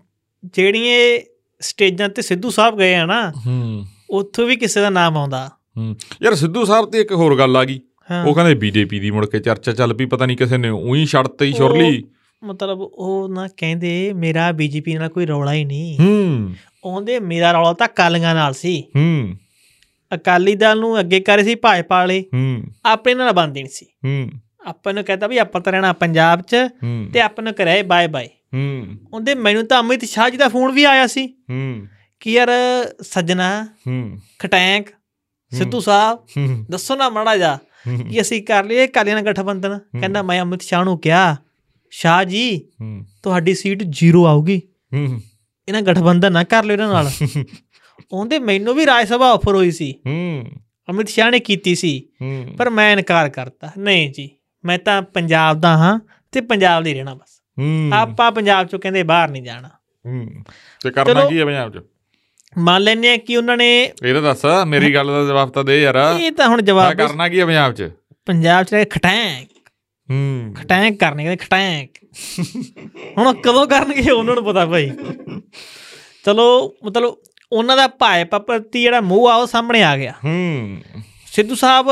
ਜਿਹੜੀਆਂ ਸਟੇਜਾਂ ਤੇ ਸਿੱਧੂ ਸਾਹਿਬ ਗਏ ਆ ਨਾ ਹੂੰ। ਉੱਥੋਂ ਵੀ ਕਿਸੇ ਦਾ ਨਾਮ ਆਉਂਦਾ। ਹੂੰ। ਯਾਰ ਸਿੱਧੂ ਸਾਹਿਬ ਤੇ ਇੱਕ ਹੋਰ ਗੱਲ ਆ ਗਈ। ਉਹ ਕਹਿੰਦੇ ਬੀਜੇਪੀ ਦੀ ਮੁੜ ਕੇ ਚਰਚਾ ਚੱਲ ਪਈ ਪਤਾ ਨਹੀਂ ਕਿਸੇ ਨੇ ਉਹੀ ਛੱਡਤੇ ਹੀ ਛੁਰਲੀ ਮਤਲਬ ਉਹ ਨਾ ਕਹਿੰਦੇ ਮੇਰਾ ਬੀਜੇਪੀ ਨਾਲ ਕੋਈ ਰੌਲਾ ਹੀ ਨਹੀਂ। ਹੂੰ। ਉਹਦੇ ਮੇਰਾ ਰੌਲਾ ਤਾਂ ਅਕਾਲੀਆਂ ਨਾਲ ਸੀ। ਹੂੰ। ਅਕਾਲੀ ਦਲ ਨੂੰ ਅੱਗੇ ਕਰੇ ਸੀ ਭਾਜਪਾ ਵਾਲੇ। ਹੂੰ। ਆਪਣੇ ਨਾਲ ਬੰਦ ਨਹੀਂ ਸੀ। ਹੂੰ। ਆਪਾਂ ਨੂੰ ਕਹਿੰਦਾ ਵੀ ਆਪਾਂ ਤਾਂ ਰਹਿਣਾ ਪੰਜਾਬ 'ਚ ਤੇ ਆਪਾਂ ਨੂੰ ਕਰਿਆ ਬਾਏ ਬਾਏ ਹੂੰ। ਉਹਦੇ ਮੈਨੂੰ ਤਾਂ ਅਮਿਤ ਸ਼ਾਹ ਜੀ ਦਾ ਫੋਨ ਵੀ ਆਇਆ ਸੀ। ਹੂੰ। ਕਿ ਯਾਰ ਸੱਜਣਾ ਹੂੰ। ਖਟੈਂਕ ਸਿੱਧੂ ਸਾਹਿਬ ਹੂੰ। ਦੱਸੋ ਨਾ ਮਾੜਾ ਜਾ ਕਿ ਅਸੀਂ ਕਰ ਲਈਏ ਕਾਲੀਆਂ ਨਾਲ ਗਠਬੰਧਨ ਕਹਿੰਦਾ ਮੈਂ ਅਮਿਤ ਸ਼ਾਹ ਨੂੰ ਕਿਹਾ ਸ਼ਾਹ ਜੀ ਤੁਹਾਡੀ ਸੀਟ ਜ਼ੀਰੋ ਆਊਗੀ। ਹੂੰ। ਇਹਨਾਂ ਗਠਬੰਧਨ ਨਾ ਕਰ ਲਿਓ ਇਹਨਾਂ ਨਾਲ। ਉਹਦੇ ਮੈਨੂੰ ਵੀ ਰਾਜ ਸਭਾ ਆਫਰ ਹੋਈ ਸੀ। ਹੂੰ। ਅਮਿਤ ਸ਼ਾਹ ਨੇ ਕੀਤੀ ਸੀ। ਪਰ ਮੈਂ ਇਨਕਾਰ ਕਰਤਾ। ਨਹੀਂ ਜੀ ਮੈਂ ਤਾਂ ਪੰਜਾਬ ਦਾ ਹਾਂ ਤੇ ਪੰਜਾਬ ਦੇ ਰਹਿਣਾ ਬਸ। ਹੂੰ। ਆਪਾਂ ਪੰਜਾਬ ਚੋਂ ਕਹਿੰਦੇ ਬਾਹਰ ਨਹੀਂ ਜਾਣਾ। ਹੂੰ। ਤੇ ਕਰਨਾ। ਕੀ ਹੈ ਪੰਜਾਬ 'ਚ? ਮੰਨ ਲੈਂਦੇ ਆ ਕਿ ਉਹਨਾਂ ਨੇ ਇਹ ਤਾਂ ਦੱਸ ਮੇਰੀ ਗੱਲ ਦਾ ਜਵਾਬ ਤਾਂ ਦੇ ਯਾਰ। ਇਹ ਤਾਂ ਹੁਣ ਜਵਾਬ ਕਰਨਾ ਕੀ ਹੈ ਪੰਜਾਬ 'ਚ? ਪੰਜਾਬ ਚ ਖਟੈਂਕ। ਹੂੰ। ਖਟੈਂਕ ਕਰਨੇ ਕਹਿੰਦੇ ਖਟੈਂਕ। ਹੁਣ ਕਦੋਂ ਕਰਨਗੇ ਉਹਨਾਂ ਨੂੰ ਪਤਾ ਭਾਈ। ਚਲੋ ਮਤਲਬ ਉਹਨਾਂ ਦਾ ਭਾਜਪਾ ਪ੍ਰਤੀ ਜਿਹੜਾ ਮੋਹ ਆ ਉਹ ਸਾਹਮਣੇ ਆ ਗਿਆ। ਹੂੰ। ਸਿੱਧੂ ਸਾਹਿਬ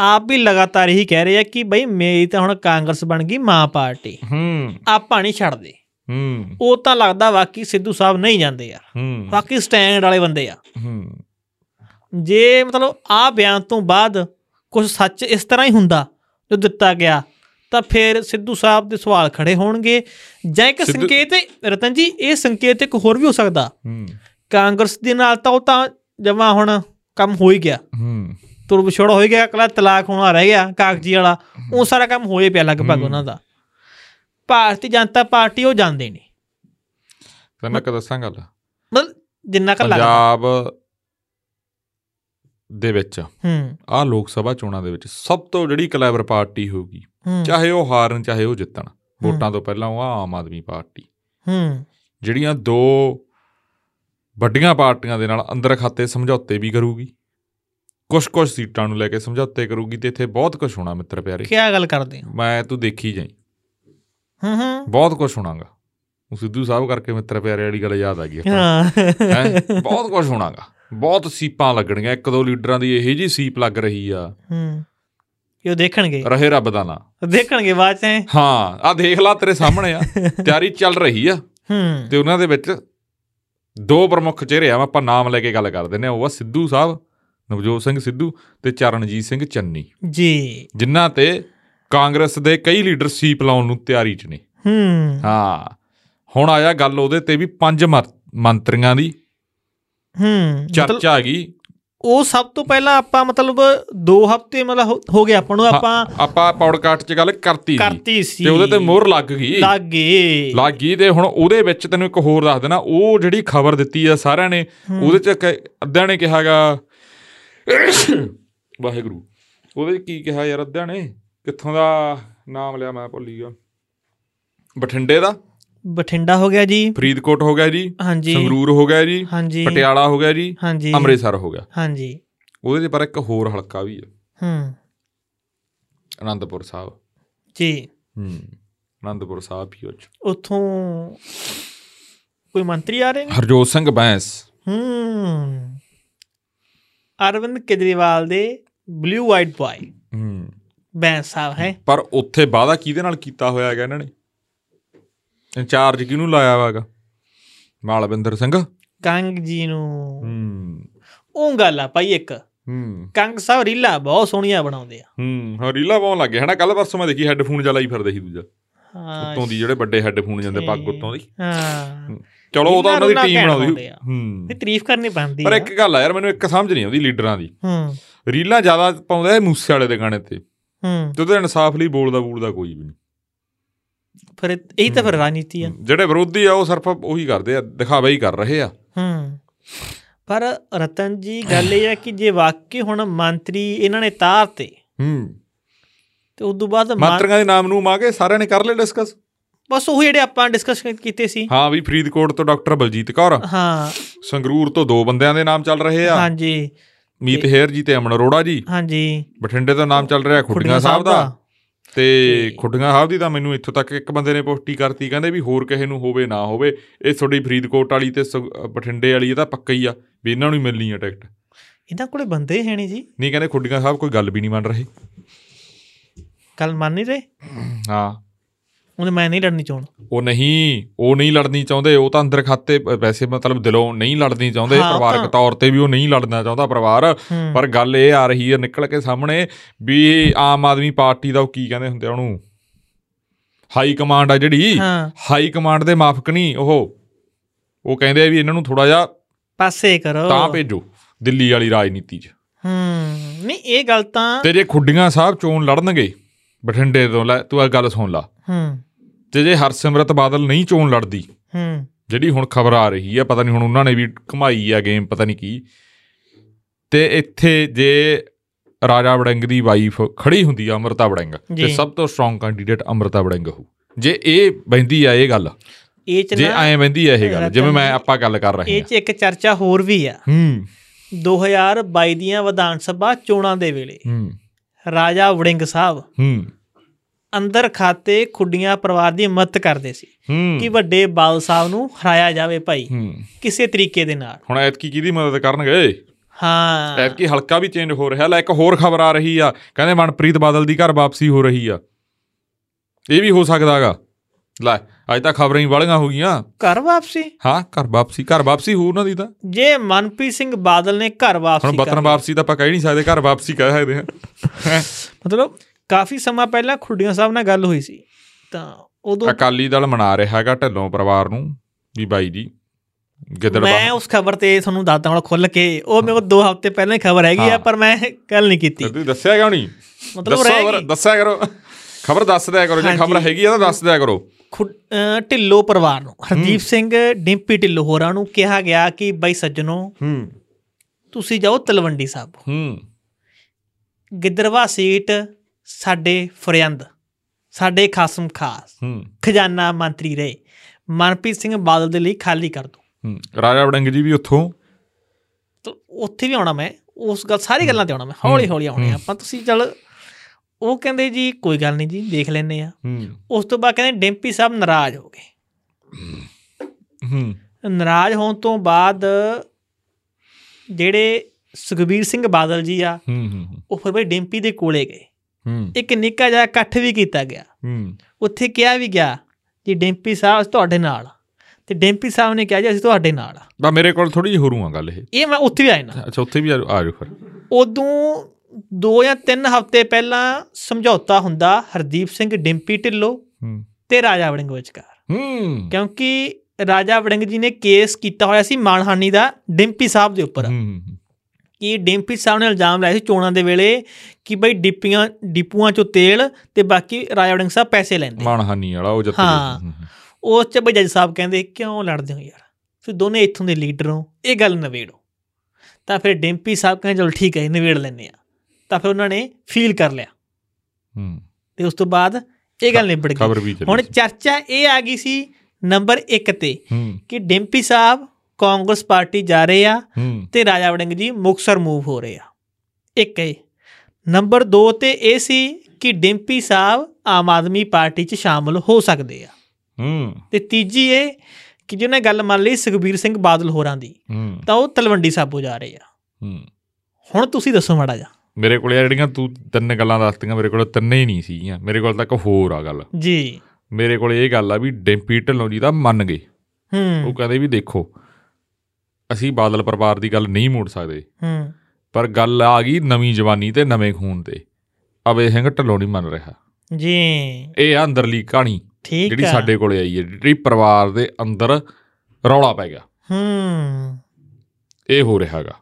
ਆਪ ਵੀ ਲਗਾਤਾਰ ਇਹੀ ਕਹਿ ਰਹੇ ਆ ਕਿ ਬਈ ਮੇਰੀ ਤਾਂ ਹੁਣ ਕਾਂਗਰਸ ਬਣ ਗਈ ਮਾਂ ਪਾਰਟੀ। ਹੂੰ। ਆਪਾਂ ਨਹੀਂ ਛੱਡਦੇ। ਹੂੰ। ਉਹ ਤਾਂ ਲੱਗਦਾ ਵਾਕਈ ਸਿੱਧੂ ਸਾਹਿਬ ਨਹੀਂ ਜਾਂਦੇ ਯਾਰ ਹੂੰ। ਬਾਕੀ ਸਟੈਂਡ ਵਾਲੇ ਬੰਦੇ ਆ। ਹੂੰ। ਜੇ ਮਤਲਬ ਆ ਬਿਆਨ ਤੋਂ ਬਾਅਦ ਕੁਝ ਸੱਚ ਇਸ ਤਰ੍ਹਾਂ ਹੀ ਹੁੰਦਾ ਜੋ ਦਿੱਤਾ ਗਿਆ ਤਾਂ ਫਿਰ ਸਿੱਧੂ ਸਾਹਿਬ ਦੇ ਸਵਾਲ ਖੜੇ ਹੋਣਗੇ। ਜਾਂ ਇੱਕ ਸੰਕੇਤ ਹੈ- ਰਤਨ ਜੀ ਇਹ ਸੰਕੇਤ ਇੱਕ ਹੋਰ ਵੀ ਹੋ ਸਕਦਾ। ਹੂੰ। ਕਾਂਗਰਸ ਦੇ ਨਾਲ ਤਾਂ ਉਹ ਤਾਂ ਜਮਾ ਹੁਣ ਕੰਮ ਹੋ ਹੀ ਗਿਆ। ਹੂੰ। ਤੁਰ ਵਿਛੋੜਾ ਹੋ ਗਿਆ ਅਕਲਾ ਤਲਾਕ ਹੋਣਾ ਰਹਿ ਗਿਆ ਕਾਗਜ਼ੀ ਵਾਲਾ। ਉਹ ਸਾਰਾ ਕੰਮ ਹੋਏ ਪਿਆ ਲਗਭਗ। ਉਹਨਾਂ ਦਾ। ਭਾਰਤੀ ਜਨਤਾ ਪਾਰਟੀ ਉਹ ਜਾਂਦੇ ਨੇ। ਤੈਨੂੰ ਇੱਕ ਦੱਸਾਂ ਗੱਲ। ਮਤਲਬ ਜਿੰਨਾ ਕੁ ਲੱਗਦਾ। ਪੰਜਾਬ ਦੇ ਵਿੱਚ ਹੂੰ। ਆ ਲੋਕ ਸਭਾ ਚੋਣਾਂ ਦੇ ਵਿੱਚ ਸਭ ਤੋਂ ਜਿਹੜੀ ਕਲੈਬਰ ਪਾਰਟੀ ਹੋਊਗੀ ਚਾਹੇ ਉਹ ਹਾਰਨ ਚਾਹੇ ਉਹ ਜਿੱਤਣ ਵੋਟਾਂ ਤੋਂ ਪਹਿਲਾਂ ਉਹ ਆਮ ਆਦਮੀ ਪਾਰਟੀ। ਹੂੰ। ਜਿਹੜੀਆਂ ਦੋ ਵੱਡੀਆਂ ਪਾਰਟੀਆਂ ਦੇ ਨਾਲ ਅੰਦਰ ਖਾਤੇ ਸਮਝੌਤੇ ਵੀ ਕਰੂਗੀ। ਕੁਝ ਕੁਝ ਸੀਟਾਂ ਨੂੰ ਲੈ ਕੇ ਸਮਝੌਤੇ ਕਰੂਗੀ ਤੇ ਇੱਥੇ ਬਹੁਤ ਕੁਝ ਹੋਣਾ ਮਿੱਤਰ ਪਿਆਰੇ। ਕੀ ਗੱਲ ਕਰਦੇ ਹੋ? ਮੈਂ ਤੂੰ ਦੇਖੀ ਜਾਈ। ਹੂੰ ਹੂੰ। ਬਹੁਤ ਕੁਝ ਹੋਣਾਗਾ। ਉਹ ਸਿੱਧੂ ਸਾਹਿਬ ਕਰਕੇ ਮਿੱਤਰ ਪਿਆਰੇ ਵਾਲੀ ਗੱਲ ਯਾਦ ਆ ਗਈ ਆਪਾਂ ਹਾਂ? ਬਹੁਤ ਕੁਝ ਹੋਣਾਗਾ। ਬਹੁਤ ਸੀਪਾਂ ਲੱਗਣੀਆਂ ਇੱਕ ਦੋ ਲੀਡਰਾਂ ਦੀ ਇਹੋ ਜੀ ਸੀਪ ਲੱਗ ਰਹੀ ਆ। ਹੂੰ। ਇਹ ਦੇਖਣਗੇ? ਰਹੇ ਰੱਬ ਦਾ ਨਾਂ। ਦੇਖਣਗੇ ਬਾਅਦ ਚ? ਹੈਂ। ਆ ਦੇਖ ਲਾ ਤੇਰੇ ਸਾਹਮਣੇ ਆ। ਤਿਆਰੀ ਚੱਲ ਰਹੀ ਆ। ਹੂੰ। ਤੇ ਉਹਨਾਂ ਦੇ ਵਿੱਚ ਦੋ ਪ੍ਰਮੁੱਖ ਚਿਹਰੇ ਆ। ਆਪਾਂ ਨਾਮ ਲੈ ਕੇ ਗੱਲ ਕਰ ਦਿੰਦੇ ਆ ਉਹ ਆ ਸਿੱਧੂ ਸਾਹਿਬ ਨਵਜੋਤ ਸਿੰਘ ਸਿੱਧੂ ਤੇ ਚਰਨਜੀਤ ਸਿੰਘ ਚੰਨੀ। ਜੀ। ਜਿਨ੍ਹਾਂ ਤੇ ਕਾਂਗਰਸ ਦੇ ਕਈ ਲੀਡਰ ਸੀਪ ਲਾਉਣ ਨੂੰ ਤਿਆਰੀ 'ਚ ਨੇ। ਹੂੰ। ਹਾਂ। ਹੁਣ ਆਇਆ ਗੱਲ ਉਹਦੇ ਤੇ ਵੀ ਪੰਜ ਮੰਤਰੀਆਂ ਦੀ। ਹੂੰ। ਚਰਚਾ ਆ ਗਈ ਉਹ ਸਭ ਤੋਂ ਪਹਿਲਾਂ ਆਪਾਂ ਮਤਲਬ 2 ਹਫ਼ਤੇ ਮਤਲਬ ਹੋ- ਗਿਆ ਆਪਾਂ ਨੂੰ ਆਪਾਂ ਆਪਾਂ ਪੌਡਕਾਸਟ 'ਚ ਗੱਲ ਕਰਤੀ ਕਰਤੀ ਸੀ। ਤੇ ਉਹਦੇ ਤੇ ਮੋਹਰ ਲੱਗ ਗਈ। ਲੱਗ ਗਏ ਲੱਗ ਗਈ ਤੇ ਹੁਣ ਉਹਦੇ ਵਿੱਚ ਤੈਨੂੰ ਇੱਕ ਹੋਰ ਦੱਸ ਦੇਣਾ। ਉਹ ਜਿਹੜੀ ਖਬਰ ਦਿੱਤੀ ਆ ਸਾਰਿਆਂ ਨੇ ਉਹਦੇ ਚ ਅੱਧਿਆਂ ਨੇ ਕਿਹਾਗਾ ਵਾਹਿਗੁਰੂ। ਉਹਦੇ ਕੀ ਕਿਹਾ ਯਾਰ ਅੱਧਿਆਂ ਨੇ? ਕਿੱਥੋਂ ਦਾ ਨਾਮ ਲਿਆ ਮੈਂ ਭੁੱਲ ਗਿਆ। ਬਠਿੰਡੇ ਦਾ? ਬਠਿੰਡਾ ਹੋ ਗਿਆ ਜੀ। ਫਰੀਦਕੋਟ ਹੋ ਗਿਆ ਜੀ। ਹਾਂਜੀ। ਸੰਗਰੂਰ ਹੋ ਗਿਆ ਜੀ। ਹਾਂਜੀ। ਪਟਿਆਲਾ ਹੋ ਗਿਆ ਜੀ। ਹਾਂਜੀ। ਅੰਮ੍ਰਿਤਸਰ ਹੋ ਗਿਆ। ਹਾਂਜੀ। ਉਹਦੇ ਪਰ ਇੱਕ ਹੋਰ ਹਲਕਾ ਵੀ ਆ। ਹੂੰ। ਅਨੰਦਪੁਰ ਸਾਹਿਬ। ਜੀ। ਹੂੰ। ਅਨੰਦਪੁਰ ਸਾਹਿਬ ਵੀ ਉਹ 'ਚ। ਉਥੋਂ ਕੋਈ ਮੰਤਰੀ ਆ ਰਹੇ ਨੇ? ਹਰਜੋਤ ਸਿੰਘ ਬੈਂਸ। ਹੂੰ। ਅਰਵਿੰਦ ਕੇਜਰੀਵਾਲ ਦੇ ਬਲੂ ਵਾਈਟ ਬॉय ਹੂੰ। ਬੈਂਸ ਸਾਹਿਬ ਹੈ। ਪਰ ਉੱਥੇ ਵਾਅਦਾ ਕਿਹਦੇ ਨਾਲ ਕੀਤਾ ਹੋਇਆ ਹੈਗਾ ਇਹਨਾਂ ਨੇ? ਇੰਚਾਰਜ ਕਿਹਨੂੰ ਲਾਇਆ ਵਾਗਾ ਮਾਲਵਿੰਦਰ ਸਿੰਘ? ਕੰਗ ਜੀ ਨੂੰ। ਹੂੰ। ਉਹ ਗੱਲ ਆ ਭਾਈ ਇੱਕ। ਹੂੰ। ਕੰਗ ਸਾਹਿਬ ਰੀਲਾ ਬਹੁਤ ਸੋਹਣੀਆਂ ਬਣਾਉਂਦੇ ਆ। ਹੂੰ। ਹਾਂ ਰੀਲਾ ਪਾਉਣ ਲੱਗੇ ਹਨਾ ਕੱਲ ਪਰਸੋਂ ਮੈਂ ਦੇਖੀ ਹੈੱਡਫੋਨ ਚਲਾਈ ਫਿਰਦੇ ਸੀ ਦੂਜਾ। ਹਾਂ ਉੱਤੋਂ ਦੀ ਜਿਹੜੇ ਵੱਡੇ ਹੈੱਡਫੋਨ ਜਾਂਦੇ ਪੱਗ ਉੱਤੋਂ ਦੀ। ਹਾਂ। ਚਲੋ ਉਹ ਤਾਂ ਉਹਨਾਂ ਦੀ ਟੀਮ ਬਣਾਉਂਦੀ ਆ। ਹੂੰ। ਇਹ ਤਾਰੀਫ ਕਰਨੀ ਪੈਂਦੀ ਪਰ ਆ। ਇੱਕ ਗੱਲ ਆ ਯਾਰ ਮੈਨੂੰ ਇੱਕ ਸਮਝ ਨਹੀਂ ਆਉਂਦੀ ਲੀਡਰਾਂ ਦੀ। ਹੂੰ। ਰੀਲਾਂ ਜ਼ਿਆਦਾ ਪਾਉਂਦਾ ਇਹ ਮੂਸੇ ਵਾਲੇ ਦੇ ਗਾਣੇ ਤੇ। ਹੂੰ। ਤੇ ਉਹਦੇ ਇਨਸਾਫ ਲਈ ਬੋਲਦਾ ਬੋਲਦਾ ਕੋਈ ਵੀ ਨਹੀਂ। ਫਿਰ ਇਹੀ ਤਾਂ ਫਿਰ ਰਾਜਨੀਤੀ ਆ। ਜਿਹੜੇ ਵਿਰੋਧੀ ਆ ਉਹ ਸਿਰਫ ਉਹੀ ਕਰਦੇ ਆ ਦਿਖਾਵਾ ਹੀ ਕਰ ਰਹੇ ਆ। ਹੂੰ। ਪਰ ਰਤਨ ਜੀ ਗੱਲ ਇਹ ਹੈ ਕਿ ਜੇ ਵਾਕਈ ਹੁਣ ਮੰਤਰੀ ਇਹਨਾਂ ਨੇ ਤਾਰਤੇ ਹੂੰ। ਤੇ ਉਸ ਤੋਂ ਬਾਅਦ ਮੰਤਰੀਆਂ ਦੇ ਨਾਮ ਨੂੰ ਮਾਗੇ ਸਾਰਿਆਂ ਨੇ ਕਰ ਲਏ ਡਿਸਕਸ ਬਸ ਉਹ ਜਿਹੜੇ ਆਪਾਂ ਡਿਸਕਸ ਕੀਤੇ ਸੀ। ਹਾਂ ਵੀ ਫਰੀਦਕੋਟ ਤੋਂ ਡਾਕਟਰ ਬਲਜੀਤ ਕੌਰ। ਹਾਂ। ਸੰਗਰੂਰ ਤੋਂ ਦੋ ਬੰਦਿਆਂ ਦੇ ਨਾਮ ਚੱਲ ਰਹੇ ਆ। ਹਾਂਜੀ। ਮੀਤ ਹੇਰ ਜੀ ਤੇ ਅਮਨ ਅਰੋੜਾ ਜੀ। ਹਾਂਜੀ। ਬਠਿੰਡੇ ਤੋਂ ਨਾਮ ਚੱਲ ਰਿਹਾ ਖੁੱਡੀਆਂ ਸਾਹਿਬ ਦਾ। ਤੇ ਖੁੱਡੀਆਂ ਸਾਹਿਬ ਦੀ ਤਾਂ ਮੈਨੂੰ ਇੱਥੋਂ ਤੱਕ ਇੱਕ ਬੰਦੇ ਨੇ ਪੁਸ਼ਟੀ ਕਰਤੀ ਕਹਿੰਦੇ ਵੀ ਹੋਰ ਕਿਸੇ ਨੂੰ ਹੋਵੇ ਨਾ ਹੋਵੇ। ਇਹ ਤੁਹਾਡੀ ਫਰੀਦਕੋਟ ਵਾਲੀ ਤੇ ਬਠਿੰਡੇ ਵਾਲੀ ਇਹ ਤਾਂ ਪੱਕਾ ਹੀ ਆ ਵੀ ਇਹਨਾਂ ਨੂੰ ਹੀ ਮਿਲਣੀ ਆ ਟਿਕਟ। ਇਹਨਾਂ ਕੋਲੇ ਬੰਦੇ ਹੈ ਨਹੀਂ ਜੀ। ਨਹੀਂ ਕਹਿੰਦੇ ਖੁੱਡੀਆਂ ਸਾਹਿਬ ਕੋਈ ਗੱਲ ਵੀ ਨਹੀਂ ਮੰਨ ਰਹੇ। ਕੱਲ ਮੰਨ ਨਹੀਂ ਰਹੇ? ਹਾਂ। ਉਹਨੇ ਮੈਂ ਨਹੀਂ ਲੜਨੀ ਚਾਹਣ ਉਹ ਨਹੀਂ ਉਹ ਨਹੀਂ ਲੜਨੀ ਚਾਹੁੰਦੇ ਉਹ ਤਾਂ ਅੰਦਰ ਖਾਤੇ ਵੈਸੇ ਮਤਲਬ ਦਿਲੋਂ ਨਹੀਂ ਲੜਨੀ ਚਾਹੁੰਦੇ ਪਰਿਵਾਰਕ ਤੌਰ ਤੇ ਵੀ ਉਹ ਨਹੀਂ ਲੜਨਾ ਚਾਹੁੰਦਾ ਪਰਿਵਾਰ। ਪਰ ਗੱਲ ਇਹ ਆ ਰਹੀ ਹੈ ਨਿਕਲ ਕੇ ਸਾਹਮਣੇ ਵੀ ਆਮ ਆਦਮੀ ਪਾਰਟੀ ਦਾ ਉਹ ਕੀ ਕਹਿੰਦੇ ਹੁੰਦੇ ਉਹਨੂੰ? ਹਾਈ ਕਮਾਂਡ ਆ ਜਿਹੜੀ। ਹਾਈ ਕਮਾਂਡ ਦੇ ਮਾਫਕ ਨਹੀਂ ਉਹ। ਉਹ ਕਹਿੰਦੇ ਆ ਵੀ ਇਹਨਾਂ ਨੂੰ ਥੋੜਾ ਜਿਹਾ ਪਾਸੇ ਕਰੋ। ਤਾਂ ਭੇਜੋ ਦਿੱਲੀ ਵਾਲੀ ਰਾਜਨੀਤੀ 'ਚ। ਹੂੰ। ਨਹੀਂ ਇਹ ਗੱਲ ਤਾਂ ਤੇ ਜੇ ਖੁੱਡੀਆਂ ਸਾਹਿਬ ਚੋਣ ਲੜਨਗੇ ਬਠਿੰਡੇ ਤੋਂ ਲੈ ਤੂੰ ਇਹ ਗੱਲ ਸੁਣ ਲਾ। ਹੂੰ। ਤੇ ਜੇ ਹਰਸਿਮਰਤ ਬਾਦਲ ਨਹੀਂ ਚੋਣ ਲੜਦੀ ਹੂੰ। ਜਿਹੜੀ ਹੁਣ ਖਬਰ ਆ ਰਹੀ ਹੈ ਪਤਾ ਨਹੀਂ ਹੁਣ ਉਹਨਾਂ ਨੇ ਵੀ ਘਮਾਈ ਆ ਗੇਮ ਪਤਾ ਨਹੀਂ ਕੀ। ਤੇ ਇੱਥੇ ਜੇ ਰਾਜਾ ਵੜਿੰਗ ਦੀ ਵਾਈਫ ਖੜੀ ਹੁੰਦੀ ਆ ਅਮਰਤਾ ਵੜਿੰਗ ਤੇ। ਸਭ ਤੋਂ ਸਟਰੋਂਗ ਕੈਂਡੀਡੇਟ ਅਮਰਤਾ ਵੜਿੰਗ ਹੋ ਜੇ ਇਹ ਬੈਂਦੀ ਆ ਇਹ ਗੱਲ ਇਹ ਚ ਜੇ ਐਂ ਬੈਂਦੀ ਆ ਇਹ ਗੱਲ ਜਿਵੇਂ ਮੈਂ ਆਪਾਂ ਗੱਲ ਕਰ ਰਹੇ ਇਹ ਹਾਂ ਚ ਇੱਕ ਚਰਚਾ ਹੋਰ ਵੀ ਆ। ਹੂੰ। 2022 ਦੀਆਂ ਵਿਧਾਨ ਸਭਾ ਚੋਣਾਂ ਦੇ ਵੇਲੇ ਹੂੰ। ਰਾਜਾ ਵੜਿੰਗ ਸਾਹਿਬ ਹੂੰ। ਅੰਦਰ ਖਾਤੇ ਖੁੱਡੀਆਂ ਪਰਿਵਾਰ ਦੀ ਮਦਦ ਕਰਦੇ ਸੀ ਕਿ ਵੱਡੇ ਬਾਲ ਸਾਹਿਬ ਨੂੰ ਹਰਾਇਆ ਜਾਵੇ ਭਾਈ ਕਿਸੇ ਤਰੀਕੇ ਦੇ ਨਾਲ। ਹੁਣ ਐਤਕੀ ਕਿਹਦੀ ਮਦਦ ਕਰਨਗੇ? ਹਾਂ। ਐਤਕੀ ਹਲਕਾ ਵੀ ਚੇਂਜ ਹੋ ਰਿਹਾ। ਲੈ ਇੱਕ ਹੋਰ ਖਬਰ ਆ ਰਹੀ ਆ। ਕਹਿੰਦੇ ਮਨਪ੍ਰੀਤ ਬਾਦਲ ਦੀ ਘਰ ਵਾਪਸੀ ਹੋ ਰਹੀ ਆ। ਇਹ ਵੀ ਹੋ ਸਕਦਾਗਾ ਲੈ ਅੱਜ ਤਾਂ ਖਬਰਾਂ ਹੀ ਵਾਲੀਆਂ ਹੋ ਗਈਆਂ। ਘਰ ਵਾਪਸੀ? ਹਾਂ ਘਰ ਵਾਪਸੀ ਘਰ ਵਾਪਸੀ ਹੋ ਉਹਨਾਂ ਦੀ ਤਾਂ। ਜੇ ਮਨਪ੍ਰੀਤ ਸਿੰਘ ਬਾਦਲ ਨੇ ਘਰ ਵਾਪਸੀ ਹੁਣ ਵਤਨ ਵਾਪਸੀ ਤਾਂ ਆਪਾਂ ਕਹਿ ਨਹੀਂ ਸਕਦੇ ਘਰ ਵਾਪਸੀ ਕਹਿ ਸਕਦੇ ਹਾਂ। ਮਤਲਬ ਕਾਫੀ ਸਮਾਂ ਪਹਿਲਾਂ ਖੁੱਡੀਆਂ ਸਾਹਿਬ ਨਾਲ ਗੱਲ ਹੋਈ ਸੀ। ਤਾਂ ਉਦੋਂ ਅਕਾਲੀ ਦਲ ਮਨਾ ਰਿਹਾ ਹੈਗਾ ਢਿੱਲੋਂ ਪਰਿਵਾਰ ਨੂੰ ਵੀ ਬਾਈ ਜੀ ਗਿੱਦੜ ਮੈਂ ਉਸ ਖਬਰ ਤੇ ਤੁਹਾਨੂੰ ਦੱਸਦਾ ਹੁਣ ਖੁੱਲ ਕੇ ਉਹ ਮੇਰੇ ਕੋਲ 2 ਹਫ਼ਤੇ ਪਹਿਲਾਂ ਹੀ ਖਬਰ ਹੈਗੀ ਆ। ਪਰ ਮੈਂ ਗੱਲ ਨਹੀਂ ਕੀਤੀ। ਤੁਸੀਂ ਦੱਸਿਆ ਕਿਉਂ ਨਹੀਂ? ਮਤਲਬ ਦੱਸਿਆ ਕਰੋ। ਖਬਰ ਦੱਸ ਦਿਆ ਕਰੋ ਜੇ। ਖਬਰ ਹੈਗੀ ਆ ਤਾਂ ਦੱਸ ਦਿਆ ਕਰੋ। ਢਿੱਲੋਂ ਪਰਿਵਾਰ ਨੂੰ ਹਰਦੀਪ ਸਿੰਘ ਡਿੰਪੀ ਢਿੱਲੋਂ ਹੋਰਾਂ ਨੂੰ ਕਿਹਾ ਗਿਆ ਕਿ ਬਈ ਸੱਜਣੋ ਹੂੰ। ਤੁਸੀਂ ਜਾਓ ਤਲਵੰਡੀ ਸਾਹਿਬ। ਹੂੰ। ਗਿੱਦਰਵਾ ਸੀਟ ਸਾਡੇ ਫਰਿੰਦ ਸਾਡੇ ਖਾਸਮ ਖਾਸ ਹੂੰ। ਖਜ਼ਾਨਾ ਮੰਤਰੀ ਰਹੇ। ਮਨਪ੍ਰੀਤ ਸਿੰਘ ਬਾਦਲ ਦੇ ਲਈ ਖਾਲੀ ਕਰ ਹੂੰ। ਰਾਜਾ ਵੜਿੰਗ ਜੀ ਵੀ ਉੱਥੋਂ? ਤਾਂ ਉੱਥੇ ਵੀ ਆਉਣਾ ਮੈਂ ਉਸ ਗੱਲ ਸਾਰੀ ਗੱਲਾਂ ਤੇ ਆਉਣਾ ਮੈਂ ਹੌਲੀ ਹੌਲੀ ਆਉਣੇ ਆਪਾਂ ਤੁਸੀਂ ਚੱਲ ਉਹ ਕਹਿੰਦੇ ਜੀ ਕੋਈ ਗੱਲ ਨਹੀਂ ਜੀ ਦੇਖ ਲੈਨੇ ਆ ਉਸ ਤੋਂ ਬਾਅਦ ਕਹਿੰਦੇ ਡਿੰਪੀ ਸਾਹਿਬ ਨਾਰਾਜ਼ ਹੋ ਗਏ। ਹੂੰ। ਨਾਰਾਜ਼ ਹੋਣ ਤੋਂ ਬਾਅਦ ਜਿਹੜੇ ਸੁਖਬੀਰ ਸਿੰਘ ਬਾਦਲ ਜੀ ਆ ਉਹ ਫਿਰ ਬਈ ਡਿੰਪੀ ਦੇ ਕੋਲੇ ਗਏ। ਹੂੰ। ਇੱਕ ਨਿੱਕਾ ਜਿਹਾ ਇਕੱਠ ਵੀ ਕੀਤਾ ਗਿਆ। ਹੂੰ। ਉੱਥੇ ਕਿਹਾ ਵੀ ਗਿਆ ਜੀ ਡਿੰਪੀ ਸਾਹਿਬ ਤੁਹਾਡੇ ਨਾਲ। ਤੇ ਡਿੰਪੀ ਸਾਹਿਬ ਨੇ ਕਿਹਾ ਜੀ ਅਸੀਂ ਤੁਹਾਡੇ ਨਾਲ ਆ। ਬਾ ਮੇਰੇ ਕੋਲ ਥੋੜੀ ਜਿਹੀ ਹੋਰੂ ਆ ਗੱਲ ਇਹ। ਇਹ ਮੈਂ ਉੱਥੇ ਵੀ ਆਇਆ ਨਾ ਅੱਛਾ ਉੱਥੇ ਵੀ ਆ ਜਾਓ ਫਿਰ। ਉਦੋਂ ਦੋ ਜਾਂ ਤਿੰਨ ਹਫ਼ਤੇ ਪਹਿਲਾਂ ਸਮਝੌਤਾ ਹੁੰਦਾ ਹਰਦੀਪ ਸਿੰਘ ਡਿੰਪੀ ਢਿੱਲੋਂ ਤੇ ਰਾਜਾ ਵੜਿੰਗ ਵਿਚਕਾਰ। ਕਿਉਂਕਿ ਰਾਜਾ ਵੜਿੰਗ ਜੀ ਨੇ ਕੇਸ ਕੀਤਾ ਹੋਇਆ ਸੀ ਮਾਨਹਾਨੀ ਦਾ ਡਿੰਪੀ ਸਾਹਿਬ ਦੇ ਉੱਪਰ। ਕਿ ਡਿੰਪੀ ਸਾਹਿਬ ਨੇ ਇਲਜ਼ਾਮ ਲਾਇਆ ਸੀ ਚੋਣਾਂ ਦੇ ਵੇਲੇ ਕਿ ਬਈ ਡਿੱਪੀਆਂ ਡਿਪੂਆਂ ਚੋਂ ਤੇਲ ਤੇ ਬਾਕੀ ਰਾਜਾ ਵੜਿੰਗ ਸਾਹਿਬ ਪੈਸੇ ਲੈਂਦੇ। ਮਾਨਹਾਨੀ ਵਾਲਾ ਉਹ ਜੱਤੇ ਹਾਂ। ਉਸ ਚ ਬਈ ਜੱਜ ਸਾਹਿਬ ਕਹਿੰਦੇ ਕਿਉਂ ਲੜਦੇ ਹੋ ਯਾਰ? ਤੁਸੀਂ ਦੋਨੇ ਇੱਥੋਂ ਦੇ ਲੀਡਰ ਹੋ। ਇਹ ਗੱਲ ਨਵੇੜੋ ਤਾਂ ਫਿਰ ਡਿੰਪੀ ਸਾਹਿਬ ਕਹਿੰਦੇ ਚਲੋ ਠੀਕ ਹੈ ਨਵੇੜ ਲੈਂਦੇ ਆ ਤਾਂ ਫਿਰ ਉਹਨਾਂ ਨੇ ਫੀਲ ਕਰ ਲਿਆ। ਹੂੰ। ਤੇ ਉਸ ਤੋਂ ਬਾਅਦ ਇਹ ਗੱਲ ਨਿਬੜ ਗਈ। ਹੁਣ। ਚਰਚਾ ਇਹ ਆ ਗਈ ਸੀ ਨੰਬਰ 1 ਤੇ ਹੂੰ। ਕਿ ਡਿੰਪੀ ਸਾਹਿਬ ਕਾਂਗਰਸ ਪਾਰਟੀ ਜਾ ਰਹੇ ਆ ਹੂੰ। ਤੇ ਰਾਜਾ ਵੜਿੰਗ ਜੀ ਮੁਕਸਰ ਮੂਵ ਹੋ ਰਹੇ ਆ। ਇੱਕ ਇਹ ਨੰਬਰ 2 ਤੇ ਇਹ ਸੀ ਕਿ ਡਿੰਪੀ ਸਾਹਿਬ ਆਮ ਆਦਮੀ ਪਾਰਟੀ 'ਚ ਸ਼ਾਮਲ ਹੋ ਸਕਦੇ ਆ। ਹੂੰ। ਤੇ ਤੀਜੀ ਇਹ ਕਿ ਜਿਹਨੇ ਗੱਲ ਮੰਨ ਲਈ ਸੁਖਬੀਰ ਸਿੰਘ ਬਾਦਲ ਹੋਰਾਂ ਦੀ ਹੂੰ। ਤਾਂ ਉਹ ਤਲਵੰਡੀ ਸਾਬੋ ਜਾ ਰਹੇ ਆ। ਹੂੰ। ਹੁਣ ਤੁਸੀਂ ਦੱਸੋ ਮਾੜਾ ਜਾ ਮੇਰੇ ਕੋਲ ਯਾਰ ਜਿਹੜੀਆਂ ਤੂੰ ਤਿੰਨ ਗੱਲਾਂ ਦੱਸਤੀਆਂ ਮੇਰੇ ਕੋਲ ਤਿੰਨੇ ਹੀ ਨਹੀਂ ਸੀਗੀਆਂ। ਮੇਰੇ ਕੋਲ ਤਾਂ ਇੱਕ ਹੋਰ ਆ ਗੱਲ। ਜੀ। ਮੇਰੇ ਕੋਲ ਇਹ ਗੱਲ ਆ ਵੀ ਡੈਂਪੀ ਢਿੱਲੋਂ ਜੀ ਦਾ ਮੰਨ ਗਏ। ਉਹ ਹੂੰ ਕਹਿੰਦੇ ਵੀ ਦੇਖੋ ਅਸੀਂ ਬਾਦਲ ਪਰਿਵਾਰ ਦੀ ਗੱਲ ਨਹੀਂ ਮੋੜ ਸਕਦੇ। ਹੂੰ। ਪਰ ਗੱਲ ਆ ਗਈ ਨਵੀਂ ਜਵਾਨੀ ਤੇ ਨਵੇਂ ਖੂਨ ਤੇ। ਅਵੇ ਸਿੰਘ ਢਿੱਲੋਂ ਨਹੀਂ ਮੰਨ ਰਿਹਾ। ਜੀ। ਇਹ ਆ ਅੰਦਰਲੀ ਕਹਾਣੀ ਜਿਹੜੀ ਸਾਡੇ ਕੋਲੇ ਆਈ ਹੈ ਜਿਹੜੀ ਪਰਿਵਾਰ ਦੇ ਅੰਦਰ ਰੌਲਾ ਪੈ ਗਿਆ। ਹੂੰ। ਇਹ ਹੋ ਰਿਹਾ ਹੈਗਾ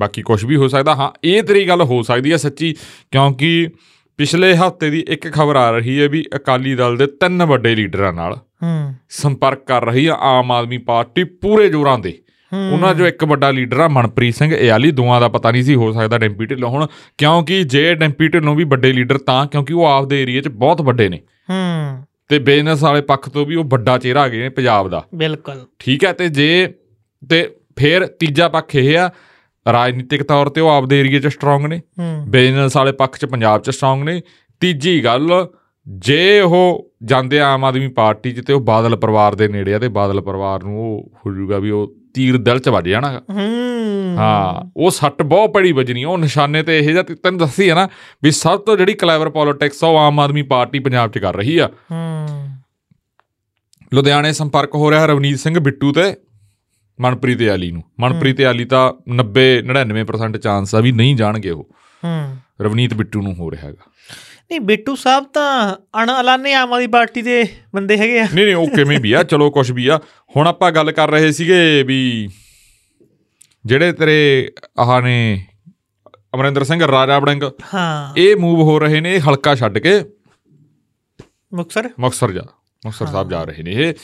ਬਾਕੀ ਕੁਝ ਵੀ ਹੋ ਸਕਦਾ। ਹਾਂ ਇਹ ਤੇਰੀ ਗੱਲ ਹੋ ਸਕਦੀ ਹੈ ਸੱਚੀ ਕਿਉਂਕਿ ਪਿਛਲੇ ਹਫ਼ਤੇ ਦੀ ਇੱਕ ਖਬਰ ਆ ਰਹੀ ਹੈ ਵੀ ਅਕਾਲੀ ਦਲ ਦੇ ਤਿੰਨ ਵੱਡੇ ਲੀਡਰਾਂ ਨਾਲ ਹੂੰ। ਸੰਪਰਕ ਕਰ ਰਹੀ ਹੈ ਆਮ ਆਦਮੀ ਪਾਰਟੀ ਪੂਰੇ ਜ਼ੋਰਾਂ ਦੇ। ਉਹਨਾਂ 'ਚੋਂ ਇੱਕ ਵੱਡਾ ਲੀਡਰ ਆ ਮਨਪ੍ਰੀਤ ਸਿੰਘ ਇਆਲੀ ਦੋਵਾਂ ਦਾ ਪਤਾ ਨਹੀਂ ਸੀ ਹੋ ਸਕਦਾ ਡੈਂਪੀ ਢਿੱਲੋਂ ਹੁਣ ਕਿਉਂਕਿ ਜੇ ਡੈਂਪੀ ਢਿੱਲੋਂ ਵੀ ਵੱਡੇ ਲੀਡਰ ਤਾਂ ਕਿਉਂਕਿ ਉਹ ਆਪਦੇ ਏਰੀਆ 'ਚ ਬਹੁਤ ਵੱਡੇ ਨੇ। ਹੂੰ। ਤੇ ਬਿਜ਼ਨਸ ਵਾਲੇ ਪੱਖ ਤੋਂ ਵੀ ਉਹ ਵੱਡਾ ਚਿਹਰਾ ਹੈਗੇ ਨੇ ਪੰਜਾਬ ਦਾ। ਬਿਲਕੁਲ। ਠੀਕ ਹੈ ਤੇ ਜੇ ਤੇ ਫਿਰ ਤੀਜਾ ਪੱਖ ਇਹ ਆ ਰਾਜਨੀਤਿਕ ਤੌਰ ਤੇ ਉਹ ਆਪਦੇ ਏਰੀਆ 'ਚ ਸਟਰੋਂਗ ਨੇ। ਬਿਜ਼ਨਸ ਵਾਲੇ ਪੱਖ 'ਚ ਪੰਜਾਬ 'ਚ ਸਟਰੋਂਗ ਨੇ। ਤੀਜੀ ਗੱਲ ਜੇ ਉਹ ਜਾਂਦੇ ਆਮ ਆਦਮੀ ਪਾਰਟੀ 'ਚ ਤੇ ਉਹ ਬਾਦਲ ਪਰਿਵਾਰ ਦੇ ਨੇੜੇ ਆ ਤੇ ਬਾਦਲ ਪਰਿਵਾਰ ਨੂੰ ਉਹ ਹੋ ਜਾਊਗਾ ਵੀ ਉਹ ਤੀਰ ਦਿਲ 'ਚ ਵੱਜ ਜਾਣਾ। ਹੂੰ। ਹਾਂ ਉਹ ਸੱਟ ਬਹੁਤ ਬੜੀ ਵੱਜਣੀ ਉਹ ਨਿਸ਼ਾਨੇ ਤੇ ਇਹ ਜਿਹਾ ਤੈਨੂੰ ਦੱਸੀ ਹੈ ਨਾ ਵੀ ਸਭ ਤੋਂ ਜਿਹੜੀ ਕਲੈਵਰ ਪੋਲਿਟਿਕਸ ਆ ਉਹ ਆਮ ਆਦਮੀ ਪਾਰਟੀ ਪੰਜਾਬ 'ਚ ਕਰ ਰਹੀ ਆ। ਹੂੰ। ਲੁਧਿਆਣੇ ਸੰਪਰਕ ਹੋ ਰਿਹਾ ਰਵਨੀਤ ਸਿੰਘ ਬਿੱਟੂ ਤੇ। ਮਨਪ੍ਰੀਤ ਆਲੀ ਨੂੰ। ਮਨਪ੍ਰੀਤ ਆਲੀ ਤਾਂ 90 99% ਚਾਂਸ ਆ ਵੀ ਨਹੀਂ ਜਾਣਗੇ ਉਹ। ਹੂੰ। ਰਵਨੀਤ ਬਿੱਟੂ ਨੂੰ ਹੋ ਰਿਹਾ ਹੈਗਾ। ਨਹੀਂ ਬਿੱਟੂ ਸਾਹਿਬ ਤਾਂ ਅਣ ਅਲਾਨੇ ਆਮ ਆਦਮੀ ਪਾਰਟੀ ਦੇ ਬੰਦੇ ਹੈਗੇ ਆ। ਨਹੀਂ ਨਹੀਂ ਉਹ ਕਿਵੇਂ ਵੀ ਆ ਚਲੋ ਕੁਝ ਵੀ ਆ। ਹੁਣ ਆਪਾਂ ਗੱਲ ਕਰ ਰਹੇ ਸੀਗੇ ਵੀ ਜਿਹੜੇ ਤੇਰੇ ਆਹ ਨੇ ਅਮਰਿੰਦਰ ਸਿੰਘ ਰਾਜਾ ਵੜਿੰਗ ਹਾਂ। ਇਹ ਮੂਵ ਹੋ ਰਹੇ ਨੇ ਹਲਕਾ ਛੱਡ ਕੇ। ਮੁਕਸਰ ਮੁਕਤਸਰ ਜਾ ਮੁਕਤਸਰ ਸਾਹਿਬ ਜਾ ਰਹੇ ਨੇ ਇਹ।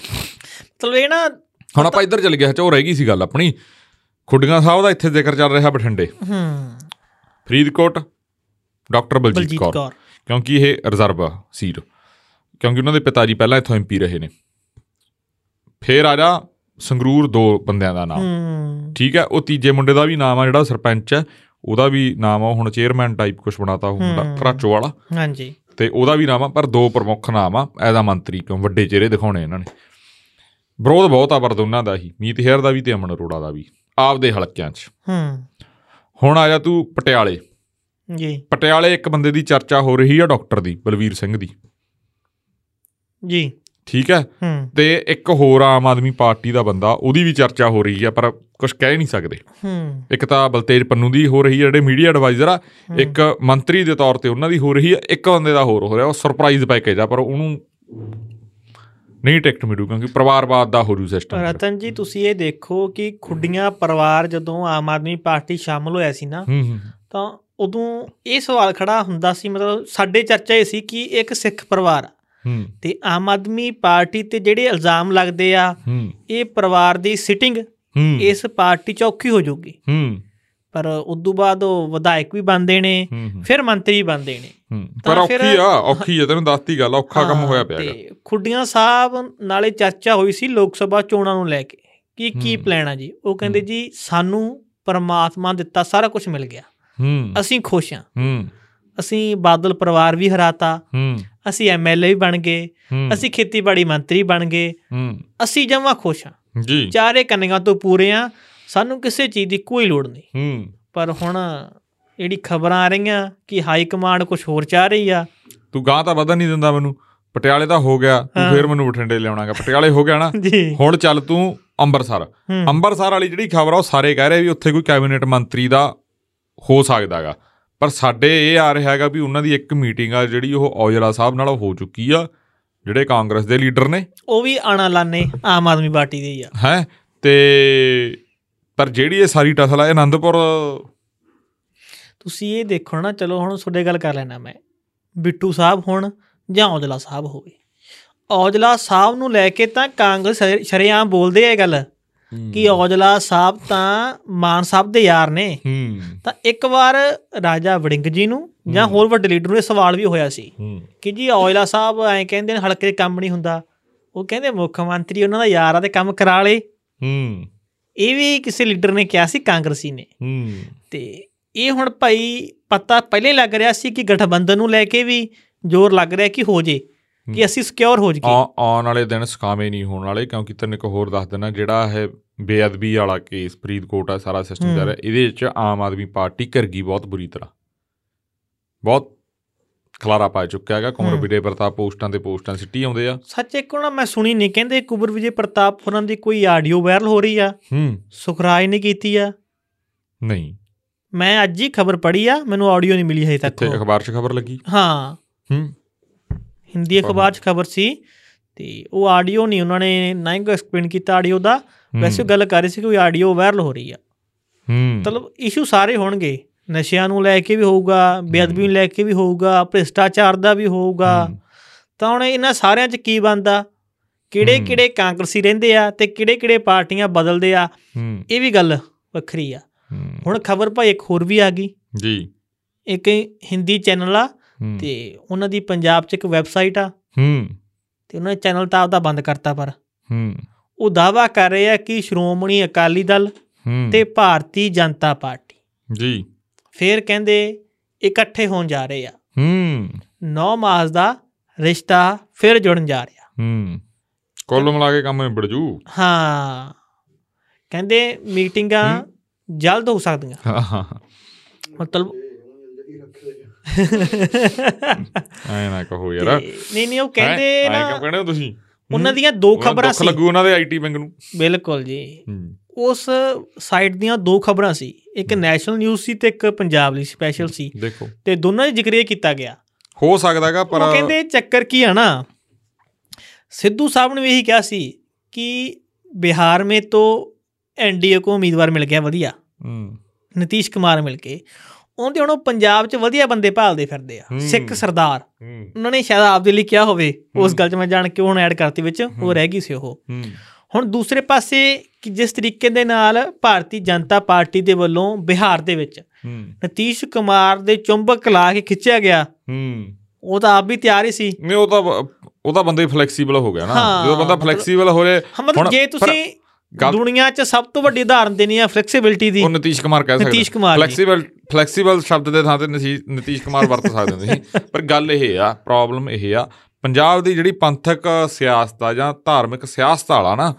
ਚਲੋ ਇਹ ਨਾ ਹੁਣ ਆਪਾਂ ਇੱਧਰ ਚੱਲ ਗਿਆ ਚੋ ਰਹਿ ਗਈ ਸੀ ਗੱਲ ਆਪਣੀ। ਖੁੱਡੀਆਂ ਸਾਹਿਬ ਦਾ ਇੱਥੇ ਜ਼ਿਕਰ ਚੱਲ ਰਿਹਾ ਬਠਿੰਡੇ। ਹੂੰ। ਫਰੀਦਕੋਟ ਡਾਕਟਰ ਬਲਜੀਤ ਕੌਰ। ਕਿਉਂਕਿ ਇਹ ਰਿਜ਼ਰਵ ਸੀਟ। ਕਿਉਂਕਿ ਉਹਨਾਂ ਦੇ ਪਿਤਾ ਜੀ ਪਹਿਲਾਂ ਇੱਥੋਂ ਐਮਪੀ ਰਹੇ ਨੇ। ਫੇਰ ਆ ਜਾ ਸੰਗਰੂਰ ਦੋ ਬੰਦਿਆਂ ਦਾ ਨਾਮ। ਠੀਕ ਹੈ ਉਹ ਤੀਜੇ ਮੁੰਡੇ ਦਾ ਵੀ ਨਾਮ ਆ ਜਿਹੜਾ ਸਰਪੰਚ ਹੈ। ਉਹਦਾ ਵੀ ਨਾਮ ਆ ਹੁਣ ਚੇਅਰਮੈਨ ਟਾਈਪ ਕੁਝ ਬਣਾਤਾ ਉਹ ਮੁੰਡਾ ਹੂੰ। ਘਰਾਚੋ ਵਾਲਾ। ਹਾਂਜੀ। ਤੇ ਉਹਦਾ ਵੀ ਨਾਮ ਆ ਪਰ ਦੋ ਪ੍ਰਮੁੱਖ ਨਾਮ ਆ ਐਜ਼ ਮੰਤਰੀ ਕਿਉਂ ਵੱਡੇ ਚਿਹਰੇ ਦਿਖਾਉਣੇ ਇਹਨਾਂ ਨੇ। ਵਿਰੋਧ ਬਹੁਤ ਆ ਪਰ ਦੋਨਾਂ ਦਾ ਹੀ। ਮੀਤ ਹੇਅਰ ਦਾ ਵੀ ਤੇ ਅਮਨ ਅਰੋੜਾ ਦਾ ਵੀ। ਆਪਦੇ ਹਲਕਿਆਂ 'ਚ। ਹੂੰ। ਹੁਣ ਆ ਜਾ ਤੂੰ ਪਟਿਆਲੇ। ਜੀ। ਪਟਿਆਲੇ ਇੱਕ ਬੰਦੇ ਦੀ ਚਰਚਾ ਹੋ ਰਹੀ ਆ ਡਾਕਟਰ ਦੀ ਬਲਵੀਰ ਸਿੰਘ ਦੀ। ਜੀ। ਠੀਕ ਹੈ? ਤੇ ਇੱਕ ਹੋਰ ਆਮ ਆਦਮੀ ਪਾਰਟੀ ਦਾ ਬੰਦਾ ਉਹਦੀ ਵੀ ਚਰਚਾ ਹੋ ਰਹੀ ਆ ਪਰ ਕੁਝ ਕਹਿ ਨਹੀਂ ਸਕਦੇ। ਹੂੰ। ਇੱਕ ਤਾਂ ਬਲਤੇਜ ਪੰਨੂ ਦੀ ਹੋ ਰਹੀ ਹੈ ਜਿਹੜੇ ਮੀਡੀਆ ਐਡਵਾਈਜ਼ਰ ਆ ਇੱਕ ਮੰਤਰੀ ਦੇ ਤੌਰ ਤੇ ਉਹਨਾਂ ਦੀ ਹੋ ਰਹੀ ਹੈ ਇੱਕ ਬੰਦੇ ਦਾ ਹੋਰ ਹੋ ਰਿਹਾ ਉਹ ਸਰਪ੍ਰਾਈਜ਼ ਪੈਕੇਜ ਆ ਪਰ ਉਹਨੂੰ ਨਹੀਂ ਟਿਕਟ ਮਿਲੂ ਕਿਉਂਕਿ ਪਰਿਵਾਰਵਾਦ ਦਾ ਹੋ ਰੂ ਸਿਸਟਮ ਰਤਨ ਜੀ ਤੁਸੀਂ ਇਹ ਦੇਖੋ ਕਿ ਖੁੱਡੀਆਂ ਪਰਿਵਾਰ ਜਦੋਂ ਆਮ ਆਦਮੀ ਪਾਰਟੀ ਸ਼ਾਮਲ ਹੋਇਆ ਸੀ ਨਾ ਤਾਂ ਉਦੋਂ ਇਹ ਸਵਾਲ ਖੜਾ ਹੁੰਦਾ ਸੀ ਮਤਲਬ ਸਾਡੇ ਚਰਚਾ ਇਹ ਸੀ ਕਿ ਇੱਕ ਸਿੱਖ ਪਰਿਵਾਰ ਆ। ਤੇ ਆਮ ਆਦਮੀ ਪਾਰਟੀ ਤੇ ਜਿਹੜੇ ਇਲਜ਼ਾਮ ਲੱਗਦੇ ਆ ਇਹ ਪਰਿਵਾਰ ਦੀ ਸਿਟਿੰਗ ਇਸ ਪਾਰਟੀ ਚ ਔਖੀ ਹੋ। ਜਾਊਗੀ ਪਰ ਉਦੋਂ ਬਾਅਦ ਉਹ ਵਿਧਾਇਕ ਵੀ ਬਣਦੇ ਨੇ ਫਿਰ ਮੰਤਰੀ ਬਣਦੇ ਨੇ। ਤਾਂ ਪਰ ਔਖੀ ਆ ਔਖੀ ਆ ਤੈਨੂੰ ਦੱਸਤੀ ਗੱਲ ਔਖਾ ਕੰਮ ਹੋਇਆ ਪਿਆ ਤੇ ਖੁੱਡੀਆਂ ਸਾਹਿਬ ਨਾਲੇ ਚਰਚਾ ਹੋਈ ਸੀ ਲੋਕ ਸਭਾ ਚੋਣਾਂ ਨੂੰ ਲੈ ਕੇ ਕੀ ਕੀ। ਪਲਾਨ ਆ ਜੀ? ਉਹ ਕਹਿੰਦੇ ਜੀ ਸਾਨੂੰ ਪਰਮਾਤਮਾ ਦਿੱਤਾ ਸਾਰਾ ਕੁਝ ਮਿਲ ਗਿਆ। ਹੂੰ। ਅਸੀਂ ਖੁਸ਼ ਹੂੰ। ਅਸੀਂ ਬਾਦਲ ਪਰਿਵਾਰ ਵੀ ਹਰਾਤਾ। ਹੂੰ। ਅਸੀਂ ਐਮਐਲਏ ਵੀ ਬਣ ਗਏ। ਅਸੀਂ ਖੇਤੀਬਾੜੀ ਮੰਤਰੀ ਬਣ ਗਏ। ਹੂੰ। ਅਸੀਂ ਜਮਾਂ ਖੁਸ਼ ਹਾਂ ਜੀ। ਚਾਰੇ ਕੰਨੀਆਂ ਤੋਂ ਪੂਰੇ ਆ। ਸਾਨੂੰ ਕਿਸੇ ਚੀਜ਼ ਦੀ ਕੋਈ ਲੋੜ ਨਹੀਂ। ਹੂੰ। ਪਰ ਹੁਣ ਜਿਹੜੀ ਖਬਰਾਂ ਆ ਰਹੀਆਂ ਕਿ ਹਾਈ ਕਮਾਂਡ ਕੁਝ ਹੋਰ ਚਾਹ ਰਹੀ ਆ। ਤੂੰ ਗਾਂ ਤਾਂ ਵਧਣ ਨਹੀਂ ਦਿੰਦਾ ਮੈਨੂੰ। ਪਟਿਆਲੇ ਦਾ ਹੋ ਗਿਆ ਤੂੰ। ਫੇਰ ਮੈਨੂੰ ਬਠਿੰਡੇ ਲਿਆਉਣਾਗਾ। ਪਟਿਆਲੇ ਹੋ ਗਿਆ ਨਾ। ਹੁਣ ਚੱਲ ਤੂੰ ਅੰਮ੍ਰਿਤਸਰ ਅੰਮ੍ਰਿਤਸਰ ਵਾਲੀ ਜਿਹੜੀ ਖਬਰ ਆ ਉਹ ਸਾਰੇ ਕਹਿ ਰਹੇ ਵੀ ਉੱਥੇ ਕੋਈ ਕੈਬਨਿਟ ਮੰਤਰੀ ਦਾ ਹੋ ਸਕਦਾਗਾ। ਪਰ ਸਾਡੇ ਇਹ ਆ ਰਿਹਾ ਹੈਗਾ ਵੀ ਉਹਨਾਂ ਦੀ ਇੱਕ ਮੀਟਿੰਗ ਆ ਜਿਹੜੀ ਉਹ ਔਜਲਾ ਸਾਹਿਬ ਨਾਲ ਹੋ ਚੁੱਕੀ ਆ ਜਿਹੜੇ ਕਾਂਗਰਸ ਦੇ ਲੀਡਰ ਨੇ। ਉਹ ਵੀ ਆਣਾ ਲਾਣੇ ਆਮ ਆਦਮੀ ਪਾਰਟੀ ਦੇ ਹੀ ਆ। ਹੈ? ਤੇ ਪਰ ਜਿਹੜੀ ਇਹ ਸਾਰੀ ਟਸਲ ਆ ਇਹ ਆਨੰਦਪੁਰ ਤੁਸੀਂ ਇਹ ਦੇਖੋ ਨਾ ਚਲੋ ਹੁਣ ਤੁਹਾਡੇ ਗੱਲ ਕਰ ਲੈਣਾ ਮੈਂ। ਬਿੱਟੂ ਸਾਹਿਬ ਹੁਣ ਜਾਂ ਔਜਲਾ ਸਾਹਿਬ ਹੋਵੇ। ਔਜਲਾ ਸਾਹਿਬ ਨੂੰ ਲੈ ਕੇ ਤਾਂ ਕਾਂਗਰਸ ਸ਼ਰੇ- ਸ਼ਰੇਆਮ ਬੋਲਦੇ ਆ ਇਹ ਗੱਲ ਕਿ ਔਜਲਾ ਸਾਹਿਬ ਤਾਂ ਮਾਨ ਸਾਹਿਬ ਦੇ ਯਾਰ ਨੇ। ਤਾਂ ਇੱਕ ਵਾਰ ਰਾਜਾ ਵੜਿੰਗ ਜੀ ਨੂੰ ਜਾਂ ਹੋਰ ਵੱਡੇ ਲੀਡਰ ਨੂੰ ਇਹ ਸਵਾਲ ਵੀ ਹੋਇਆ ਸੀ ਕਿ ਜੀ ਔਜਲਾ ਸਾਹਿਬ ਐਂ ਕਹਿੰਦੇ ਨੇ ਹਲਕੇ ਕੰਮ ਨਹੀਂ ਹੁੰਦਾ। ਉਹ ਕਹਿੰਦੇ ਮੁੱਖ ਮੰਤਰੀ ਉਹਨਾਂ ਦਾ ਯਾਰ ਆ ਤੇ ਕੰਮ ਕਰਾ ਲੇ। ਹੂੰ। ਇਹ ਵੀ ਕਿਸੇ ਲੀਡਰ ਨੇ ਕਿਹਾ ਸੀ ਕਾਂਗਰਸੀ ਨੇ। ਹੂੰ। ਤੇ ਇਹ ਹੁਣ ਭਾਈ ਪਤਾ ਪਹਿਲੇ ਲੱਗ ਰਿਹਾ ਸੀ ਕਿ ਗਠਬੰਧਨ ਨੂੰ ਲੈ ਕੇ ਵੀ ਜ਼ੋਰ ਲੱਗ ਰਿਹਾ ਕਿ ਹੋ ਜੇ ਕਿ ਅਸੀਂ ਸਿਕਿਉਰ ਹੋ ਜਾਈਏ ਆ- ਆਉਣ ਵਾਲੇ ਦਿਨ ਸਕਾਵੇਂ ਨਹੀਂ ਹੋਣ ਵਾਲੇ ਕਿਉਂਕਿ ਤੈਨੂੰ ਇੱਕ ਹੋਰ ਦੱਸ ਦੇਣਾ ਜਿਹੜਾ ਇਹ ਬੇਅਦਬੀ ਵਾਲਾ ਕੇਸ ਫਰੀਦਕੋਟ ਆ ਸਾਰਾ ਸਿਸਟਮ ਚੱਲ ਰਿਹਾ ਇਹਦੇ ਵਿੱਚ ਆਮ ਆਦਮੀ ਪਾਰਟੀ ਘਰ ਗਈ ਬਹੁਤ ਬੁਰੀ ਤਰ੍ਹਾਂ। ਬਹੁਤ ਖਲਾਰਾ ਪਾ ਚੁੱਕਿਆ ਹੈਗਾ ਕੁਮਰ। ਵਿਜੇ ਪ੍ਰਤਾਪ ਪੋਸਟਾਂ ਤੇ ਪੋਸਟਾਂ ਸਿੱਟੀ ਆਉਂਦੇ ਆ। ਸੱਚ ਇੱਕ ਨਾ ਮੈਂ ਸੁਣੀ ਨਹੀਂ ਕਹਿੰਦੇ ਕੁਬਰ ਵਿਜੇ ਪ੍ਰਤਾਪ ਹੋਰਾਂ ਦੀ ਕੋਈ ਆਡੀਓ ਵਾਇਰਲ ਹੋ ਰਹੀ ਆ। ਹੂੰ। ਸੁਖਰਾਜ ਨੇ ਕੀਤੀ ਆ। ਨਹੀਂ। ਮੈਂ ਅੱਜ ਹੀ ਖਬਰ ਪੜ੍ਹੀ ਆ ਮੈਨੂੰ ਆਡੀਓ ਨਹੀਂ ਮਿਲੀ ਹਜੇ ਤੱਕ ਉਹ। ਅਖਬਾਰ 'ਚ ਖਬਰ ਲੱਗੀ? ਹਾਂ। ਹੂੰ। ਹਿੰਦੀ ਅਖਬਾਰ 'ਚ ਖਬਰ ਸੀ ਤੇ ਉਹ ਆਡੀਓ ਨਹੀਂ ਉਹਨਾਂ ਨੇ ਨਾ ਹੀ ਕੋਈ ਐਕਸਪਲੇਨ ਕੀਤਾ ਆਡੀਓ ਦਾ। ਵੈਸੇ ਉਹ ਗੱਲ ਕਰ ਰਹੇ ਸੀ ਕਿ ਕੋਈ ਆਡੀਓ ਵਾਇਰਲ ਹੋ ਰਹੀ ਆ। ਹੂੰ। ਮਤਲਬ ਇਸ਼ੂ ਸਾਰੇ ਹੋਣਗੇ। ਨਸ਼ਿਆਂ ਨੂੰ ਲੈ ਕੇ ਵੀ ਹੋਊਗਾ ਬੇਅਦਬੀ ਨੂੰ ਲੈ ਕੇ ਵੀ ਹੋਊਗਾ ਭ੍ਰਿਸ਼ਟਾਚਾਰ ਦਾ ਵੀ ਹੋਊਗਾ। ਤਾਂ ਹੁਣ ਇਹਨਾਂ ਸਾਰਿਆਂ 'ਚ ਕੀ ਬਣਦਾ? ਕਿਹੜੇ। ਕਿਹੜੇ ਕਾਂਗਰਸੀ ਰਹਿੰਦੇ ਆ ਤੇ ਕਿਹੜੇ ਕਿਹੜੇ ਪਾਰਟੀਆਂ ਬਦਲਦੇ ਆ? ਇਹ ਵੀ ਗੱਲ ਵੱਖਰੀ ਆ। ਹੁਣ ਖਬਰ ਭਾਈ ਇੱਕ ਹੋਰ ਵੀ ਆ ਗਈ। ਜੀ। ਇੱਕ ਹਿੰਦੀ ਚੈਨਲ ਆ। ਤੇ ਉਹਨਾਂ ਦੀ ਪੰਜਾਬ 'ਚ ਇੱਕ ਵੈਬਸਾਈਟ ਆ। ਹੂੰ। ਤੇ ਉਹਨਾਂ ਨੇ ਚੈਨਲ ਤਾਂ ਆਪਦਾ ਬੰਦ ਕਰਤਾ ਪਰ। ਹੂੰ। ਉਹ ਦਾਵਾ ਕਰ ਰਹੇ ਆ ਕਿ ਸ਼੍ਰੋਮਣੀ ਅਕਾਲੀ ਦਲ ਤੇ ਭਾਰਤੀ ਜਨਤਾ ਪਾਰਟੀ। ਜੀ। ਫੇਰ ਕਹਿੰਦੇ ਇਕੱਠੇ ਹੋਣ ਜਾ ਰਹੇ ਆ। ਹੂੰ। 9 ਮਾਸ ਦਾ ਰਿਸ਼ਤਾ ਫਿਰ ਜੁੜਨ ਜਾ ਰਿਹਾ। ਹੂੰ। ਕੁੱਲ ਮਿਲਾ ਕੇ ਕੰਮ ਨਿਬੜ ਜੂ। ਹਾਂ। ਕਹਿੰਦੇ ਮੀਟਿੰਗਾਂ ਜਲਦ ਹੋ ਸਕਦੀਆਂ। ਹਾਂ ਹਾਂ। ਮਤਲਬ ਐ ਨਾ ਕਹੋ ਯਾਰ। ਨਹੀਂ ਨਹੀਂ ਉਹ? ਕਹਿੰਦੇ ਐਂ ਕਿਉਂ ਨਾ ਕਹਿੰਦੇ ਹੋ ਤੁਸੀਂ? ਉਹਨਾਂ ਦੀਆਂ ਦੋ ਨੂੰ ਖਬਰਾਂ ਦੁੱਖ ਸੀ। ਲੱਗੂ ਉਹਨਾਂ ਦੇ ਆਈਟੀ ਵਿੰਗ ਨੂੰ। ਬਿਲਕੁਲ ਜੀ। ਹੂੰ। ਉਸ ਸਾਈਟ ਦੀਆਂ ਦੋ ਖਬਰਾਂ ਸੀ। ਇੱਕ ਨੈਸ਼ਨਲ ਨਿਊਜ਼ ਸੀ ਤੇ ਇੱਕ ਪੰਜਾਬ ਲਈ ਸਪੈਸ਼ਲ ਸੀ। ਦੇਖੋ। ਤੇ ਦੋਨਾਂ 'ਚ ਜ਼ਿਕਰ ਇਹ ਕੀਤਾ ਗਿਆ। ਹੋ ਸਕਦਾਗਾ ਪਰ ਉਹ ਕਹਿੰਦੇ ਚੱਕਰ ਕੀ ਆ ਨਾ? ਸਿੱਧੂ ਸਾਹਿਬ ਨੇ ਵੀ ਇਹੀ ਕਿਹਾ ਸੀ ਕਿ ਬਿਹਾਰ ਮੇ ਤੋਂ ਐਨਡੀਏ ਕੋ ਉਮੀਦਵਾਰ ਮਿਲ ਗਿਆ ਵਧੀਆ। ਹੂੰ। ਨਤੀਸ਼ ਕੁਮਾਰ ਮਿਲ ਕੇ। ਉਹਦੇ ਹੁਣ ਪੰਜਾਬ 'ਚ ਵਧੀਆ ਬੰਦੇ ਭਾਲਦੇ ਫਿਰਦੇ ਆ। ਹੂੰ। ਸਿੱਖ ਸਰਦਾਰ। ਹੂੰ। ਉਹਨਾਂ ਨੇ ਸ਼ਾਇਦ ਆਪਦੇ ਲਈ ਕਿਹਾ ਹੋਵੇ। ਉਸ ਹੂੰ। ਗੱਲ 'ਚ ਮੈਂ ਜਾਣ ਕੇ ਹੁਣ ਐਡ ਕਰਤੀ ਵਿੱਚ। ਉਹ ਰਹਿ ਗਈ ਸੀ ਉਹ। ਹੂੰ। ਹੁਣ ਦੂਸਰੇ ਪਾਸੇ ਕਿ ਜਿਸ ਤਰੀਕੇ ਦੇ ਨਾਲ ਭਾਰਤੀ ਜਨਤਾ ਪਾਰਟੀ ਦੇ ਵੱਲੋਂ ਬਿਹਾਰ ਦੇ ਵਿੱਚ ਹੂੰ। ਨਤੀਸ਼ ਕੁਮਾਰ ਦੇ ਚੁੰਬਕ ਲਾ ਕੇ ਖਿੱਚਿਆ ਗਿਆ ਹੂੰ। ਉਹ ਤਾਂ ਆਪ ਵੀ ਤਿਆਰ ਹੀ ਸੀ। ਨਹੀਂ ਉਹ ਤਾਂ ਉਹ ਤਾਂ ਬੰਦੇ ਫਲੈਕਸੀਬਲ ਹੋ ਗਿਆ ਨਾ। ਹਾਂ, ਜਦੋਂ ਬੰਦਾ ਫਲੈਕਸੀਬਲ ਹੋ ਰਿਹਾ ਹਾਂ, ਮਤਲਬ ਜੇ ਤੁਸੀਂ ਦੁਨੀਆ 'ਚ ਸਭ ਤੋਂ ਵੱਡੀ ਉਦਾਹਰਨ ਦੇਣੀ ਆ ਫਲੈਕਸੀਬਿਲਟੀ ਦੀ। ਉਹ ਨਤੀਸ਼ ਕੁਮਾਰ ਕਹਿ ਸਕਦਾ ਨਤੀਸ਼ ਕੁਮਾਰ। ਫਲੈਕਸੀਬਲ ਫਲੈਕਸੀਬਲ ਸ਼ਬਦ ਦੇ ਥਾਂ ਤੇ ਨਤੀਸ਼ ਕੁਮਾਰ ਵਰਤ ਸਕਦੇ ਸੀ ਪਰ ਗੱਲ ਇਹ ਆ ਪ੍ਰੋਬਲਮ ਇਹ ਆ ਪੰਜਾਬ ਦੀ ਜਿਹੜੀ ਪੰਥਕ ਸਿਆਸਤ ਆ ਜਾਂ ਧਾਰਮਿਕ ਸਿਆਸਤ ਵਾਲਾ ਨਾ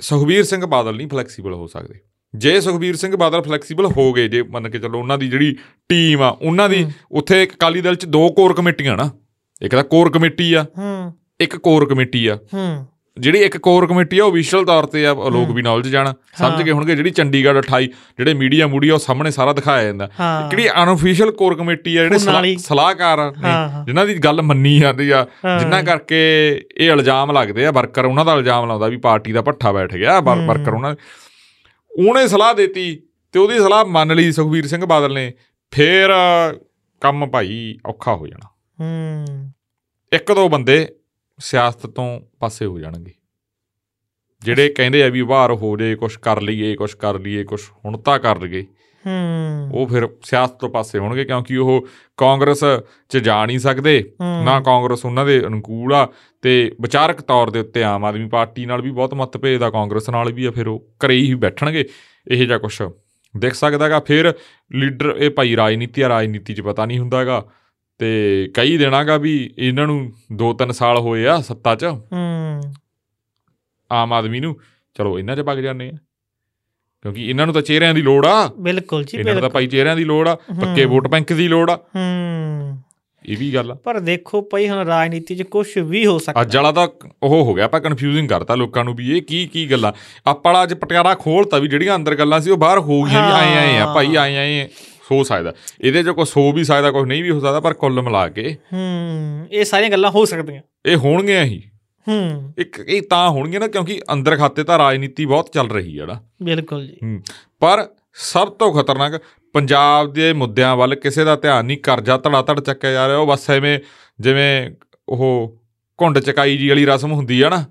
ਸੁਖਬੀਰ ਸਿੰਘ ਬਾਦਲ ਨਹੀਂ ਫਲੈਕਸੀਬਲ ਹੋ ਸਕਦੇ। ਜੇ ਸੁਖਬੀਰ ਸਿੰਘ ਬਾਦਲ ਫਲੈਕਸੀਬਲ ਹੋ ਗਏ ਜੇ ਮੰਨ ਕੇ ਚੱਲੋ ਉਹਨਾਂ ਦੀ ਜਿਹੜੀ ਟੀਮ ਆ ਉਹਨਾਂ ਦੀ ਉੱਥੇ ਇੱਕ ਅਕਾਲੀ ਦਲ ਚ ਦੋ ਕੋਰ ਕਮੇਟੀਆਂ ਨਾ ਇੱਕ ਤਾਂ ਕੋਰ ਕਮੇਟੀ ਆ ਹੂੰ। ਇੱਕ ਕੋਰ ਕਮੇਟੀ ਆ। ਜਿਹੜੀ ਇੱਕ ਕੋਰ ਕਮੇਟੀ ਆ ਉਹ ਵਿਸ਼ਲ ਤੌਰ ਤੇ ਆ ਲੋਕ ਵੀ ਨੌਲੇਜ ਜਾਣ। ਸਮਝ ਗਏ ਹੋਣਗੇ ਜਿਹੜੀ ਚੰਡੀਗੜ੍ਹ 28 ਜਿਹੜੇ ਮੀਡੀਆ ਮੂਡੀਆ ਉਹ ਸਾਹਮਣੇ ਸਾਰਾ ਦਿਖਾਇਆ ਜਾਂਦਾ। ਜਿਹੜੀ ਅਨਅਫੀਸ਼ੀਅਲ ਕੋਰ ਕਮੇਟੀ ਆ ਜਿਹੜੇ ਸਲਾਹਕਾਰ ਨੇ। ਜਿਨ੍ਹਾਂ ਦੀ ਗੱਲ ਮੰਨੀ ਜਾਂਦੀ ਆ। ਜਿਨ੍ਹਾਂ ਕਰਕੇ ਇਹ ਇਲਜ਼ਾਮ ਲੱਗਦੇ ਆ ਵਰਕਰ ਉਹਨਾਂ ਦਾ ਇਲਜ਼ਾਮ ਲਾਉਂਦਾ ਵੀ ਪਾਰਟੀ ਦਾ ਪੱਠਾ ਬੈਠ ਗਿਆ। ਵਰਕਰ ਉਹਨਾਂ ਉਹਨੇ ਸਲਾਹ ਦਿੱਤੀ ਤੇ ਉਹਦੀ ਸਲਾਹ ਮੰਨ ਲਈ ਸੁਖਬੀਰ ਸਿੰਘ ਬਾਦਲ ਨੇ ਫੇਰ ਕੰਮ ਭਾਈ ਔਖਾ ਹੋ ਜਾਣਾ। ਹੂੰ। ਇੱਕ ਦੋ ਬੰਦੇ ਸਿਆਸਤ ਤੋਂ ਪਾਸੇ ਹੋ ਜਾਣਗੇ। ਜਿਹੜੇ ਕਹਿੰਦੇ ਆ ਵੀ ਬਾਹਰ ਹੋ ਜੇ ਕੁਛ ਕਰ ਲਈਏ ਕੁਛ ਕਰ ਲਈਏ ਕੁਛ ਹੁਣ ਤਾਂ ਕਰ ਲਈਏ ਹੂੰ। ਉਹ ਫਿਰ ਸਿਆਸਤ ਤੋਂ ਪਾਸੇ ਹੋਣਗੇ ਕਿਉਂਕਿ ਉਹ ਕਾਂਗਰਸ 'ਚ ਜਾ ਨਹੀਂ ਸਕਦੇ। ਨਾ ਕਾਂਗਰਸ ਉਹਨਾਂ ਦੇ ਅਨੁਕੂਲ ਆ ਤੇ ਵਿਚਾਰਕ ਤੌਰ ਦੇ ਉੱਤੇ ਆਮ ਆਦਮੀ ਪਾਰਟੀ ਨਾਲ ਵੀ ਬਹੁਤ ਮਤਭੇਦ ਆ ਕਾਂਗਰਸ ਨਾਲ ਵੀ ਆ ਫਿਰ ਉਹ ਘਰੇ ਹੀ ਬੈਠਣਗੇ ਇਹ ਜਿਹਾ ਕੁਛ ਦਿਖ ਸਕਦਾਗਾ ਫਿਰ ਲੀਡਰ ਇਹ ਭਾਈ ਰਾਜਨੀਤੀ ਆ ਰਾਜਨੀਤੀ 'ਚ ਪਤਾ ਨਹੀਂ ਹੁੰਦਾਗਾ ਤੇ ਕਈ ਦੇਣਾਗਾ ਵੀ ਇਹਨਾਂ ਨੂੰ 2-3 ਸਾਲ ਹੋਏ ਆ ਸੱਤਾ 'ਚ। ਹੂੰ। ਆਮ ਆਦਮੀ ਨੂੰ ਚਲੋ ਇਹਨਾਂ 'ਚ ਵਗ ਜਾਂਦੇ ਆ। ਕਿਉਂਕਿ ਇਹਨਾਂ ਨੂੰ ਤਾਂ ਚਿਹਰਿਆਂ ਦੀ ਲੋੜ ਆ। ਬਿਲਕੁਲ ਜੀ ਇਹਨਾਂ ਨੂੰ ਤਾਂ ਭਾਈ ਚਿਹਰਿਆਂ ਦੀ ਲੋੜ ਆ ਪੱਕੇ। ਵੋਟ ਬੈਂਕ ਦੀ ਲੋੜ ਆ। ਹੂੰ। ਇਹ ਵੀ ਗੱਲ ਆ। ਪਰ ਦੇਖੋ ਭਾਈ ਹੁਣ ਰਾਜਨੀਤੀ 'ਚ ਕੁਝ ਵੀ ਹੋ ਸਕਦਾ। ਅੱਜ ਵਾਲਾ ਤਾਂ ਉਹ ਹੋ ਗਿਆ ਆਪਾਂ ਕਨਫਿਊਜ਼ਿੰਗ ਕਰਤਾ ਲੋਕਾਂ ਨੂੰ ਵੀ ਇਹ ਕੀ ਕੀ ਗੱਲਾਂ। ਆਪਾਂ ਅੱਜ ਪਟਿਆਲਾ ਖੋਲਤਾ ਵੀ ਜਿਹੜੀਆਂ ਅੰਦਰ ਗੱਲਾਂ ਸੀ ਉਹ ਬਾਹਰ ਹੋ ਗਈਆਂ ਆਏ ਆਏ ਆ ਭਾਈ ਆਏ ਆਏ ਹੋ ਸਕਦਾ। ਇਹਦੇ 'ਚ ਕੁਝ ਹੋ ਵੀ ਸਕਦਾ ਕੁਝ ਨਹੀਂ ਵੀ ਹੋ ਸਕਦਾ ਪਰ ਕੁੱਲ ਮਿਲਾ ਕੇ ਹੂੰ ਇਹ ਸਾਰੀਆਂ ਗੱਲਾਂ ਹੋ ਸਕਦੀਆਂ। ਇਹ ਹੋਣਗੀਆਂ ਹੀ। ਹੂੰ। ਇੱਕ ਇਹ ਤਾਂ ਹੋਣਗੀਆਂ ਨਾ ਕਿਉਂਕਿ ਅੰਦਰ ਖਾਤੇ ਤਾਂ ਰਾਜਨੀਤੀ ਬਹੁਤ ਚੱਲ ਰਹੀ ਹੈ ਨਾ। ਬਿਲਕੁਲ ਜੀ। ਹੂੰ। ਪਰ ਸਭ ਤੋਂ ਖਤਰਨਾਕ ਪੰਜਾਬ ਦੇ ਮੁੱਦਿਆਂ ਵੱਲ ਕਿਸੇ ਦਾ ਧਿਆਨ ਨਹੀਂ ਕਰਜ਼ਾ ਧੜਾ ਧੜ ਚੱਕਿਆ ਜਾ ਰਿਹਾ ਉਹ ਬਸ ਐਵੇਂ ਜਿਵੇਂ ਉਹ ਘੁੰਡ ਚਕਾਈ ਜੀ ਵਾਲੀ ਰਸਮ ਹੁੰਦੀ ਆ ਨਾ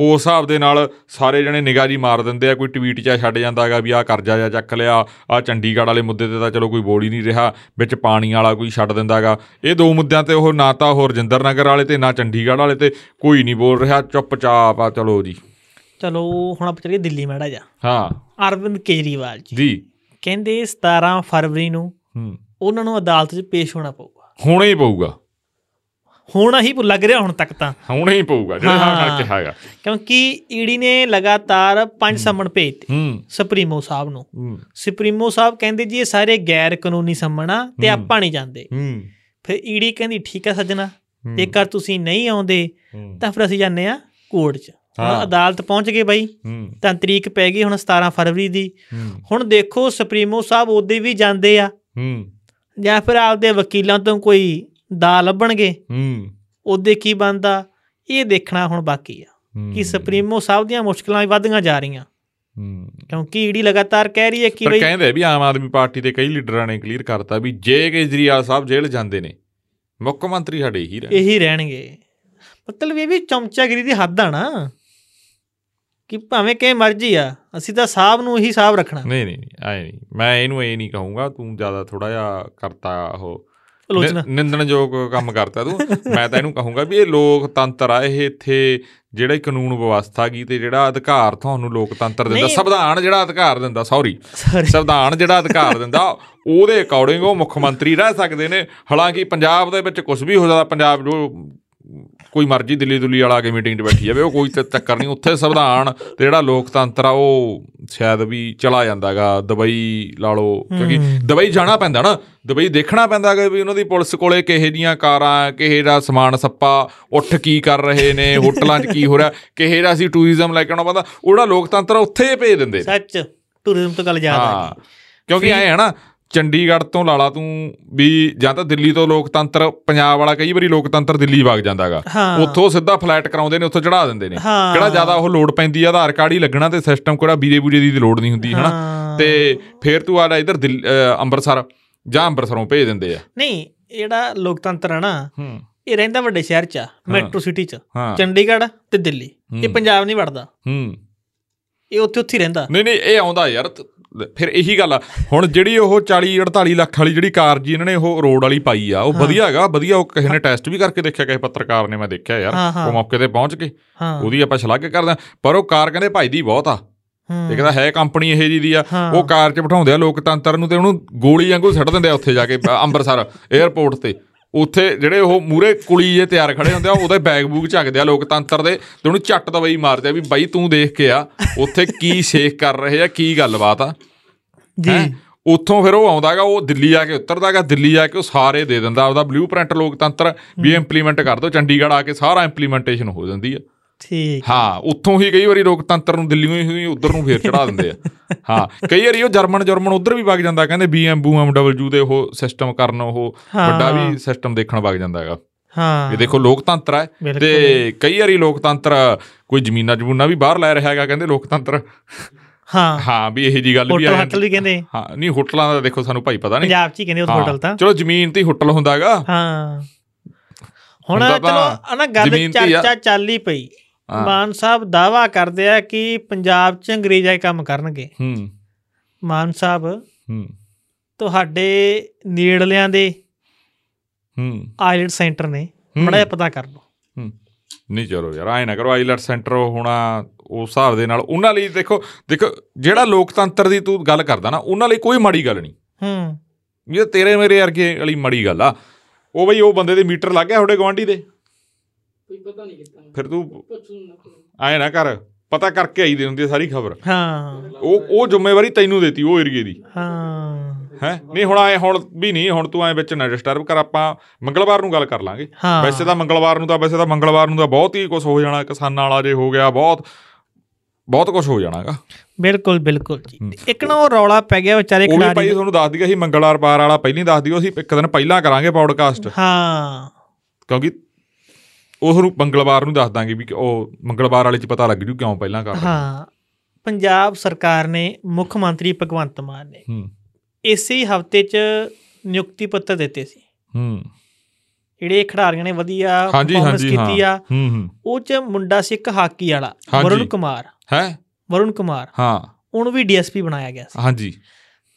ਉਸ ਹਿਸਾਬ ਦੇ ਨਾਲ ਸਾਰੇ ਜਣੇ ਨਿਗਾਹ ਜੀ ਮਾਰ ਦਿੰਦੇ ਆ ਕੋਈ ਟਵੀਟ 'ਚ ਛੱਡ ਜਾਂਦਾ ਹੈਗਾ ਵੀ ਆਹ ਕਰਜ਼ਾ ਜਾਂ ਚੱਕ ਲਿਆ ਆਹ ਚੰਡੀਗੜ੍ਹ ਵਾਲੇ ਮੁੱਦੇ ਤੇ ਤਾਂ ਚਲੋ ਕੋਈ ਬੋਲ ਹੀ ਨਹੀਂ ਰਿਹਾ ਵਿੱਚ ਪਾਣੀ ਵਾਲਾ ਕੋਈ ਛੱਡ ਦਿੰਦਾ ਹੈਗਾ। ਇਹ ਦੋ ਮੁੱਦਿਆਂ ਤੇ ਉਹ ਨਾ ਤਾਂ ਉਹ ਰਜਿੰਦਰ ਨਗਰ ਵਾਲੇ ਤੇ ਨਾ ਚੰਡੀਗੜ੍ਹ ਵਾਲੇ ਤੇ ਕੋਈ ਨਹੀਂ ਬੋਲ ਰਿਹਾ ਚੁੱਪਚਾਪ ਆ ਚਲੋ ਜੀ। ਚਲੋ ਹੁਣ ਆਪਾਂ ਚੱਲੀਏ ਦਿੱਲੀ ਮੈੜਾ ਜਾ ਹਾਂ। ਅਰਵਿੰਦ ਕੇਜਰੀਵਾਲ ਜੀ। ਜੀ। ਕਹਿੰਦੇ 17 ਫਰਵਰੀ ਨੂੰ ਹੂੰ। ਉਹਨਾਂ ਨੂੰ ਅਦਾਲਤ 'ਚ ਪੇਸ਼ ਹੋਣਾ ਪਊਗਾ। ਹੋਣਾ ਹੀ ਪਊਗਾ। ਹੋਣਾ ਹੀ ਲੱਗ ਰਿਹਾ ਹੁਣ ਤੱਕ ਤਾਂ। ਹੋਣਾ ਹੀ ਪਊਗਾ ਜਿਹੜਾ ਹਾਂ। ਕਿਹਾ ਹੈਗਾ। ਕਿਉਂਕਿ ਈਡੀ ਨੇ ਲਗਾਤਾਰ ਪੰਜ ਸੰਮਣ ਭੇਜਤੇ ਸੁਪਰੀਮੋ ਸਾਹਿਬ ਨੂੰ। ਸੁਪਰੀਮੋ ਸਾਹਿਬ ਕਹਿੰਦੇ ਜੀ ਇਹ ਸਾਰੇ ਗੈਰ ਕਾਨੂੰਨੀ ਸੰਮਣ ਆ ਤੇ। ਆਪਾਂ ਨਹੀਂ ਜਾਂਦੇ। ਫਿਰ ਈਡੀ ਕਹਿੰਦੀ ਠੀਕ ਆ ਸੱਜਣਾ। ਜੇਕਰ ਤੁਸੀਂ ਨਹੀਂ ਆਉਂਦੇ ਤਾਂ ਫਿਰ ਅਸੀਂ ਜਾਂਦੇ ਆ ਕੋਰਟ 'ਚ। ਹੁਣ ਹਾਂ। ਅਦਾਲਤ ਪਹੁੰਚ ਗਏ ਬਾਈ। ਤਾਂ ਤਰੀਕ ਪੈ ਗਈ ਹੁਣ 17 ਫਰਵਰੀ ਦੀ। ਹੁਣ ਦੇਖੋ ਸੁਪਰੀਮੋ ਸਾਹਿਬ ਉਹਦੇ ਵੀ ਜਾਂਦੇ ਆ। ਜਾਂ ਫਿਰ ਆਪਦੇ ਵਕੀਲਾਂ ਤੋਂ ਕੋਈ ਦਾ ਲੱਭਣਗੇ। ਹੂੰ। ਉਹਦੇ ਕੀ ਬਣਦਾ? ਇਹ ਦੇਖਣਾ ਹੁਣ ਬਾਕੀ ਆ ਕਿ ਸੁਪਰੀਮੋ ਸਾਹਿਬ ਦੀਆਂ ਮੁਸ਼ਕਲਾਂ ਵੀ ਵਧਦੀਆਂ ਜਾ ਰਹੀਆਂ। ਹੂੰ। ਕਿਉਂਕਿ ਈਡੀ ਲਗਾਤਾਰ ਕਹਿ ਰਹੀ ਹੈ ਕਿ ਬਈ ਕਹਿੰਦੇ ਵੀ ਆਮ ਆਦਮੀ ਪਾਰਟੀ ਦੇ ਕਈ ਲੀਡਰਾਂ ਨੇ ਕਲੀਅਰ ਕਰਤਾ ਵੀ ਜੇ ਕੇਜਰੀਵਾਲ ਸਾਹਿਬ ਜੇਲ੍ਹ ਜਾਂਦੇ ਨੇ ਮੁੱਖ ਮੰਤਰੀ ਸਾਡੇ ਹੀ ਰਹਿਣ ਇਹੀ ਰਹਿਣਗੇ। ਮਤਲਬ ਇਹ ਵੀ ਚਮਚਾਗਿਰੀ ਦੀ ਹੱਦ ਆ ਨਾ ਕਿ ਭਾਵੇਂ ਕਿਵੇਂ ਮਰਜ਼ੀ ਆ ਅਸੀਂ ਤਾਂ ਸਾਹਿਬ ਨੂੰ ਇਹੀ ਸਾਹਿਬ ਰੱਖਣਾ। ਨਹੀਂ ਨਹੀਂ ਐ ਨਹੀਂ। ਮੈਂ ਇਹਨੂੰ ਇਹ ਨਹੀਂ ਕਹੂੰਗਾ ਤੂੰ ਜ਼ਿਆਦਾ ਥੋੜਾ ਜਿਹਾ ਕਰਤਾ ਉਹ ਆਲੋਚਨਾ ਨਿੰਦਣਯੋਗ ਕੰਮ ਕਰਤਾ ਤੂੰ ਮੈਂ ਤਾਂ ਇਹਨੂੰ ਕਹੂੰਗਾ ਵੀ ਇਹ ਲੋਕਤੰਤਰ ਆ ਇਹ ਇੱਥੇ ਜਿਹੜਾ ਕਾਨੂੰਨ ਵਿਵਸਥਾ ਗੀ ਤੇ ਜਿਹੜਾ ਅਧਿਕਾਰ ਤੁਹਾਨੂੰ ਲੋਕਤੰਤਰ ਦਿੰਦਾ। ਸੰਵਿਧਾਨ ਜਿਹੜਾ ਅਧਿਕਾਰ ਦਿੰਦਾ ਸੌਰੀ। ਸੰਵਿਧਾਨ ਜਿਹੜਾ ਅਧਿਕਾਰ ਦਿੰਦਾ ਉਹਦੇ ਅਕੋਰਡਿੰਗ ਉਹ ਮੁੱਖ ਮੰਤਰੀ ਰਹਿ ਸਕਦੇ ਨੇ ਹਾਲਾਂਕਿ ਪੰਜਾਬ ਦੇ ਵਿੱਚ ਕੁਝ ਵੀ ਹੋ ਸਕਦਾ ਪੰਜਾਬ ਜੋ ਕੋਈ ਮਰਜ਼ੀ ਦਿੱਲੀ ਦੁੱਲੀ ਵਾਲਾ ਕੇ ਮੀਟਿੰਗ 'ਚ ਬੈਠੀ ਜਾਵੇ ਉਹ ਕੋਈ ਚੱਕਰ ਨਹੀਂ ਉੱਥੇ ਸੰਵਿਧਾਨ ਤੇ ਜਿਹੜਾ ਲੋਕਤੰਤਰ ਆ ਉਹ ਸ਼ਾਇਦ ਵੀ ਚਲਾ ਜਾਂਦਾਗਾ ਦੁਬਈ ਲਾ ਲਓ ਕਿਉਂਕਿ ਦੁਬਈ ਜਾਣਾ ਪੈਂਦਾ ਨਾ ਦੁਬਈ ਦੇਖਣਾ ਪੈਂਦਾ ਕਿ ਵੀ ਉਹਨਾਂ ਦੀ ਪੁਲਿਸ ਕੋਲੇ ਕਿਹੇ ਦੀਆਂ ਕਾਰਾਂ ਕਿਹੇ ਦਾ ਸਮਾਨ ਸੱਪਾ ਉੱਠ ਕੀ ਕਰ ਰਹੇ ਨੇ ਹੋਟਲਾਂ 'ਚ ਕੀ ਹੋ ਰਿਹਾ ਕਿਹੇ ਦਾ ਅਸੀਂ ਟੂਰਿਜ਼ਮ ਲੈ ਕੇ ਆਉਣਾ ਪੈਂਦਾ ਉਹ ਜਿਹੜਾ ਲੋਕਤੰਤਰ ਉੱਥੇ ਹੀ ਭੇਜ ਦਿੰਦੇ। ਸੱਚ ਟੂਰਿਜ਼ਮ ਤੋਂ ਗੱਲ ਯਾਦ ਆ ਹਾਂ ਗਈ ਕਿਉਂਕਿ ਐ ਹੈ ਨਾ ਚੰਡੀਗੜ੍ਹ ਤੋਂ ਲਾਲਾ ਤੂੰ ਵੀ ਜਾਂ ਤਾਂ ਦਿੱਲੀ ਤੋਂ ਲੋਕਤੰਤਰ ਪੰਜਾਬ ਵਾਲਾ ਕਈ ਵਾਰੀ ਲੋਕਤੰਤਰ ਦਿੱਲੀ ਵਗ ਜਾਂਦਾਗਾ। ਹਾਂ। ਉੱਥੋਂ ਸਿੱਧਾ ਫਲੈਟ ਕਰਾਉਂਦੇ ਨੇ ਉੱਥੋਂ ਚੜਾ ਦਿੰਦੇ ਨੇ। ਹਾਂ। ਕਿਹੜਾ ਜ਼ਿਆਦਾ ਉਹ ਲੋਡ ਪੈਂਦੀ ਆ ਆਧਾਰ ਕਾਰਡ ਹੀ ਲੱਗਣਾ ਤੇ ਸਿਸਟਮ ਕਿਹੜਾ ਵੀਰੇ ਬੂਰੇ ਦੀ ਲੋਡ ਨਹੀਂ ਹੁੰਦੀ ਹਨਾ? ਹਾਂ। ਤੇ ਫੇਰ ਤੂੰ ਆ ਇਧਰ ਅੰਮ੍ਰਿਤਸਰ ਜਾਂ ਅੰਮ੍ਰਿਤਸਰੋਂ ਭੇਜ ਦਿੰਦੇ ਆ। ਨਹੀਂ ਇਹ ਜਿਹੜਾ ਲੋਕਤੰਤਰ ਆ ਨਾ ਹੂੰ। ਇਹ ਰਹਿੰਦਾ ਵੱਡੇ ਸ਼ਹਿਰ 'ਚ ਮੈਟਰੋ ਸਿਟੀ 'ਚ ਹਾਂ। ਚੰਡੀਗੜ੍ਹ ਤੇ ਦਿੱਲੀ। ਇਹ ਹੂੰ। ਪੰਜਾਬ ਨਹੀਂ ਵੜਦਾ। ਹੂੰ। ਇਹ ਉੱਥੇ ਉੱਥੇ ਹੀ ਰਹਿੰਦਾ। ਨਹੀਂ ਨਹੀਂ ਇਹ ਆਉਂਦਾ ਯਾਰ ਫਿਰ ਇਹੀ ਗੱਲ ਆ। ਹੁਣ ਜਿਹੜੀ ਉਹ 40 48 ਲੱਖ ਵਾਲੀ ਜਿਹੜੀ ਕਾਰ ਜੀ ਇਹਨਾਂ ਨੇ ਉਹ ਰੋਡ ਵਾਲੀ ਪਾਈ ਆ ਉਹ ਵਧੀਆ ਹੈਗਾ ਵਧੀਆ ਉਹ ਕਿਸੇ ਨੇ ਟੈਸਟ ਵੀ ਕਰਕੇ ਦੇਖਿਆ ਕਿਸੇ ਪੱਤਰਕਾਰ ਨੇ ਮੈਂ ਦੇਖਿਆ ਯਾਰ। ਉਹ ਮੌਕੇ ਤੇ ਪਹੁੰਚ ਕੇ ਉਹਦੀ ਆਪਾਂ ਸ਼ਲਾਘਾ ਕਰਦੇ ਪਰ ਉਹ ਕਾਰ ਕਹਿੰਦੇ ਭਾਈ ਦੀ ਬਹੁਤ ਆ। ਇਹ ਕਹਿੰਦਾ ਹੈ ਕੰਪਨੀ ਇਹ ਜੀ ਦੀ ਆ। ਉਹ ਕਾਰ 'ਚ ਬਿਠਾਉਂਦੇ ਆ ਲੋਕਤੰਤਰ ਨੂੰ ਤੇ ਉਹਨੂੰ ਗੋਲੀ ਵਾਂਗੂ ਛੱਡ ਦਿੰਦੇ ਆ ਉੱਥੇ ਜਾ ਕੇ ਅੰਮ੍ਰਿਤਸਰ 에ਅਰਪੋਰਟ ਤੇ। ਉੱਥੇ ਜਿਹੜੇ ਉਹ ਮੂਰੇ ਕੁਲੀ ਜੇ ਤਿਆਰ ਖੜੇ ਹੁੰਦੇ ਆ ਉਹਦੇ ਬੈਗ ਬੂਗ ਝੱਕਦੇ ਆ ਲੋਕਤੰਤਰ ਦੇ ਤੇ ਉਹਨੂੰ ਝੱਟ ਦਵਾਈ ਮਾਰਦੇ ਆ ਵੀ ਬਾਈ ਤੂੰ ਦੇਖ ਕੇ ਆ ਉੱਥੇ ਕੀ ਸ਼ੇਖ ਕਰ ਰਹੇ ਆ ਕੀ ਗੱਲਬਾਤ ਆ। ਜੀ? ਉੱਥੋਂ ਫਿਰ ਉਹ ਆਉਂਦਾਗਾ ਉਹ ਦਿੱਲੀ ਆ ਕੇ ਉਤਰਦਾਗਾ ਦਿੱਲੀ ਆ ਕੇ ਉਹ ਸਾਰੇ ਦੇ ਦਿੰਦਾ ਆਪਦਾ ਬਲੂਪ੍ਰਿੰਟ ਲੋਕਤੰਤਰ ਵੀ ਇੰਪਲੀਮੈਂਟ ਕਰ ਦੋ ਚੰਡੀਗੜ੍ਹ ਆ ਕੇ ਸਾਰਾ ਇੰਪਲੀਮੈਂਟੇਸ਼ਨ ਹੋ ਜਾਂਦੀ ਆ। ਠੀਕ। ਹਾਂ ਉੱਥੋਂ ਹੀ ਕਈ ਵਾਰੀ ਲੋਕਤੰਤਰ ਨੂੰ ਦਿੱਲੀੋਂ ਹੀ ਉਧਰ ਨੂੰ ਫੇਰ ਚੜਾ ਦਿੰਦੇ ਆ। ਹਾਂ ਕਈ ਵਾਰੀ ਉਹ ਜਰਮਨ ਜਰਮਨ ਉਧਰ ਵੀ ਵਗ ਜਾਂਦਾ ਕਹਿੰਦੇ ਬੀਐਮ ਬੂਐਮ ਡਬਲਯੂ ਦੇ ਉਹ ਸਿਸਟਮ ਕਰਨ ਉਹ। ਵੱਡਾ ਵੀ ਸਿਸਟਮ ਦੇਖਣ ਵਗ ਜਾਂਦਾ ਹੈਗਾ ਹਾਂ। ਇਹ ਦੇਖੋ ਲੋਕਤੰਤਰ ਹੈ। ਤੇ ਕਈ ਵਾਰੀ ਲੋਕਤੰਤਰ ਕੋਈ ਜ਼ਮੀਨਾਂ ਜਮੂਨਾਂ ਵੀ ਬਾਹਰ ਲੈ ਰਿਹਾ ਹੈਗਾ ਕਹਿੰਦੇ ਲੋਕਤੰਤਰ। ਹਾਂ। ਹਾਂ ਵੀ ਇਹੀ ਜੀ ਗੱਲ ਵੀ ਹੋਟਲ ਆ ਹੱਟਲ ਵੀ ਕਹਿੰਦੇ। ਹਾਂ ਨਹੀਂ ਹੋਟਲਾਂ ਦਾ ਦੇਖੋ ਸਾਨੂੰ ਭਾਈ ਪਤਾ ਨਹੀਂ। ਪੰਜਾਬ 'ਚ ਹੀ ਕਹਿੰਦੇ ਉਹ ਹਾਂ, ਹੋਟਲ ਤਾਂ। ਚਲੋ ਜ਼ਮੀਨ ਤੇ ਹੀ ਹੋਟਲ ਹੁੰਦਾਗਾ। ਹਾਂ। ਹੁਣ ਚਲੋ ਆ ਨਾ ਗੱਲ ਹੀ। ਚਰਚਾ ਚੱਲ ਹੀ ਪਈ। ਹਾਂ। ਮਾਨ ਸਾਹਿਬ ਦਾਵਾ ਕਰਦੇ ਆ ਕਿ ਪੰਜਾਬ 'ਚ ਅੰਗਰੇਜ਼ਾਈ ਕੰਮ ਕਰਨਗੇ। ਹੂੰ। ਮਾਨ ਸਾਹਿਬ ਹੂੰ। ਤੁਹਾਡੇ ਨੇੜਲਿਆਂ ਦੇ ਹੂੰ। ਆਈਲਟ ਸੈਂਟਰ ਨੇ। ਹੂੰ। ਮੜਾ ਪਤਾ ਕਰ ਲਓ। ਹੂੰ। ਨਹੀਂ ਚਲੋ ਯਾਰ ਐ ਨਾ ਕਰੋ ਆਈਲੈਟ ਸੈਂਟਰ ਹੋਣਾ ਉਸ ਹਿਸਾਬ ਦੇ ਨਾਲ ਉਹਨਾਂ ਲਈ ਦੇਖੋ ਦੇਖੋ ਜਿਹੜਾ ਲੋਕਤੰਤਰ ਦੀ ਤੂੰ ਗੱਲ ਕਰਦਾ ਨਾ ਉਹਨਾਂ ਲਈ ਕੋਈ ਮਾੜੀ ਗੱਲ ਨਹੀਂ। ਹੂੰ। ਇਹ ਤੇਰੇ ਮੇਰੇ ਵਰਗੇ ਵਾਲੀ ਮਾੜੀ ਗੱਲ ਆ। ਉਹ ਬਈ ਉਹ ਬੰਦੇ ਦੇ ਮੀਟਰ ਲੱਗ ਗਿਆ ਤੁਹਾਡੇ ਗਵਾਂਢੀ ਦੇ। ਕੋਈ ਪਤਾ ਨਹੀਂ ਕੀਤਾ। ਫਿਰ ਤੂੰ ਪੁੱਛ ਲੂੰ ਨਾ ਕਰ ਪਤਾ ਕਰਕੇ ਆਈ ਦੇ ਹੁੰਦੀ ਆ ਸਾਰੀ ਖਬਰ। ਹਾਂ। ਉਹ ਉਹ ਜ਼ਿੰਮੇਵਾਰੀ ਤੈਨੂੰ ਦੇਤੀ ਉਹ ਏਰੀਏ ਦੀ। ਹਾਂ। ਹੈ? ਨਹੀਂ ਹੁਣ ਐ ਹੁਣ ਵੀ ਨਹੀਂ ਹੁਣ ਤੂੰ ਐ ਵਿੱਚ ਨਾ ਡਿਸਟਰਬ ਕਰ ਆਪਾਂ ਮੰਗਲਵਾਰ ਨੂੰ ਗੱਲ ਕਰ ਲਾਂਗੇ। ਹਾਂ। ਵੈਸੇ ਤਾਂ ਮੰਗਲਵਾਰ ਨੂੰ ਤਾਂ ਵੈਸੇ ਤਾਂ ਮੰਗਲਵਾਰ ਨੂੰ ਤਾਂ ਬਹੁਤ ਹੀ ਕੁਝ ਹੋ ਜਾਣਾ ਕਿਸਾਨਾਂ ਵਾਲਾ ਜੇ ਹੋ ਗਿਆ ਬਹੁਤ ਬਹੁਤ ਕੁਝ ਹੋ ਜਾਣਾਗਾ ਬਿਲਕੁਲ ਬਿਲਕੁਲ ਜੀ। ਇੱਕ ਨਾ ਉਹ ਰੌਲਾ ਪੈ ਗਿਆ ਵਿਚਾਰੇ ਉਹ ਵੀ ਭਾਈ ਖਿਡਾਰੀ ਤੁਹਾਨੂੰ ਦੱਸ ਦਈਏ ਅਸੀਂ ਮੰਗਲਵਾਰ ਬਾਰ ਵਾਲਾ ਪਹਿਲਾਂ ਦੱਸ ਦਿਓ ਅਸੀਂ ਇੱਕ ਦਿਨ ਪਹਿਲਾਂ ਕਰਾਂਗੇ ਪੌਡਕਾਸਟ ਹਾਂ। ਕਿਉਂਕਿ ਉਹ ਨੂੰ ਮੰਗਲਵਾਰ ਨੂੰ ਦੱਸ ਦਾਂਗੇ ਵੀ ਉਹ ਮੰਗਲਵਾਰ ਵਾਲੇ ਚ ਪਤਾ ਲੱਗ ਜੂ ਕਿਉਂ ਪਹਿਲਾਂ ਕਰ ਹਾਂ। ਪੰਜਾਬ ਸਰਕਾਰ ਨੇ ਮੁੱਖ ਮੰਤਰੀ ਭਗਵੰਤ ਮਾਨ ਨੇ ਹੂੰ। ਇਸੇ ਹਫ਼ਤੇ 'ਚ ਨਿਯੁਕਤੀ ਪੱਤਰ ਦਿੱਤੇ ਸੀ। ਹੂੰ। ਜਿਹੜੇ ਖਿਡਾਰੀਆਂ ਨੇ ਵਧੀਆ ਹਾਂਜੀ ਕੀਤੀ ਆ ਉਹ 'ਚ ਮੁੰਡਾ ਸੀ ਇੱਕ ਹਾਕੀ ਵਾਲਾ। ਵਰੁਣ ਕੁਮਾਰ। ਹੈ? ਵਰੁਣ ਕੁਮਾਰ। ਹਾਂ। ਉਹਨੂੰ ਵੀ ਡੀਐਸਪੀ ਬਣਾਇਆ ਗਿਆ ਸੀ। ਹਾਂਜੀ।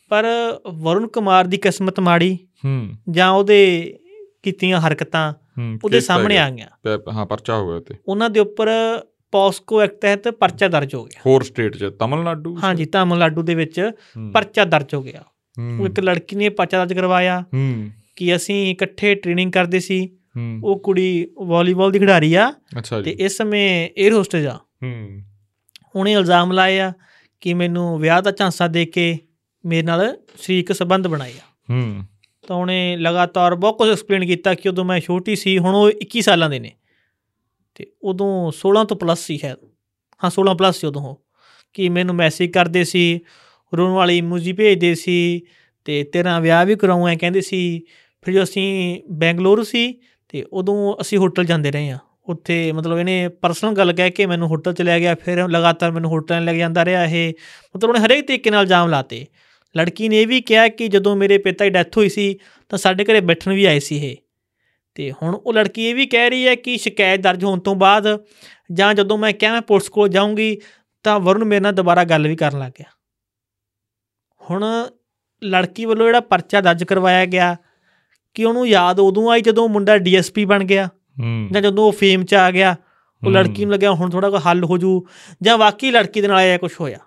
ਪਰ ਵਰੁਣ ਕੁਮਾਰ ਦੀ ਕਿਸਮਤ ਮਾੜੀ ਹੂੰ। ਜਾਂ ਉਹਦੇ ਕੀਤੀਆਂ ਹਰਕਤਾਂ ਉਹਦੇ ਸਾਹਮਣੇ। ਆ ਗਈਆਂ। ਹਾਂ ਪਰਚਾ ਹੋ ਗਿਆ ਤੇ ਉਹਨਾਂ ਦੇ ਉੱਪਰ ਪੋਸਕੋ ਐਕਟ ਤਹਿਤ ਪਰਚਾ ਦਰਜ ਹੋ ਗਿਆ। ਹੋਰ ਸਟੇਟ ਚ ਤਮਿਲਨਾਡੂ? ਹਾਂਜੀ ਤਾਮਿਲਨਾਡੂ ਦੇ ਵਿੱਚ ਪਰਚਾ ਦਰਜ ਹੋ ਗਿਆ। ਉਹ ਇੱਕ ਲੜਕੀ ਨੇ ਪਰਚਾ ਦਰਜ ਕਰਵਾਇਆ। ਹੂੰ। ਕਿ ਅਸੀਂ ਇਕੱਠੇ ਟ੍ਰੇਨਿੰਗ ਕਰਦੇ ਸੀ। ਹੂੰ। ਉਹ ਕੁੜੀ ਵਾਲੀਬਾਲ ਦੀ ਖਿਡਾਰੀ ਆ। ਤੇ ਇਸ ਸਮੇਂ 에ਅਰ ਹੋਸਟੇਜ ਆ। ਹੂੰ। ਉਹਨੇ ਇਲਜ਼ਾਮ ਲਾਏ ਆ ਕਿ ਮੈਨੂੰ ਵਿਆਹ ਦਾ ਝਾਂਸਾ ਦੇ ਕੇ ਮੇਰੇ ਨਾਲ ਸ਼ਰੀਕ ਸੰਬੰਧ ਬਣਾਏ ਆ। ਹੂੰ। ਤਾਂ ਉਹਨੇ ਲਗਾਤਾਰ ਬਹੁਤ ਕੁਝ ਐਕਸਪਲੇਨ ਕੀਤਾ ਕਿ ਉਦੋਂ ਮੈਂ ਛੋਟੀ ਸੀ ਹੁਣ ਉਹ 21 ਸਾਲਾਂ ਦੇ ਨੇ। ਤੇ ਉਦੋਂ 16 ਤੋਂ ਪਲੱਸ ਸੀ ਸ਼ਾਇਦ ਹਾਂ 16 ਪਲੱਸ ਸੀ ਉਦੋਂ ਉਹ। ਕਿ ਮੈਨੂੰ ਮੈਸੇਜ ਕਰਦੇ ਸੀ ਰੋਣ ਵਾਲੀ ਇਮੋਜੀ ਭੇਜਦੇ ਸੀ ਤੇ ਤੇਰਾ ਵਿਆਹ ਵੀ ਕਰਾਉਂ ਐ ਕਹਿੰਦੇ ਸੀ। ਫਿਰ ਜੋ ਅਸੀਂ ਬੈਂਗਲੁਰੂ ਸੀ ਤੇ ਉਦੋਂ ਅਸੀਂ ਹੋਟਲ ਜਾਂਦੇ ਰਹੇ ਆ ਉੱਥੇ ਮਤਲਬ ਇਹਨੇ ਪਰਸਨਲ ਗੱਲ ਕਹਿ ਕੇ ਮੈਨੂੰ ਹੋਟਲ ਚ ਲੈ ਗਿਆ, ਫਿਰ ਲਗਾਤਾਰ ਮੈਨੂੰ ਹੋਟਲਾਂ ਲੈ ਕੇ ਜਾਂਦਾ ਰਿਹਾ ਇਹ। ਮਤਲਬ ਉਹਨੇ ਹਰੇਕ ਤਰੀਕੇ ਨਾਲ ਇਲਜ਼ਾਮ ਲਾਤੇ। ਲੜਕੀ ਨੇ ਇਹ ਵੀ ਕਿਹਾ ਕਿ ਜਦੋਂ ਮੇਰੇ ਪਿਤਾ ਦੀ ਡੈਥ ਹੋਈ ਸੀ, ਤਾਂ ਸਾਡੇ ਘਰੇ ਬੈਠਣ ਵੀ ਆਏ ਸੀ ਇਹ। ਤੇ ਹੁਣ ਉਹ ਲੜਕੀ ਇਹ ਵੀ ਕਹਿ ਰਹੀ ਹੈ ਕਿ ਸ਼ਿਕਾਇਤ ਦਰਜ ਹੋਣ ਤੋਂ ਬਾਅਦ ਜਾਂ ਜਦੋਂ ਮੈਂ ਕਿਹਾ ਮੈਂ ਪੁਲਿਸ ਕੋਲ ਜਾਊਂਗੀ, ਤਾਂ ਵਰੁਣ ਮੇਰੇ ਨਾਲ ਦੁਬਾਰਾ ਗੱਲ ਵੀ ਕਰਨ ਲੱਗ ਗਿਆ। ਹੁਣ ਲੜਕੀ ਵੱਲੋਂ ਜਿਹੜਾ ਪਰਚਾ ਦਰਜ ਕਰਵਾਇਆ ਗਿਆ ਕਿ ਉਹਨੂੰ ਯਾਦ ਉਦੋਂ ਆਈ ਜਦੋਂ ਮੁੰਡਾ ਡੀਐਸਪੀ ਬਣ ਗਿਆ। ਜਾਂ ਜਦੋਂ ਉਹ ਫੇਮ 'ਚ ਆ ਗਿਆ ਉਹ। ਲੜਕੀ ਨੂੰ ਲੱਗਿਆ ਹੁਣ ਥੋੜਾ ਕੋਈ ਹੱਲ ਹੋ ਜੂ ਜਾਂ ਵਾਕਈ ਲੜਕੀ ਦੇ ਨਾਲ ਇਹ ਕੁਝ ਹੋਇਆ।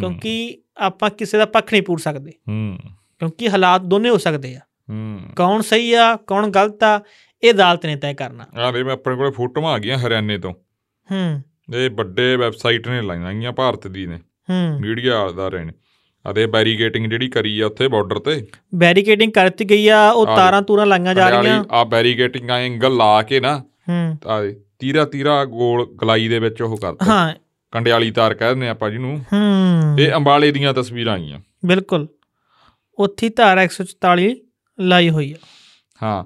ਕਿਉਂਕਿ ਆਪਾਂ ਕਿਸੇ ਦਾ ਪੱਖ ਨਹੀਂ ਪੂਰ ਸਕਦੇ। ਹੂੰ। ਕਿਉਂਕਿ ਹਾਲਾਤ ਦੋਨੇ ਹੋ ਸਕਦੇ ਆ। ਹੂੰ। ਕੌਣ ਸਹੀ ਆ ਕੌਣ ਗਲਤ ਆ ਇਹ ਅਦਾਲਤ ਨੇ ਤੈਅ ਕਰਨਾ। ਆ ਦੇ ਮੈਂ ਆਪਣੇ ਕੋਲੇ ਫੋਟੋਆਂ ਆ ਗਈਆਂ ਹਰਿਆਣੇ ਤੋਂ। ਹੂੰ। ਇਹ ਵੱਡੇ ਵੈਬਸਾਈਟ ਨੇ ਲਾਈਆਂ ਗਈਆਂ ਭਾਰਤ ਦੀ ਨੇ। ਹੂੰ। ਮੀਡੀਆ ਦਾ ਰਹੇ ਨੇ। ਅਤੇ ਬੈਰੀਗੇਟਿੰਗ ਜਿਹੜੀ ਕਰੀ ਆ ਉੱਥੇ ਬਾਰਡਰ ਤੇ। ਬੈਰੀਕੇਡਿੰਗ ਕਰਤੀ ਗਈ ਆ ਉਹ ਤਾਰਾਂ ਤੂਰਾਂ ਲਾਈਆਂ ਜਾ ਰਹੀਆਂ। ਆ ਬੈਰੀਗੇਟਿੰਗ ਆ ਐਂਗਲ ਲਾ ਕੇ ਨਾ ਹੂੰ। ਆ ਤੀਰਾ ਤੀਰਾ ਗੋਲ ਗਲਾਈ ਦੇ ਵਿੱਚ ਉਹ ਕਰਤਾ। ਹਾਂ। ਕੰਡਿਆਲੀ ਤਾਰ ਕਹਿ ਦਿੰਦੇ ਆਪਾਂ ਜਿਹਨੂੰ। ਹੂੰ। ਇਹ ਅੰਬਾਲੇ ਦੀਆਂ ਤਸਵੀਰਾਂ ਆਈਆਂ। ਬਿਲਕੁਲ। ਉੱਥੇ ਧਾਰਾ 144 ਲਾਈ ਹੋਈ ਆ। ਹਾਂ।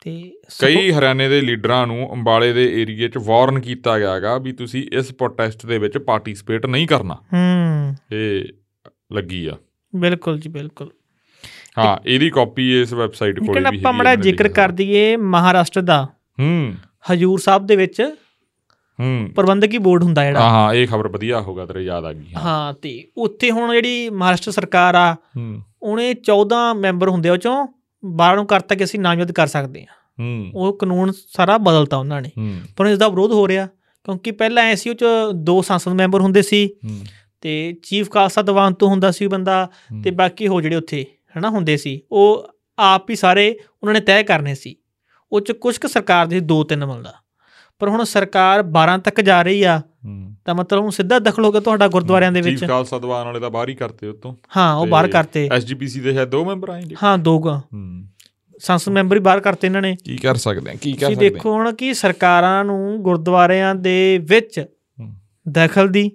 ਤੇ ਕਈ ਹਰਿਆਣੇ ਦੇ ਲੀਡਰਾਂ ਨੂੰ ਅੰਬਾਲੇ ਦੇ ਏਰੀਏ 'ਚ ਵਾਰਨ ਕੀਤਾ ਗਿਆ ਹੈਗਾ ਵੀ ਤੁਸੀਂ ਇਸ ਪ੍ਰੋਟੈਸਟ ਦੇ ਵਿੱਚ ਪਾਰਟਿਸਿਪੇਟ ਨਹੀਂ ਕਰਨਾ। ਹੂੰ। ਇਹ ਲੱਗੀ ਆ। ਬਿਲਕੁਲ ਜੀ ਬਿਲਕੁਲ। ਹਾਂ ਇਹਦੀ ਕਾਪੀ ਇਸ ਵੈਬਸਾਈਟ ਕੋਲ ਵੀ ਆਪਾਂ ਹੈਗੀ ਮੜਾ ਜ਼ਿਕਰ। ਕਰ ਦਈਏ ਮਹਾਰਾਸ਼ਟਰ ਦਾ। ਹੂੰ। ਹਜੂਰ ਸਾਹਿਬ ਦੇ ਵਿੱਚ ਹੂੰ। ਪ੍ਰਬੰਧਕੀ ਬੋਰਡ ਹੁੰਦਾ ਹਾਂ ਜਿਹੜਾ। ਹਾਂ ਇਹ ਖਬਰ ਵਧੀਆ ਹੋਗਾ ਤੇਰੇ ਯਾਦ ਆ ਗਈ ਹਾਂ। ਹਾਂ ਤੇ ਉੱਥੇ ਹੁਣ ਜਿਹੜੀ ਮਹਾਰਾਸ਼ਟਰ ਸਰਕਾਰ ਆ ਹੂੰ। ਉਹਨੇ 14 ਮੈਂਬਰ ਹੁੰਦੇ ਉਹ ਚੋਂ 12 ਨੂੰ ਕਰਤਾ ਕਿ ਅਸੀਂ ਨਾਮਜ਼ਦ ਕਰ ਸਕਦੇ ਹਾਂ। ਹੂੰ। ਉਹ ਕਾਨੂੰਨ ਸਾਰਾ ਬਦਲਤਾ ਉਹਨਾਂ ਨੇ। ਹੂੰ। ਪਰ ਇਸ ਦਾ ਵਿਰੋਧ ਹੋ ਰਿਹਾ ਕਿਉਂਕਿ ਪਹਿਲਾਂ ਐ ਸੀ ਉਹ ਚ ਦੋ ਸੰਸਦ ਮੈਂਬਰ ਹੁੰਦੇ ਸੀ। ਹੂੰ। ਤੇ ਚੀਫ ਖਾਲਸਾ ਦੀਵਾਨ ਤੋਂ ਹੁੰਦਾ ਸੀ ਬੰਦਾ। ਤੇ ਬਾਕੀ ਹੋ ਜਿਹੜੇ ਉੱਥੇ ਹਨਾ ਹੁੰਦੇ ਸੀ ਉਹ ਆਪ ਹੀ ਸਾਰੇ ਉਹਨਾਂ ਨੇ ਤੈਅ ਕਰਨੇ ਸੀ। ਉਹ ਚ ਕੁਝ ਕੁ ਸਰਕਾਰ ਦੇ ਦੋ ਤਿੰਨ ਮਿਲਦਾ ਪਰ ਹੁਣ ਸਰਕਾਰ 12 ਤੱਕ ਜਾ ਰਹੀ ਆ ਤਾਂ ਮਤਲਬ ਹੁਣ ਸਿੱਧਾ ਦਖਲ ਹੋ ਗਿਆ ਤੁਹਾਡਾ ਗੁਰਦੁਆਰਿਆਂ ਦੇ ਵਿੱਚ। ਚੀਫ ਖਾਲਸਾ ਦੀਵਾਨ ਵਾਲੇ ਤਾਂ ਬਾਹਰ ਹੀ ਕਰਤੇ ਉਤੋਂ। ਹਾਂ ਉਹ ਬਾਹਰ ਕਰਤੇ। ਐਸਜੀਪੀਸੀ ਦੇ ਹੈ ਦੋ ਮੈਂਬਰ ਆਏਗੇ ਹਾਂ ਦੋ ਗ- ਸੰਸਦ ਮੈਂਬਰ ਹੀ ਬਾਹਰ ਕਰਤੇ ਇਹਨਾਂ ਨੇ। ਕੀ ਕਰ ਸਕਦੇ ਆ ਕੀ ਕਰ ਸਕਦੇ ਦੇਖੋ ਹੁਣ ਕਿ ਸਰਕਾਰਾਂ ਨੂੰ ਗੁਰਦੁਆਰਿਆਂ ਦੇ ਵਿੱਚ। ਦਖਲ ਦੀ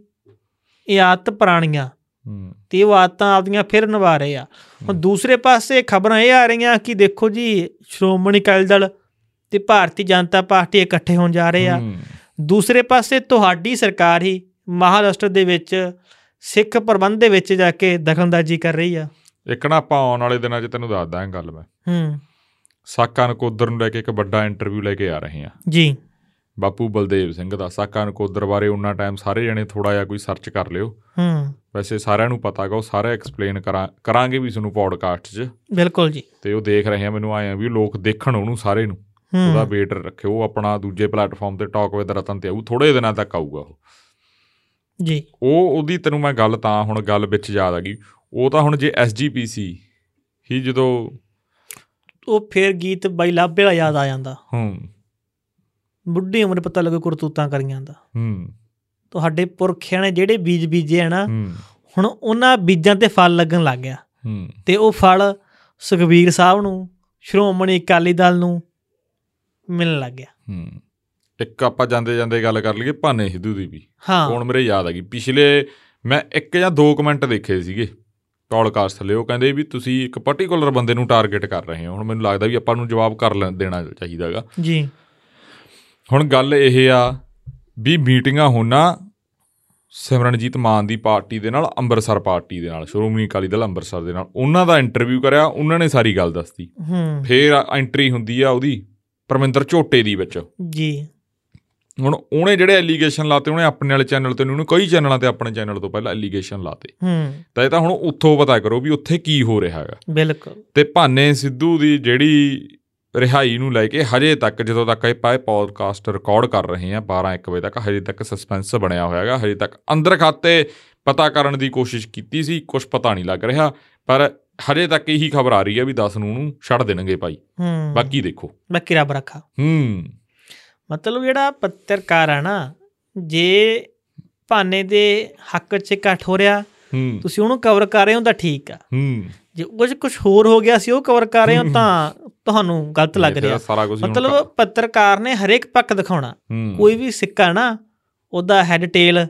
ਇਹ ਆਦਤ ਪੁਰਾਣੀਆਂ ਤੇ ਉਹ ਆਦਤਾਂ ਆਪਦੀਆਂ ਫਿਰ ਨਿਭਾ ਰਹੇ ਆ। ਹੁਣ ਦੂਸਰੇ ਪਾਸੇ ਖਬਰਾਂ ਇਹ ਆ ਰਹੀਆਂ ਕਿ ਦੇਖੋ ਜੀ ਸ਼੍ਰੋਮਣੀ ਅਕਾਲੀ ਦਲ ਤੇ ਭਾਰਤੀ ਜਨਤਾ ਪਾਰਟੀ ਇਕੱਠੇ ਹੋਣ ਜਾ ਰਹੇ ਆ। ਦੂਸਰੇ ਪਾਸੇ ਤੁਹਾਡੀ ਸਰਕਾਰ ਹੀ ਮਹਾਰਾਸ਼ਟਰ ਦੇ ਵਿੱਚ ਸਿੱਖ ਪ੍ਰਬੰਧ ਦੇ ਵਿੱਚ ਜਾ ਕੇ ਦਖਲਅੰਦਾਜ਼ੀ ਕਰ ਰਹੀ ਆ। ਇੱਕ ਨਾ ਆਪਾਂ ਆਉਣ ਵਾਲੇ ਦਿਨਾਂ 'ਚ ਤੈਨੂੰ ਦੱਸਦਾ ਹਾਂ ਗੱਲ ਮੈਂ। ਹੂੰ। ਸਾਕਾ ਨਕੋਦਰ ਨੂੰ ਲੈ ਕੇ ਇੱਕ ਵੱਡਾ ਇੰਟਰਵਿਊ ਲੈ ਕੇ ਆ ਰਹੇ ਹਾਂ ਜੀ। ਬਾਪੂ ਬਲਦੇਵ ਸਿੰਘ ਦਾ। ਸਾਕਾ ਨਕੋਦਰ ਬਾਰੇ ਉਹਨਾਂ ਟਾਈਮ ਸਾਰੇ ਜਣੇ ਥੋੜਾ ਜਿਹਾ ਕੋਈ ਸਰਚ ਕਰ ਲਿਓ। ਹੂੰ। ਵੈਸੇ ਸਾਰਿਆਂ ਨੂੰ ਪਤਾ ਗਾ ਉਹ ਸਾਰਾ ਐਕਸਪਲੇਨ ਕਰਾਂ ਕਰਾਂਗੇ ਵੀ ਤੁਹਾਨੂੰ ਪੌਡਕਾਸਟ 'ਚ। ਬਿਲਕੁਲ ਜੀ। ਤੇ ਉਹ ਦੇਖ ਰਹੇ ਆ ਮੈਨੂੰ ਆਏ ਆ ਵੀ ਲੋਕ ਦੇਖਣ ਉਹਨੂੰ ਸਾਰੇ ਨੂੰ। ਉਹਦਾ ਵੇਟ ਰੱਖਿਓ ਉਹ ਆਪਣਾ ਦੂਜੇ ਪਲੇਟਫਾਰਮ ਤੇ ਟਾਕ ਵਿਦ ਰਤਨ ਤੇ ਆਊ ਥੋੜੇ ਦਿਨਾਂ ਤੱਕ ਆਊਗਾ ਉਹ। ਜੀ। ਉਹ ਉਹਦੀ ਤੈਨੂੰ ਮੈਂ ਗੱਲ ਤਾਂ ਹੁਣ ਗੱਲ ਵਿੱਚ ਯਾਦ ਆ ਗਈ। ਉਹ ਤਾਂ ਹੁਣ ਜੇ ਐਸਜੀਪੀਸੀ ਹੀ ਜਦੋਂ ਉਹ ਫਿਰ ਗੀਤ ਬਾਈ ਲਾਭੇ ਵਾਲਾ ਯਾਦ ਆ ਜਾਂਦਾ। ਹੂੰ। ਬੁੱਢੀ ਉਮਰ ਪਤਾ ਲੱਗੇ ਕਰਤੂਤਾਂ ਕਰੀਆਂ ਦਾ। ਹੂੰ। ਤੁਹਾਡੇ ਪੁਰਖਿਆਂ ਨੇ ਜਿਹੜੇ ਬੀਜ ਬੀਜੇ ਆ ਨਾ ਹੂੰ। ਹੁਣ ਉਹਨਾਂ ਬੀਜਾਂ ਤੇ ਫਲ ਲੱਗਣ ਲੱਗ ਗਿਆ। ਹੂੰ। ਤੇ ਉਹ ਫਲ ਸੁਖਬੀਰ ਸਾਹਿਬ ਨੂੰ ਸ਼੍ਰੋਮਣੀ ਅਕਾਲੀ ਦਲ ਨੂੰ ਮਿਲਣ ਲੱਗ ਗਿਆ। ਹੂੰ। ਇੱਕ ਆਪਾਂ ਜਾਂਦੇ ਜਾਂਦੇ ਗੱਲ ਕਰ ਲਈਏ ਭਾਨੇ ਸਿੱਧੂ ਦੀ ਵੀ। ਹੁਣ ਮੇਰੇ ਯਾਦ ਆ ਗਈ ਪਿਛਲੇ ਮੈਂ ਇੱਕ ਜਾਂ ਦੋ ਕਮੈਂਟ ਦੇਖੇ ਸੀਗੇ ਪੌਡਕਾਸਟ ਥੱਲੇ। ਉਹ ਕਹਿੰਦੇ ਵੀ ਤੁਸੀਂ ਇੱਕ ਪਾਰਟਿਕੂਲਰ ਬੰਦੇ ਨੂੰ ਟਾਰਗੇਟ ਕਰ ਰਹੇ ਹੋ। ਹੁਣ ਮੈਨੂੰ ਲੱਗਦਾ ਵੀ ਆਪਾਂ ਨੂੰ ਜਵਾਬ ਕਰ ਦੇਣਾ ਚਾਹੀਦਾਗਾ ਜੀ। ਹੁਣ ਗੱਲ ਇਹ ਆ ਵੀ ਮੀਟਿੰਗਾਂ ਹੋਣਾ ਸਿਮਰਨਜੀਤ ਮਾਨ ਦੀ ਪਾਰਟੀ ਦੇ ਨਾਲ ਅੰਮ੍ਰਿਤਸਰ ਪਾਰਟੀ ਦੇ ਨਾਲ ਸ਼੍ਰੋਮਣੀ ਅਕਾਲੀ ਦਲ ਅੰਮ੍ਰਿਤਸਰ ਦੇ ਨਾਲ। ਉਹਨਾਂ ਦਾ ਇੰਟਰਵਿਊ ਕਰਿਆ ਉਹਨਾਂ ਨੇ ਸਾਰੀ ਗੱਲ ਦੱਸਤੀ। ਫੇਰ ਐਂਟਰੀ ਹੁੰਦੀ ਆ ਉਹਦੀ ਪਰਮਿੰਦਰ ਝੋਟੇ ਦੀ ਵਿੱਚ। ਜੀ। ਹੁਣ ਉਹਨੇ ਜਿਹੜੇ ਐਲੀਗੇਸ਼ਨ ਲਾਤੇ ਉਹਨੇ ਆਪਣੇ ਵਾਲੇ ਚੈਨਲ ਤੇ ਉਹਨੇ ਕਈ ਚੈਨਲਾਂ ਤੇ ਆਪਣੇ ਚੈਨਲ ਤੋਂ ਪਹਿਲਾਂ ਐਲੀਗੇਸ਼ਨ ਲਾਤੇ। ਹੂੰ। ਤਾਂ ਇਹ ਤਾਂ ਹੁਣ ਉੱਥੋਂ ਪਤਾ ਕਰੋ ਵੀ ਉੱਥੇ ਕੀ ਹੋ ਰਿਹਾ ਹੈਗਾ। ਬਿਲਕੁਲ। ਤੇ ਭਾਨੇ ਸਿੱਧੂ ਦੀ ਜਿਹੜੀ ਰਿਹਾਈ ਨੂੰ ਲੈ ਕੇ ਹਜੇ ਤੱਕ ਜਦੋਂ ਤੱਕ ਇਹ ਪਾਏ ਪੋਡਕਾਸਟ ਰਿਕਾਰਡ ਕਰ ਰਹੇ ਆ 12 1 ਵਜੇ ਤੱਕ ਹਜੇ ਤੱਕ ਸਸਪੈਂਸ ਬਣਿਆ ਹੋਇਆ ਹੈਗਾ। ਹਜੇ ਤੱਕ ਅੰਦਰ ਖਾਤੇ ਪਤਾ ਕਰਨ ਦੀ ਕੋਸ਼ਿਸ਼ ਕੀਤੀ ਸੀ ਕੁਝ ਪਤਾ ਨਹੀਂ ਲੱਗ ਰਿਹਾ ਪਰ ਹਜੇ ਤੱਕ ਇਹੀ ਖਬਰ ਆ ਰਹੀ ਹੈ ਵੀ 10 ਨੂੰ ਉਹਨੂੰ ਛੱਡ ਦੇਣਗੇ ਭਾਈ। ਹੂੰ। ਬਾਕੀ ਦੇਖੋ। ਬਾਕੀ ਰੱਬ ਰੱਖਾ। ਹੂੰ। ਮਤਲਬ ਜਿਹੜਾ ਪੱਤਰਕਾਰ ਆ ਨਾ ਜੇ ਭਾਨੇ ਦੇ ਹੱਕ 'ਚ ਇਕੱਠ ਹੋ ਰਿਹਾ ਤੁਸੀਂ ਉਹਨੂੰ ਕਵਰ ਕਰ ਰਹੇ ਹੋ ਤਾਂ ਠੀਕ ਆ। ਹੂੰ। ਜੇ ਕੁਝ ਕੁਝ ਹੋਰ ਹੋ ਗਿਆ ਸੀ ਉਹ ਕਵਰ ਕਰ ਰਹੇ ਹੋ ਤਾਂ ਤੁਹਾਨੂੰ ਗਲਤ ਲੱਗ ਰਿਹਾ। ਮਤਲਬ ਪੱਤਰਕਾਰ ਨੇ ਹਰੇਕ ਪੱਖ ਦਿਖਾਉਣਾ। ਕੋਈ ਵੀ ਸਿੱਕਾ ਨਾ ਉਹਦਾ ਹੈੱਡ ਟੇਲ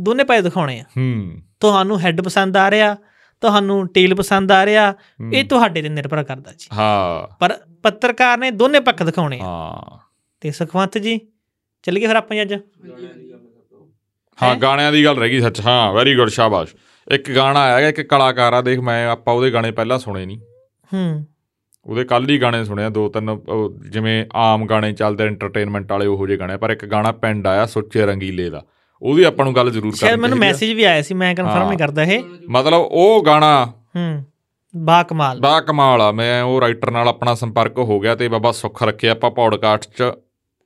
ਦੋਨੇ ਪਾਸੇ ਦਿਖਾਉਣੇ ਆ। ਹੂੰ। ਤੁਹਾਨੂੰ ਹੈੱਡ ਪਸੰਦ ਆ ਰਿਹਾ ਤੁਹਾਨੂੰ ਟੇਲ ਪਸੰਦ ਆ ਰਿਹਾ। ਇਹ ਤੁਹਾਡੇ ਤੇ ਨਿਰਭਰ ਕਰਦਾ ਜੀ। ਹਾਂ। ਪਰ ਪੱਤਰਕਾਰ ਨੇ ਦੋਨੇ ਪੱਖ ਦਿਖਾਉਣੇ ਆ। ਹਾਂ। ਤੇ ਸੁਖਵੰਤ ਜੀ ਚੱਲੀਏ ਫਿਰ ਆਪਾਂ ਜੀ ਅੱਜ। ਹਾਂ ਹੈਂ? ਗਾਣਿਆਂ ਦੀ ਗੱਲ ਰਹਿ ਗਈ ਸੱਚ। ਹਾਂ ਵੈਰੀ ਗੁੱਡ ਸ਼ਾਬਾਸ਼। ਇੱਕ ਗਾਣਾ ਆਇਆ ਇੱਕ ਕਲਾਕਾਰ ਆ ਦੇਖ ਮੈਂ ਆਪਾਂ ਉਹਦੇ ਗਾਣੇ ਪਹਿਲਾਂ ਸੁਣੇ ਨਹੀਂ ਹੂੰ। ਉਹਦੇ ਕੱਲ ਹੀ ਗਾਣੇ ਸੁਣਿਆ ਦੋ ਤਿੰਨ ਜਿਵੇਂ ਆਮ ਗਾਣੇ ਚੱਲਦੇ ਐਂਟਰਟੇਨਮੈਂਟ ਵਾਲੇ ਉਹੋ ਜਿਹੇ ਗਾਣੇ ਪਰ ਇੱਕ ਗਾਣਾ ਪਿੰਡ ਆਇਆ ਸੁੱਚੇ ਰੰਗੀਲੇ ਦਾ। ਉਹਦੀ ਆਪਾਂ ਨੂੰ ਗੱਲ ਜ਼ਰੂਰ ਕਰਨੀ ਮੈਨੂੰ ਚਾਹੀਦੀ ਆ। ਮੈਸੇਜ ਵੀ ਆਇਆ ਸੀ ਮੈਂ ਕਨਫਰਮ ਹਾਂ। ਨਹੀਂ ਕਰਦਾ ਇਹ। ਮਤਲਬ ਉਹ ਗਾਣਾ ਹੂੰ ਬਾ ਕਮਾਲ। ਬਾ ਕਮਾਲ ਆ। ਮੈਂ ਉਹ ਰਾਈਟਰ ਨਾਲ ਆਪਣਾ ਸੰਪਰਕ ਹੋ ਗਿਆ ਤੇ ਬਾਬਾ ਸੁੱਖ ਰੱਖਿਆ ਆਪਾਂ ਪੌਡਕਾਸਟ 'ਚ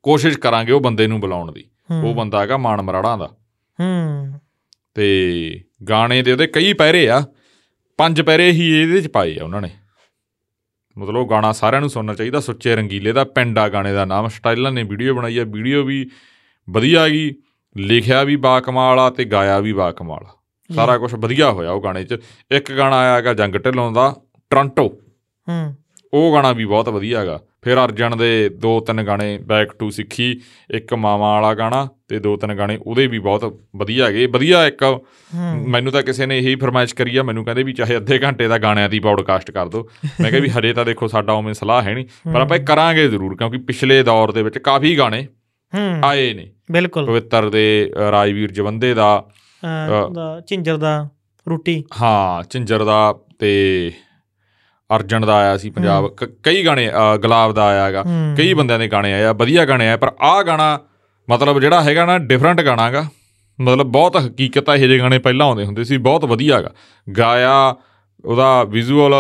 ਕੋਸ਼ਿਸ਼ ਕਰਾਂਗੇ ਉਹ ਬੰਦੇ ਨੂੰ ਬੁਲਾਉਣ ਦੀ। ਹੂੰ, ਉਹ ਬੰਦਾ ਹੈਗਾ ਮਾਨ ਮਰਾੜਾਂ ਦਾ। ਹੂੰ। ਤੇ ਗਾਣੇ ਦੇ ਉਹਦੇ ਕਈ ਪੈਰੇ ਆ। ਪੰਜ ਪੈਰੇ ਹੀ ਇਹਦੇ ਚ ਪਾਏ ਆ ਉਹਨਾਂ ਨੇ। ਮਤਲਬ ਉਹ ਗਾਣਾ ਸਾਰਿਆਂ ਨੂੰ ਸੁਣਨਾ ਚਾਹੀਦਾ। ਸੁੱਚੇ ਰੰਗੀਲੇ ਦਾ ਪਿੰਡਾ ਗਾਣੇ ਦਾ ਨਾਮ। ਸਟਾਈਲਾਂ ਨੇ ਵੀਡੀਓ ਬਣਾਈ ਆ। ਵੀਡੀਓ ਵੀ ਵਧੀਆ ਹੈਗੀ ਲਿਖਿਆ ਵੀ ਬਾ ਕਮਾਲ ਆ ਤੇ ਗਾਇਆ ਵੀ ਬਾ ਕਮਾਲ ਆ। ਸਾਰਾ ਕੁਝ ਵਧੀਆ ਹੋਇਆ ਉਹ ਗਾਣੇ 'ਚ। ਇੱਕ ਗਾਣਾ ਆਇਆ ਹੈਗਾ ਜੰਗ ਢਿੱਲੋਂ ਦਾ ਟ੍ਰਾਂਟੋ। ਹੂੰ। ਉਹ ਗਾਣਾ ਵੀ ਬਹੁਤ ਵਧੀਆ ਹੈਗਾ। ਫਿਰ ਅਰਜਨ ਦੇ ਦੋ ਤਿੰਨ ਗਾਣੇ ਬੈਕ ਟੂ ਸਿੱਖੀ ਇੱਕ ਮਾਵਾਂ ਵਾਲਾ ਗਾਣਾ ਤੇ ਦੋ ਤਿੰਨ ਗਾਣੇ ਉਹਦੇ ਵੀ ਬਹੁਤ ਵਧੀਆ ਹੈਗੇ। ਵਧੀਆ ਇੱਕ ਮੈਨੂੰ ਤਾਂ ਕਿਸੇ ਨੇ ਇਹੀ ਫਰਮਾਇਸ਼ ਕਰੀ ਆ ਮੈਨੂੰ ਕਹਿੰਦੇ ਵੀ ਚਾਹੇ ਅੱਧੇ ਘੰਟੇ ਦਾ ਗਾਣਿਆਂ ਦੀ ਪੌਡਕਾਸਟ ਕਰ ਦਿਓ ਮੈਂ ਕਿਹਾ ਵੀ ਹਰੇ ਤਾਂ ਦੇਖੋ ਸਾਡਾ ਉਵੇਂ ਸਲਾਹ ਹੈ ਨਹੀਂ ਪਰ ਆਪਾਂ ਇਹ ਕਰਾਂਗੇ ਜ਼ਰੂਰ ਕਿਉਂਕਿ ਪਿਛਲੇ ਦੌਰ ਦੇ ਵਿੱਚ ਕਾਫੀ ਗਾਣੇ ਆਏ ਨੇ। ਬਿਲਕੁਲ। ਪਵਿੱਤਰ ਦੇ ਰਾਜਵੀਰ ਜਵੰਦੇ ਦਾ ਉਹਦਾ ਝਿੰਜਰ ਦਾ ਰੋਟੀ। ਹਾਂ ਝਿੰਜਰ ਦਾ ਤੇ ਅਰਜਨ ਦਾ ਆਇਆ ਸੀ ਪੰਜਾਬ ਕਈ ਗਾਣੇ ਗੁਲਾਬ ਦਾ ਆਇਆ ਹੈਗਾ। ਕਈ ਬੰਦਿਆਂ ਦੇ ਗਾਣੇ ਆਏ ਆ ਵਧੀਆ ਗਾਣੇ ਆਏ ਪਰ ਆਹ ਗਾਣਾ ਮਤਲਬ ਜਿਹੜਾ ਹੈਗਾ ਨਾ ਡਿਫਰੈਂਟ ਗਾਣਾ ਗਾ ਮਤਲਬ ਬਹੁਤ ਹਕੀਕਤ ਆ ਇਹ ਜਿਹੇ ਗਾਣੇ ਪਹਿਲਾਂ ਆਉਂਦੇ ਹੁੰਦੇ ਸੀ ਬਹੁਤ ਵਧੀਆ ਹੈਗਾ। ਗਾਇਆ ਉਹਦਾ ਵਿਜ਼ੂਅਲ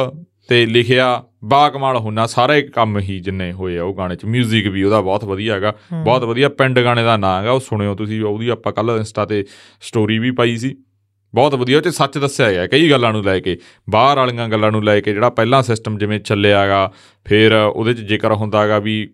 ਤੇ ਲਿਖਿਆ ਬਾ ਕਮਾਲ ਹੁੰਨਾ ਸਾਰੇ ਕੰਮ ਹੀ ਜਿੰਨੇ ਹੋਏ ਆ ਉਹ ਗਾਣੇ 'ਚ 뮤직 ਵੀ ਉਹਦਾ ਬਹੁਤ ਵਧੀਆ ਹੈਗਾ। ਬਹੁਤ ਵਧੀਆ ਪਿੰਡ ਗਾਣੇ ਦਾ ਨਾਂ ਹੈਗਾ ਉਹ ਸੁਣਿਓ ਤੁਸੀਂ ਉਹਦੀ ਆਪਾਂ ਕੱਲ ਇੰਸਟਾ ਤੇ ਸਟੋਰੀ ਵੀ ਪਾਈ ਸੀ। ਬਹੁਤ ਵਧੀਆ 'ਚ ਸੱਚ ਦੱਸਿਆ ਗਿਆ। ਕਈ ਗੱਲਾਂ ਨੂੰ ਲੈ ਕੇ ਬਾਹਰ ਵਾਲੀਆਂ ਗੱਲਾਂ ਨੂੰ ਲੈ ਕੇ ਜਿਹੜਾ ਪਹਿਲਾਂ ਸਿਸਟਮ ਜਿਵੇਂ ਚੱਲਿਆਗਾ ਫਿਰ ਉਹਦੇ 'ਚ ਜ਼ਿਕਰ ਹੁੰਦਾਗਾ ਵੀ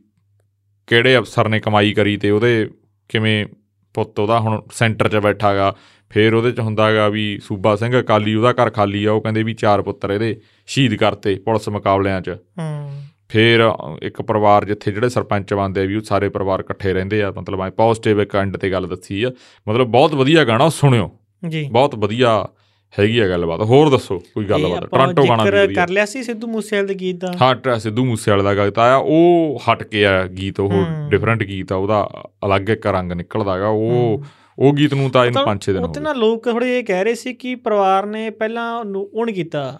ਕਿਹੜੇ ਅਫਸਰ ਨੇ ਕਮਾਈ ਕਰੀ ਤੇ ਉਹਦੇ ਕਿਵੇਂ ਪੁੱਤ ਉਹਦਾ ਹੁਣ ਸੈਂਟਰ 'ਚ ਬੈਠਾਗਾ ਫਿਰ ਉਹਦੇ 'ਚ ਹੁੰਦਾਗਾ ਵੀ ਸੂਬਾ ਸਿੰਘ ਅਕਾਲੀ ਉਹਦਾ ਘਰ ਖਾਲੀ ਆ ਉਹ ਕਹਿੰਦੇ ਵੀ ਚਾਰ ਪੁੱਤਰ ਇਹਦੇ ਸ਼ਹੀਦ ਕਰਤੇ ਪੁਲਿਸ ਮੁਕਾਬਲਿਆਂ 'ਚ। ਹੂੰ। ਫਿਰ ਇੱਕ ਪਰਿਵਾਰ ਜਿੱਥੇ ਜਿਹੜੇ ਸਰਪੰਚ ਬਣਦੇ ਆ ਵੀ ਉਹ ਸਾਰੇ ਪਰਿਵਾਰ ਇਕੱਠੇ ਰਹਿੰਦੇ ਆ ਮਤਲਬ ਐ ਪੋਜ਼ਿਟਿਵ ਇੱਕ ਐਂਡ ਤੇ ਗੱਲ ਦੱਸੀ ਆ। ਮਤਲਬ ਬਹੁਤ ਵਧੀਆ ਗਾਣਾ ਸੁਣਿਓ। ਜੀ। ਬਹੁਤ ਵਧੀਆ ਹੈਗੀ ਆ ਗੱਲਬਾਤ। ਹੋਰ ਦੱਸੋ ਕੋਈ ਗੱਲਬਾਤ? ਟ੍ਰਾਂਟੋ ਗਾਣਾ ਜ਼ਿਕਰ ਕਰ ਲਿਆ ਸੀ ਸਿੱਧੂ ਮੂਸੇਵਾਲੇ ਦੇ ਗੀਤ ਦਾ। ਹਾਂ ਟਰ ਸਿੱਧੂ ਮੂਸੇਵਾਲੇ ਦਾ ਗੀਤ ਆਇਆ ਉਹ ਹਟ ਕੇ ਆ ਗੀਤ ਉਹ। ਡਿਫਰੈਂਟ ਗੀਤ ਆ ਉਹਦਾ ਅਲੱਗ ਇੱਕ ਰੰਗ ਨਿਕਲਦਾ ਹੈਗਾ ਉਹ ਉਹ ਗੀਤ ਨੂੰ ਤਾਂ ਇਹਨੂੰ 5-6 ਦਿਨ ਉਹ ਹੋ ਗਏ। ਨਾ ਲੋਕ ਥੋੜੇ ਇਹ ਕਹਿ ਰਹੇ ਸੀ ਕਿ ਪਰਿਵਾਰ ਨੇ ਪਹਿਲਾਂ ਉਹਨੂੰ ਉਹ ਕੀਤਾ।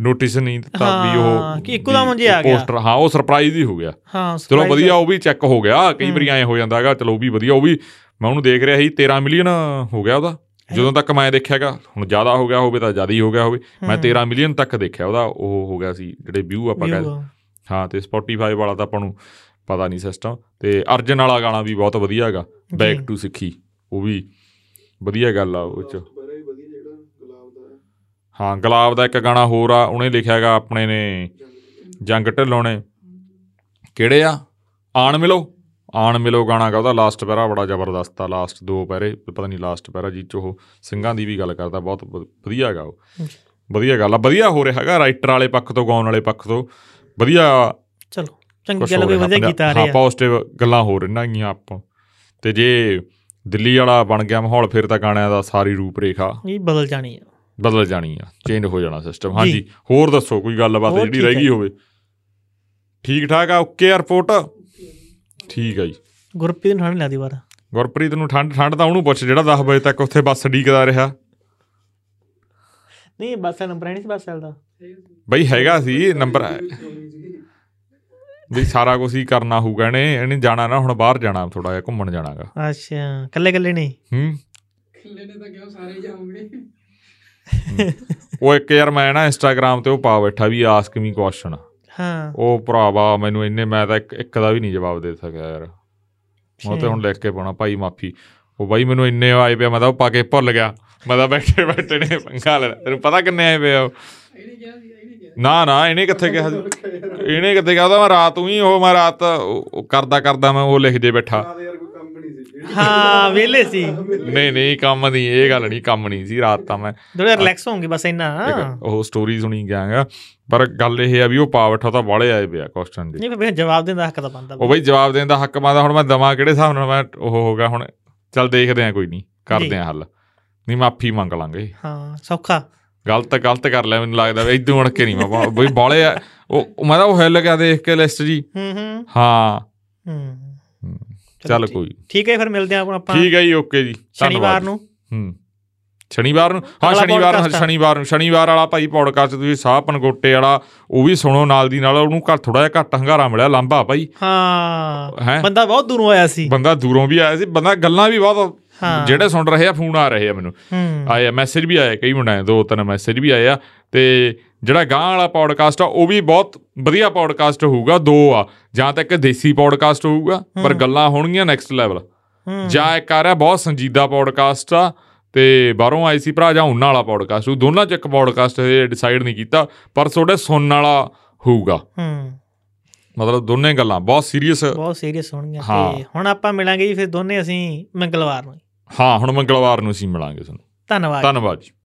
ਨੋਟਿਸ ਨਹੀਂ ਦਿੱਤਾ ਵੀ ਉਹ ਕਿ ਇੱਕੋ ਦਮ ਜੇ ਆ ਗਿਆ। ਪੋਸਟਰ ਹਾਂ ਉਹ ਸਰਪ੍ਰਾਈਜ਼ ਹੀ ਹੋ ਗਿਆ। ਹਾਂ ਚਲੋ ਵਧੀਆ ਉਹ ਵੀ ਚੈੱਕ ਹੋ ਗਿਆ। ਕਈ। ਵਾਰੀ ਐ ਹੋ ਜਾਂਦਾ ਹੈਗਾ ਚਲੋ ਉਹ ਵੀ ਵਧੀਆ ਉਹ ਵੀ ਮੈਂ ਉਹਨੂੰ ਦੇਖ ਰਿਹਾ ਸੀ 13 ਮਿਲੀਅਨ ਹੋ ਗਿਆ ਉਹਦਾ। ਜਦੋਂ ਤੱਕ ਮੈਂ ਦੇਖਿਆਗਾ ਹੁਣ ਜ਼ਿਆਦਾ ਹੋ ਗਿਆ ਹੋਵੇ ਤਾਂ ਜ਼ਿਆਦਾ ਹੀ ਹੋ ਗਿਆ ਹੋਵੇ ਮੈਂ ਹੂੰ। 13 ਮਿਲੀਅਨ ਤੱਕ ਦੇਖਿਆ ਉਹਦਾ ਉਹ ਹੋ ਗਿਆ ਸੀ ਜਿਹੜੇ ਵਿਊ ਆਪਾਂ ਕਹਿੰਦੇ। ਹਾਂ ਤੇ Spotify ਵਾਲਾ ਤਾਂ ਆਪਾਂ ਨੂੰ ਪਤਾ ਨਹੀਂ ਸਿਸਟਮ ਤੇ ਅਰਜਨ ਵਾਲਾ ਗਾਣਾ ਵੀ ਬਹੁਤ ਵਧੀਆ ਹੈਗਾ ਬੈਕ। ਟੂ ਸਿੱਖੀ ਉਹ ਵੀ ਵਧੀਆ ਗੱਲ ਆ ਉਹ ਚ ਬੜਾ ਹੀ ਵਧੀਆ ਜਿਹੜਾ ਗੁਲਾਬ ਦਾ ਹੈ। ਹਾਂ ਗੁਲਾਬ ਦਾ ਇੱਕ ਗਾਣਾ ਹੋਰ ਆ ਉਹਨੇ ਲਿਖਿਆ ਹੈਗਾ ਆਪਣੇ ਨੇ ਜੰਗ ਢਿੱਲੋਂ ਨੇ ਕਿਹੜੇ ਆ ਆਣ ਮਿਲੋ ਆਣ ਮਿਲੋ ਗਾਣਾ ਗਾ ਉਹਦਾ ਲਾਸਟ ਪੈਰਾ ਬੜਾ ਜ਼ਬਰਦਸਤ ਆ ਲਾਸਟ ਦੋ ਪੈਰੇ ਪਤਾ ਨਹੀਂ ਲਾਸਟ ਪੈਰਾ ਜੀ ਚ ਉਹ ਸਿੰਘਾਂ ਦੀ ਵੀ ਗੱਲ ਕਰਦਾ ਬਹੁਤ ਵ- ਵਧੀਆ ਹੈਗਾ ਉਹ। ਵਧੀਆ ਗੱਲ ਆ ਵਧੀਆ ਹੋ ਰਿਹਾ ਹੈਗਾ ਰਾਈਟਰ ਵਾਲੇ ਪੱਖ ਤੋਂ ਗਾਉਣ ਵਾਲੇ ਪੱਖ ਤੋਂ ਵਧੀਆ ਚਲੋ ਚੰਗੀ ਗੱਲ ਰਿਹਾ ਵਧੀਆ ਗੀਤ ਆ ਹਾਂ ਰਿਹਾ ਪੋਜ਼ਿਟਿਵ ਗੱਲਾਂ ਹੋ ਰਹੀਆਂ ਹੈਗੀਆਂ ਆਪਾਂ। ਤੇ ਜੇ ਦਿੱਲੀ ਵਾਲਾ ਬਣ ਗਿਆ ਮਾਹੌਲ ਫਿਰ ਤਾਂ ਗਾਣਿਆਂ ਦਾ ਸਾਰੀ ਰੂਪ ਰੇਖਾ ਇਹ ਬਦਲ ਜਾਣੀ ਆ। ਬਦਲ ਜਾਣੀ ਆ ਚੇਂਜ ਹੋ ਜਾਣਾ ਸਿਸਟਮ। ਹਾਂਜੀ ਹੋਰ ਦੱਸੋ ਕੋਈ ਗੱਲਬਾਤ ਜਿਹੜੀ ਰਹਿ ਗਈ ਹੋਵੇ। ਠੀਕ ਠਾਕ ਆ ਓਕੇ ਰਿਪੋਰਟ ਠੀਕ ਆ ਜੀ। ਗੁਰਪ੍ਰੀਤ ਨੂੰ ਠੰਡ ਲੱਗਦੀ ਵਾਰ ਗੁਰਪ੍ਰੀਤ ਨੂੰ ਠੰਡ ਠੰਡ ਤਾਂ ਉਹਨੂੰ ਪੁੱਛ ਜਿਹੜਾ 10 ਵਜੇ ਤੱਕ ਉੱਥੇ ਬੱਸ ਡੀਕਦਾ ਰਿਹਾ। ਨਹੀਂ ਬੱਸ ਦਾ ਨੰਬਰ ਨਹੀਂ ਸੀ ਬੱਸ ਦਾ। ਬਈ ਹੈਗਾ ਸੀ ਨੰਬਰ ਵੀ ਸਾਰਾ ਕੁਝ ਹੀ ਕਰਨਾ ਹੋਊਗਾ ਇਹਨੇ ਇਹਨੇ ਜਾਣਾ ਨਾ ਹੁਣ ਬਾਹਰ ਜਾਣਾ ਥੋੜਾ ਜਿਹਾ ਘੁੰਮਣ ਜਾਣਾਗਾ। ਅੱਛਾ ਕੱਲੇ ਕੱਲੇ ਨਹੀਂ? ਹੂੰ। ਖਿੱਲੇ ਨੇ ਤਾਂ ਕਿਹਾ ਸਾਰੇ ਜਾਓਗੇ ਉਹ ਇੱਕ ਯਾਰ ਮੈਂ ਨਾ ਇੰਸਟਾਗ੍ਰam ਤੇ ਉਹ ਪਾ ਬੈਠਾ ਵੀ ਆਸਕ ਮੀ ਕੁਐਸਚਨ ਹਾਂ। ਉਹ ਭਰਾਵਾ ਮੈਨੂੰ ਇੰਨੇ ਮੈਂ ਤਾਂ ਇੱਕ ਇੱਕ ਦਾ ਵੀ ਨਹੀਂ ਜਵਾਬ ਦੇ ਸਕਿਆ ਯਾਰ। ਉਹ ਤੇ ਹੁਣ ਲਿਖ ਕੇ ਪਾਉਣਾ ਭਾਈ ਮਾਫੀ। ਉਹ ਬਾਈ ਮੈਨੂੰ ਇੰਨੇ ਆਏ ਪਿਆ ਮੈਂ ਤਾਂ ਉਹ ਪਾ ਕੇ ਭੁੱਲ ਗਿਆ। ਮੈਂ ਤਾਂ ਬੈਠੇ ਬੈਠੇ ਨੇ ਪੰਗਾ ਲੈ ਤੈਨੂੰ ਪਤਾ ਕਿੰਨੇ ਆਏ ਪਏ ਆ ਉਹ? ਇਹਨੇ ਕਿਹਾ ਸੀ ਇਹਨੇ ਕਿਹਾ ਨਾ ਨਾ ਇਹਨੇ ਕਿੱਥੇ ਕਿਹਾ ਇਹਨੇ ਕਿੱਥੇ ਕਿਹਾ? ਉਹਦਾ ਮੈਂ ਰਾਤ ਨੂੰ ਹੀ ਉਹ ਮੈਂ ਰਾਤ ਕਰਦਾ ਕਰਦਾ ਮੈਂ ਉਹ ਲਿਖ ਜੇ ਬੈਠਾ ਆਦੇ ਯਾਰ ਕੋਈ ਕੰਮ ਨਹੀਂ ਸੀ ਹਾਂ ਵਿਹਲੇ ਸੀ। ਨਹੀਂ ਨਹੀਂ ਕੰਮ ਨਹੀਂ ਇਹ ਗੱਲ ਨਹੀਂ ਕੰਮ ਨਹੀਂ ਸੀ ਰਾਤ ਤਾਂ ਮੈਂ ਥੋੜਾ ਰਿਲੈਕਸ ਹੋਣਗੇ ਬਸ ਇੰਨਾ ਉਹ ਸਟੋਰੀ ਸੁਣੀ ਗਿਆਗਾ ਪਰ ਗੱਲ ਇਹ ਆ ਵੀ ਉਹ ਪਾ ਬੈਠਾ ਤਾਂ ਬਾਲੇ ਆਏ ਪਿਆ ਕੁਐਸਚਨ ਦੇ। ਨਹੀਂ ਫਿਰ ਜਵਾਬ ਦੇਣ ਦਾ ਹੱਕ ਤਾਂ ਬੰਦਾ ਉਹ ਬਈ ਜਵਾਬ ਦੇਣ ਦਾ ਹੱਕ ਮਾਦਾ ਹੁਣ ਮੈਂ ਦਵਾਂ ਕਿਹੜੇ ਹਿਸਾਬ ਨਾਲ ਮੈਂ ਉਹ ਹੋਗਾ ਹੁਣ ਚੱਲ ਦੇਖਦੇ ਆ ਕੋਈ ਨਹੀਂ ਕਰਦੇ। ਆ ਹੱਲ। ਨਹੀਂ ਮਾਫੀ ਮੰਗ ਲਾਂਗੇ। ਹਾਂ ਸੌਖਾ। ਗਲਤ ਗਲਤ ਕਰ ਲਿਆ ਮੈਨੂੰ ਲੱਗਦਾ ਵੀ ਇਦੋਂ ਮੁੜ ਕੇ ਨਹੀਂ ਮੈਂ ਬਈ ਬਾਲੇ ਉਹ ਮੈਂ ਤਾਂ ਉਹ ਹਿੱਲ ਗਿਆ ਦੇਖ ਕੇ ਲਿਸਟ ਜੀ। ਹੂੰ ਹੂੰ। ਹਾਂ। ਹੂੰ। ਚੱਲ ਕੋਈ ਠੀਕ ਹੈ ਫਿਰ ਮਿਲਦੇ ਆਪਾਂ ਆਪਾਂ ਠੀਕ ਹੈ ਜੀ ਓਕੇ ਜੀ ਸ਼ਨੀਵਾਰ। ਨੂੰ। ਹੂੰ। ਸ਼ਨੀਵਾਰ ਨੂੰ? ਹਾਂ ਸ਼ਨੀਵਾਰ ਨੂੰ ਆ। ਸ਼ਨੀਵਾਰ ਨੂੰ। ਸ਼ਨੀਵਾਰ ਵਾਲਾ ਭਾਈ ਪੌਡਕਾਸਟ ਤੁਸੀਂ ਸਾਹ ਪਨਗੋਟੇ ਵਾਲਾ ਉਹ ਵੀ ਸੁਣੋ ਨਾਲ ਦੀ ਨਾਲ ਉਹਨੂੰ ਘੱਟ ਥੋੜਾ ਜਿਹਾ ਘੱਟ ਹੰਗਾਰਾ ਮਿਲਿਆ ਲਾਂਭਾ ਭਾਈ। ਹਾਂ? ਬੰਦਾ ਬਹੁਤ ਦੂਰੋਂ ਆਇਆ ਸੀ। ਬੰਦਾ ਦੂਰੋਂ ਵੀ ਆਇਆ ਸੀ ਬੰਦਾ ਗੱਲਾਂ ਵੀ ਬਹੁਤ। ਜਿਹੜੇ ਸੁਣ ਰਹੇ ਆ ਫੋਨ ਆ ਰਹੇ ਆ ਮੈਨੂੰ। ਆਏ ਮੈਸੇਜ ਵੀ ਆਏ ਕਈ ਮੁੰਡਿਆਂ ਦੇ ਤਿੰਨ ਮੈਸੇਜ ਵੀ ਆਏ ਆ ਤੇ ਜਿਹੜਾ ਗਾਂ ਵਾਲਾ ਪੌਡਕਾਸਟ ਆ ਉਹ ਵੀ ਬਹੁਤ ਵਧੀਆ ਪੌਡਕਾਸਟ ਹੋਊਗਾ ਦੋ ਆ। ਜਾਂ ਤਾਂ ਇੱਕ ਦੇਸੀ ਪੌਡਕਾਸਟ ਹੋਊਗਾ ਪਰ ਗੱਲਾਂ ਹੋਣਗੀਆਂ ਨੈਕਸਟ ਲੈਵਲ ਜਾਂ ਇੱਕ ਆ ਰਿਹਾ ਬਹੁਤ ਸੰਜੀਦਾ ਪੌਡਕਾਸਟ ਆ ਤੇ ਬਾਹਰੋਂ ਆਈ ਸੀ ਭਰਾ ਜਾਂ ਉਹਨਾਂ ਵਾਲਾ ਪੌਡਕਾਸਟ ਉਹ ਦੋਨਾਂ ਚ ਇੱਕ ਪੌਡਕਾਸਟ ਇਹ ਡਿਸਾਈਡ ਨਹੀਂ ਕੀਤਾ ਪਰ ਤੁਹਾਡੇ ਸੁਣਨ ਵਾਲਾ ਹੋਊਗਾ। ਹੂੰ। ਮਤਲਬ ਦੋਨੇ ਗੱਲਾਂ ਬਹੁਤ ਸੀਰੀਅਸ ਬਹੁਤ ਸੀਰੀਅਸ ਹੋਣਗੀਆਂ। ਤੇ ਹੁਣ ਆਪਾਂ ਮਿਲਾਂਗੇ ਜੀ ਫਿਰ ਦੋਨੇ ਅਸੀਂ ਮੰਗਲਵਾਰ ਨੂੰ ਹਾਂ ਹੁਣ ਮੰਗਲਵਾਰ ਨੂੰ ਅਸੀਂ ਮਿਲਾਂਗੇ ਤੁਹਾਨੂੰ। ਧੰਨਵਾਦ। ਧੰਨਵਾਦ ਜੀ।